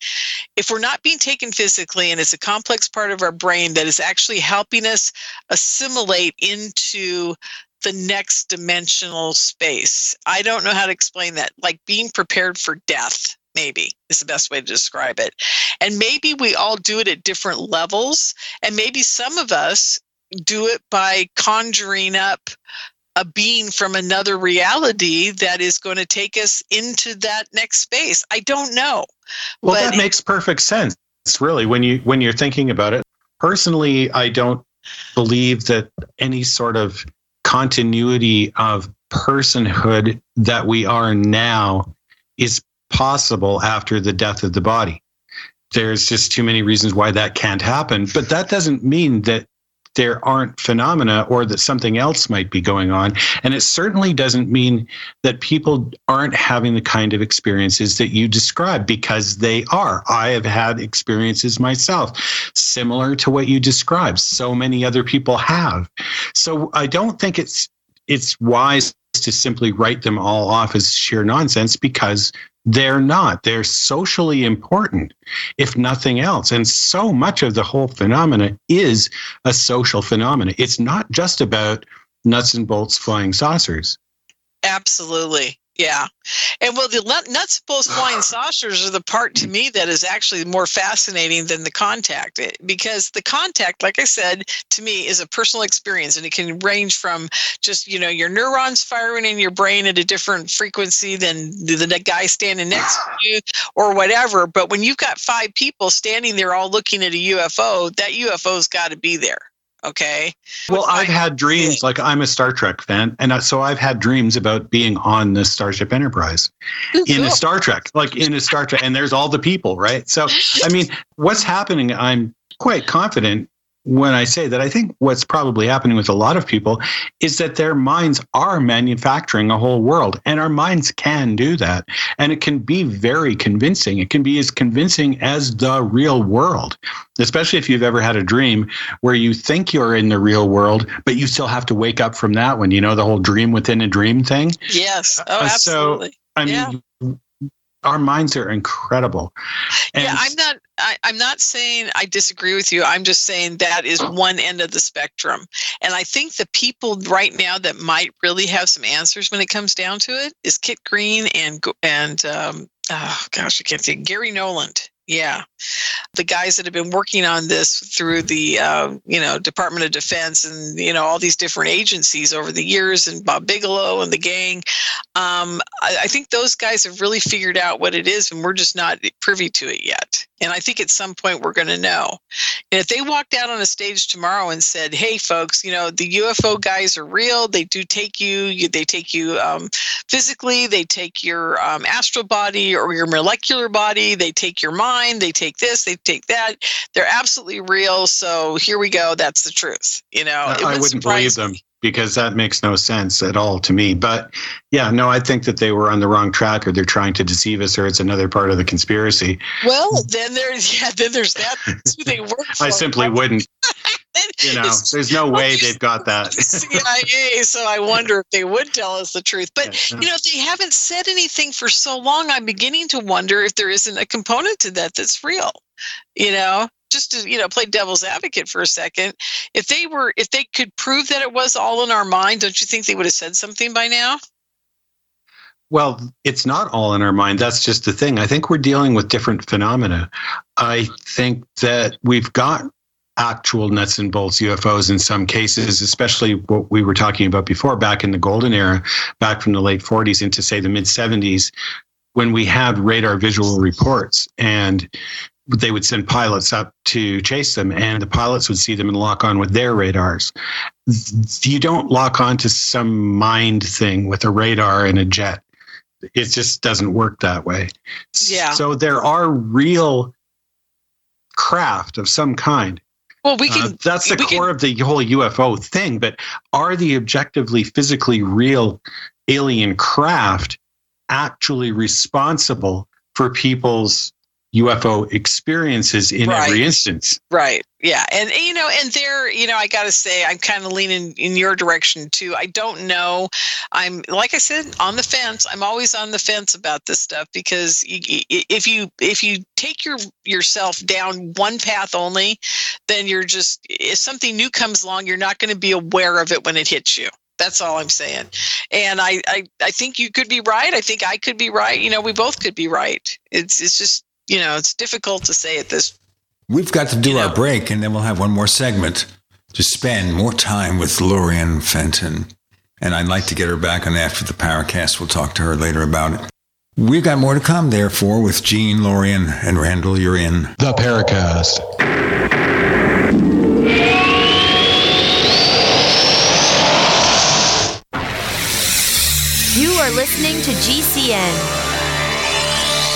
If we're not being taken physically and it's a complex part of our brain that is actually helping us us assimilate into the next dimensional space. I don't know how to explain that. Like being prepared for death, maybe is the best way to describe it. And maybe we all do it at different levels. And maybe some of us do it by conjuring up a being from another reality that is going to take us into that next space. I don't know.
Well, that makes perfect sense. Really, when you when you're thinking about it. Personally, I don't believe that any sort of continuity of personhood that we are now is possible after the death of the body. There's just too many reasons why that can't happen. But that doesn't mean that there aren't phenomena or that something else might be going on. And it certainly doesn't mean that people aren't having the kind of experiences that you describe because they are. I have had experiences myself similar to what you described. So many other people have. So I don't think it's it's wise to simply write them all off as sheer nonsense because they're not. They're socially important, if nothing else. And so much of the whole phenomena is a social phenomena. It's not just about nuts and bolts flying saucers.
Absolutely. Yeah. And well, the nuts bolts flying saucers are the part to me that is actually more fascinating than the contact it, because the contact, like I said, to me is a personal experience and it can range from just, you know, your neurons firing in your brain at a different frequency than the, the guy standing next to you or whatever. But when you've got five people standing there all looking at a UFO, that UFO's got to be there. Okay.
Well, I've had dreams like I'm a Star Trek fan, and so I've had dreams about being on the Starship Enterprise Ooh, in cool. a Star Trek, like in a Star Trek, and there's all the people, right? So, I mean, what's happening? I'm quite confident when I say that I think what's probably happening with a lot of people is that their minds are manufacturing a whole world, and our minds can do that. And it can be very convincing. It can be as convincing as the real world, especially if you've ever had a dream where you think you're in the real world, but you still have to wake up from that one. You know, the whole dream within a dream thing?
Yes. Oh, uh, absolutely.
So, I mean, yeah our minds are incredible.
And yeah, I'm not. I, I'm not saying I disagree with you. I'm just saying that is one end of the spectrum, and I think the people right now that might really have some answers when it comes down to it is Kit Green and and um, oh gosh, I can't think Garry Nolan. Yeah, the guys that have been working on this through the uh, you know Department of Defense and you know all these different agencies over the years, and Bob Bigelow and the gang. Um, I, I think those guys have really figured out what it is, and we're just not privy to it yet. And I think at some point we're going to know. And if they walked out on a stage tomorrow and said, "Hey, folks, you know the UFO guys are real. They do take you. you they take you um, physically. They take your um, astral body or your molecular body. They take your mind. They take this. They take that. They're absolutely real. So here we go. That's the truth. You know,
I wouldn't believe them. Me because that makes no sense at all to me. But yeah, no, I think that they were on the wrong track or they're trying to deceive us or it's another part of the conspiracy.
Well, then there's yeah, then there's that. who they work for.
I simply wouldn't. you know, there's no way they've got that.
CIA, so I wonder if they would tell us the truth. But you know, if they haven't said anything for so long. I'm beginning to wonder if there isn't a component to that that's real. You know, just to you know play devil's advocate for a second if they were if they could prove that it was all in our mind don't you think they would have said something by now?
Well it's not all in our mind. That's just the thing. I think we're dealing with different phenomena. I think that we've got actual nuts and bolts UFOs in some cases, especially what we were talking about before, back in the golden era, back from the late 40s into, say, the mid 70s, when we had radar visual reports. And they would send pilots up to chase them, and the pilots would see them and lock on with their radars. You don't lock on to some mind thing with a radar and a jet. It just doesn't work that way.
Yeah.
So there are real craft of some kind.
Well, we can.
Uh, that's the core
can,
of the whole UFO thing. But are the objectively, physically real alien craft actually responsible for people's UFO experiences in right. every instance.
Right. Yeah. And, you know, and there, you know, I got to say, I'm kind of leaning in your direction too. I don't know. I'm, like I said, on the fence. I'm always on the fence about this stuff because if you, if you take your, yourself down one path only, then you're just, if something new comes along, you're not going to be aware of it when it hits you. That's all I'm saying. And I, I, I think you could be right. I think I could be right. You know, we both could be right. It's, it's just, you know, it's difficult to say at this.
We've got to do our know. break, and then we'll have one more segment to spend more time with Lorien Fenton. And I'd like to get her back on after the Paracast. We'll talk to her later about it. We've got more to come, therefore, with Gene, Lorien, and Randall. You're in
the Paracast.
You are listening to GCN.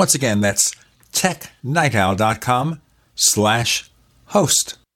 once again, that's technightowl.com slash host.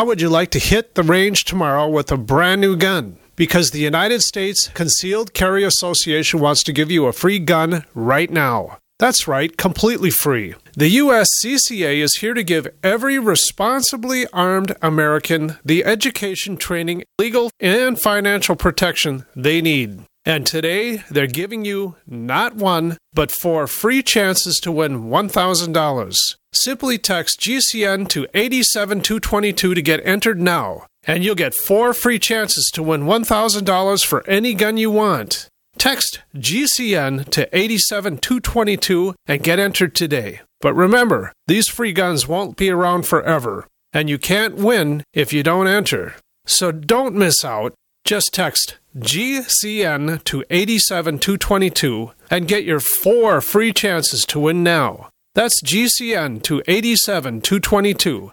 How would you like to hit the range tomorrow with a brand new gun? Because the United States Concealed Carry Association wants to give you a free gun right now. That's right, completely free. The USCCA is here to give every responsibly armed American the education, training, legal, and financial protection they need. And today, they're giving you not one, but four free chances to win $1,000. Simply text GCN to 87222 to get entered now, and you'll get four free chances to win $1,000 for any gun you want. Text GCN to 87222 and get entered today. But remember, these free guns won't be around forever, and you can't win if you don't enter. So don't miss out. Just text GCN to 87222 and get your four free chances to win now. That's GCN to 87222.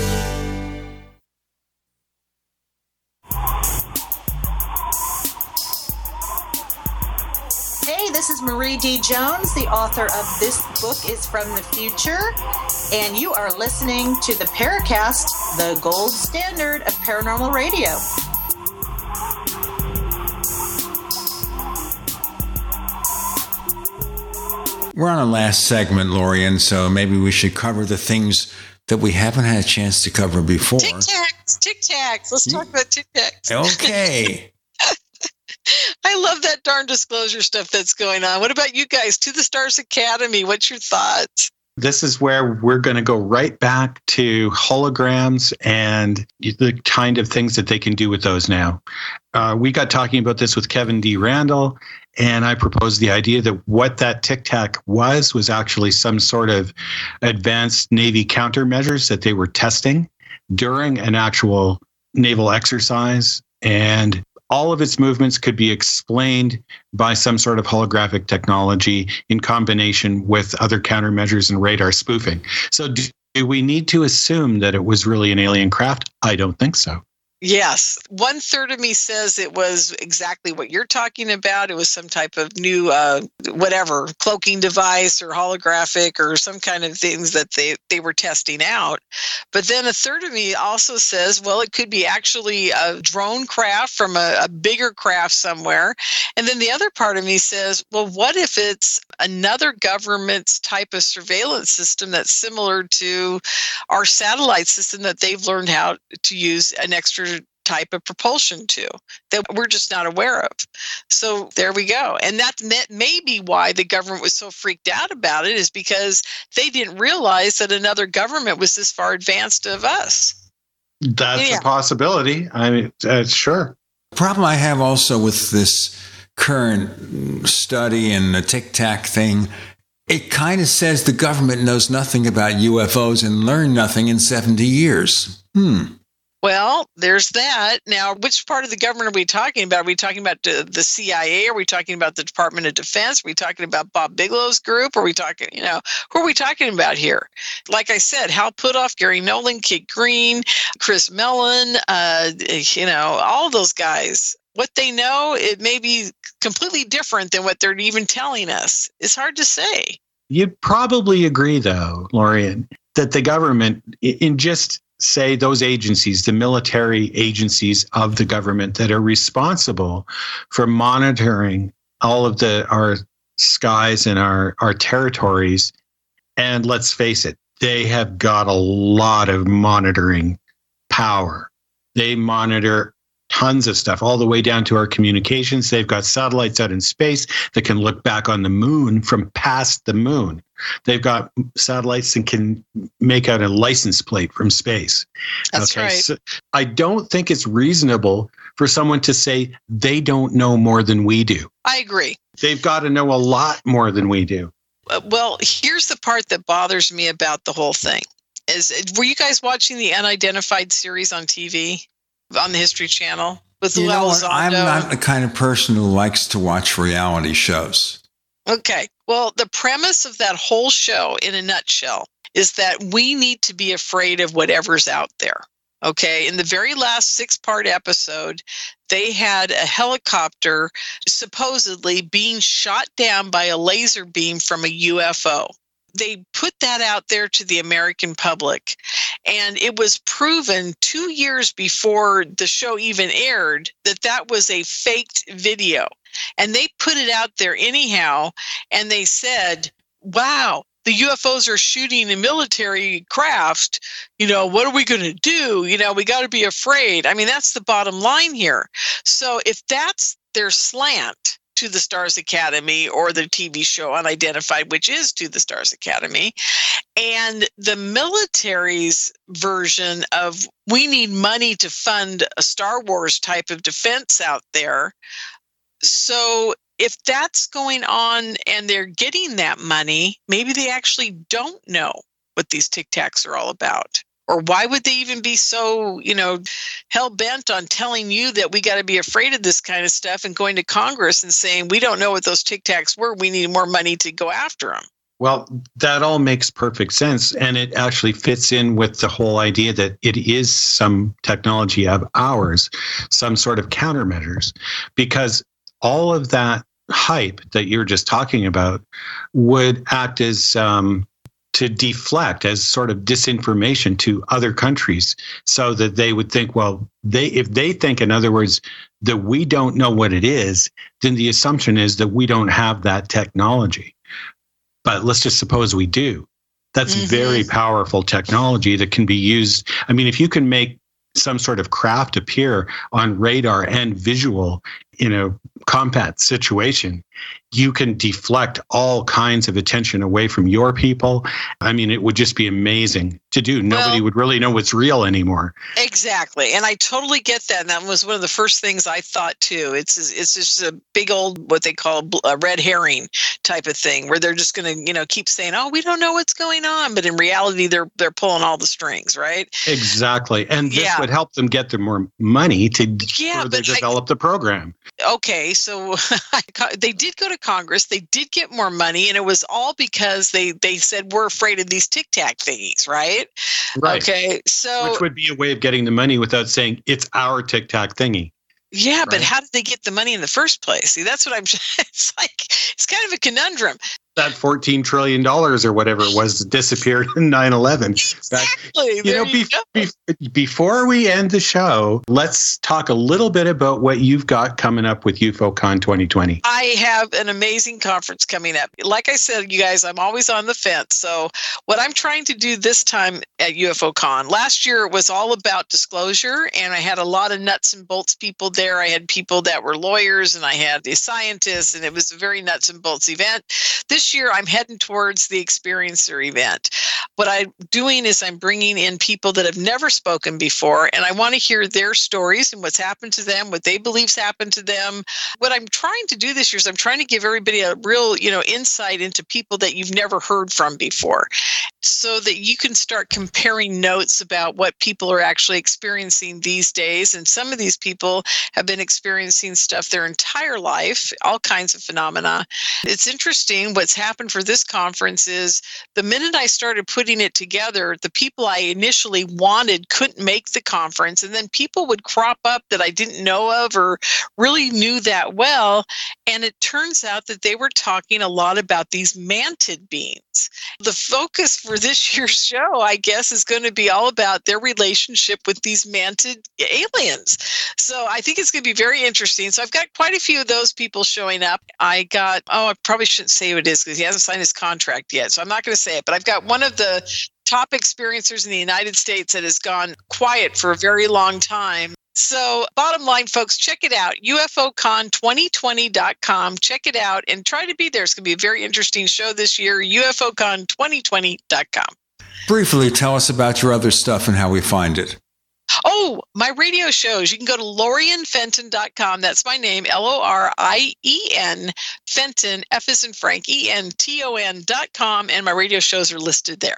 This is Marie D. Jones, the author of This Book is from the Future, and you are listening to the Paracast, the gold standard of paranormal radio.
We're on our last segment, Lorien, so maybe we should cover the things that we haven't had a chance to cover before.
Tic Tacs, Tic Tacs. Let's talk about Tic Tacs.
Okay.
I love that darn disclosure stuff that's going on. What about you guys? To the Stars Academy. What's your thoughts?
This is where we're going to go right back to holograms and the kind of things that they can do with those now. Uh, we got talking about this with Kevin D. Randle, and I proposed the idea that what that Tic Tac was was actually some sort of advanced Navy countermeasures that they were testing during an actual naval exercise. And all of its movements could be explained by some sort of holographic technology in combination with other countermeasures and radar spoofing. So, do we need to assume that it was really an alien craft? I don't think so.
Yes. One third of me says it was exactly what you're talking about. It was some type of new, uh, whatever, cloaking device or holographic or some kind of things that they, they were testing out. But then a third of me also says, well, it could be actually a drone craft from a, a bigger craft somewhere. And then the other part of me says, well, what if it's another government's type of surveillance system that's similar to our satellite system that they've learned how to use an extra type of propulsion to that we're just not aware of. So there we go. And that may be why the government was so freaked out about it is because they didn't realize that another government was this far advanced of us.
That's yeah. a possibility. I mean, uh, sure.
The problem I have also with this current study and the tic tac thing, it kind of says the government knows nothing about UFOs and learned nothing in 70 years. Hmm.
Well, there's that. Now, which part of the government are we talking about? Are we talking about the CIA? Are we talking about the Department of Defense? Are we talking about Bob Bigelow's group? Are we talking, you know, who are we talking about here? Like I said, Hal Puthoff, Garry Nolan, Kit Green, Chris Mellon, uh, you know, all those guys. What they know, it may be completely different than what they're even telling us. It's hard to say.
You'd probably agree, though, Lorien, that the government, in just say those agencies, the military agencies of the government that are responsible for monitoring all of the our skies and our, our territories. And let's face it, they have got a lot of monitoring power. They monitor tons of stuff, all the way down to our communications. They've got satellites out in space that can look back on the moon from past the moon. They've got satellites that can make out a license plate from space.
That's okay, right. So
I don't think it's reasonable for someone to say they don't know more than we do.
I agree.
They've got to know a lot more than we do.
Well, here's the part that bothers me about the whole thing. Is were you guys watching the unidentified series on TV? On the History Channel with you know?
I'm not the kind of person who likes to watch reality shows.
Okay. Well, the premise of that whole show, in a nutshell, is that we need to be afraid of whatever's out there. Okay. In the very last six part episode, they had a helicopter supposedly being shot down by a laser beam from a UFO they put that out there to the American public. And it was proven two years before the show even aired that that was a faked video. And they put it out there anyhow. And they said, wow, the UFOs are shooting a military craft. You know, what are we going to do? You know, we got to be afraid. I mean, that's the bottom line here. So if that's their slant, to the Stars Academy or the TV show Unidentified, which is to the Stars Academy. And the military's version of we need money to fund a Star Wars type of defense out there. So if that's going on and they're getting that money, maybe they actually don't know what these tic tacs are all about or why would they even be so you know hell bent on telling you that we got to be afraid of this kind of stuff and going to congress and saying we don't know what those tic tacs were. We need more money to go after them
well that all makes perfect sense and it actually fits in with the whole idea that it is some technology of ours some sort of countermeasures because all of that hype that you're just talking about would act as um, to deflect as sort of disinformation to other countries so that they would think well they if they think in other words that we don't know what it is then the assumption is that we don't have that technology. But let's just suppose we do. That's mm-hmm. very powerful technology that can be used. I mean if you can make some sort of craft appear on radar and visual in a combat situation you can deflect all kinds of attention away from your people. I mean, it would just be amazing to do. Nobody well, would really know what's real anymore.
Exactly, and I totally get that. And that was one of the first things I thought too. It's it's just a big old what they call a red herring type of thing, where they're just going to you know keep saying, "Oh, we don't know what's going on," but in reality, they're they're pulling all the strings, right?
Exactly, and this yeah. would help them get the more money to
yeah,
further develop I, the program.
Okay, so they did go to Congress. They did get more money, and it was all because they they said we're afraid of these tic tac thingies, right?
Right.
Okay, so
Which would be a way of getting the money without saying it's our tic tac thingy.
yeah, but how did they get the money in the first place? See, that's what I'm. It's like it's kind of a conundrum.
That $14 trillion or whatever it was disappeared in 9 11.
Exactly.
You know, be, be- before we end the show, let's talk a little bit about what you've got coming up with UFOCon 2020.
I have an amazing conference coming up. Like I said, you guys, I'm always on the fence. So, what I'm trying to do this time at UFOCon, last year it was all about disclosure, and I had a lot of nuts and bolts people there. I had people that were lawyers, and I had the scientists, and it was a very nuts and bolts event. This year, I'm heading towards the experiencer event. What I'm doing is I'm bringing in people that have never spoken before, and I want to hear their stories and what's happened to them, what they believe's happened to them. What I'm trying to do this year is I'm trying to give everybody a real, you know, insight into people that you've never heard from before, so that you can start comparing notes about what people are actually experiencing these days. And some of these people have been experiencing stuff their entire life, all kinds of phenomena. It's interesting what's happened for this conference is the minute I started putting it together, the people I initially wanted couldn't make the conference. And then people would crop up that I didn't know of or really knew that well. And it turns out that they were talking a lot about these mantid beings. The focus for this year's show, I guess, is going to be all about their relationship with these mantid aliens. So I think it's going to be very interesting. So I've got quite a few of those people showing up. I got, oh, I probably shouldn't say who it is because he hasn't signed his contract yet. So I'm not going to say it, but I've got one of the top experiencers in the United States that has gone quiet for a very long time. So, bottom line, folks, check it out. UFOCon2020.com. Check it out and try to be there. It's going to be a very interesting show this year. UFOCon2020.com.
Briefly, tell us about your other stuff and how we find it.
Oh, my radio shows. You can go to lorienfenton.com. That's my name, L O R I E N, Fenton, F is in Frank, E N T O N.com. And my radio shows are listed there.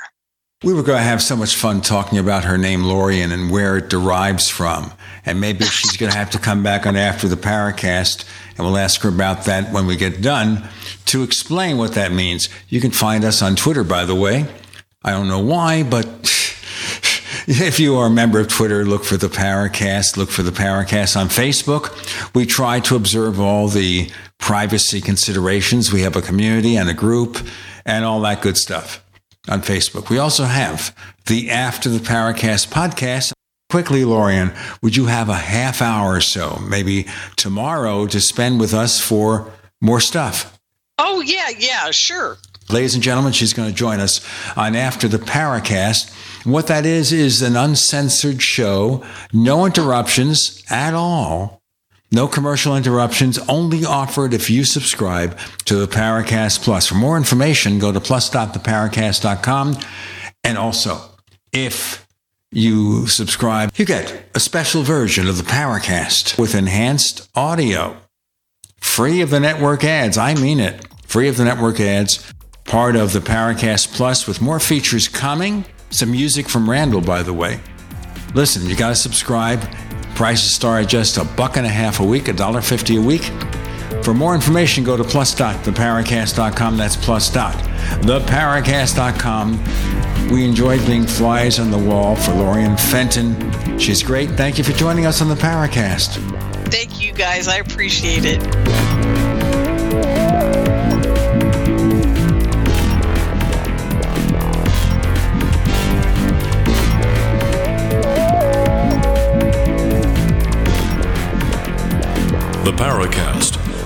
We were going to have so much fun talking about her name, Lorien, and where it derives from. And maybe she's going to have to come back on after the Paracast, and we'll ask her about that when we get done to explain what that means. You can find us on Twitter, by the way. I don't know why, but if you are a member of Twitter, look for the Paracast, look for the Paracast on Facebook. We try to observe all the privacy considerations. We have a community and a group and all that good stuff on Facebook. We also have the After the Paracast podcast. Quickly, Lorien, would you have a half hour or so, maybe tomorrow, to spend with us for more stuff?
Oh, yeah, yeah, sure.
Ladies and gentlemen, she's going to join us on After the Paracast. What that is, is an uncensored show, no interruptions at all. No commercial interruptions, only offered if you subscribe to the Paracast Plus. For more information, go to plus.theparacast.com. And also, if you subscribe, you get a special version of the Paracast with enhanced audio, free of the network ads. I mean it. Free of the network ads. Part of the Paracast Plus with more features coming. Some music from Randall, by the way. Listen, you got to subscribe. Prices start at just a buck and a half a week, a dollar fifty a week. For more information, go to plus.theparacast.com. That's plus dot plus.theparacast.com. We enjoyed being flies on the wall for Lorien Fenton. She's great. Thank you for joining us on the Paracast.
Thank you, guys. I appreciate it.
The Paracast,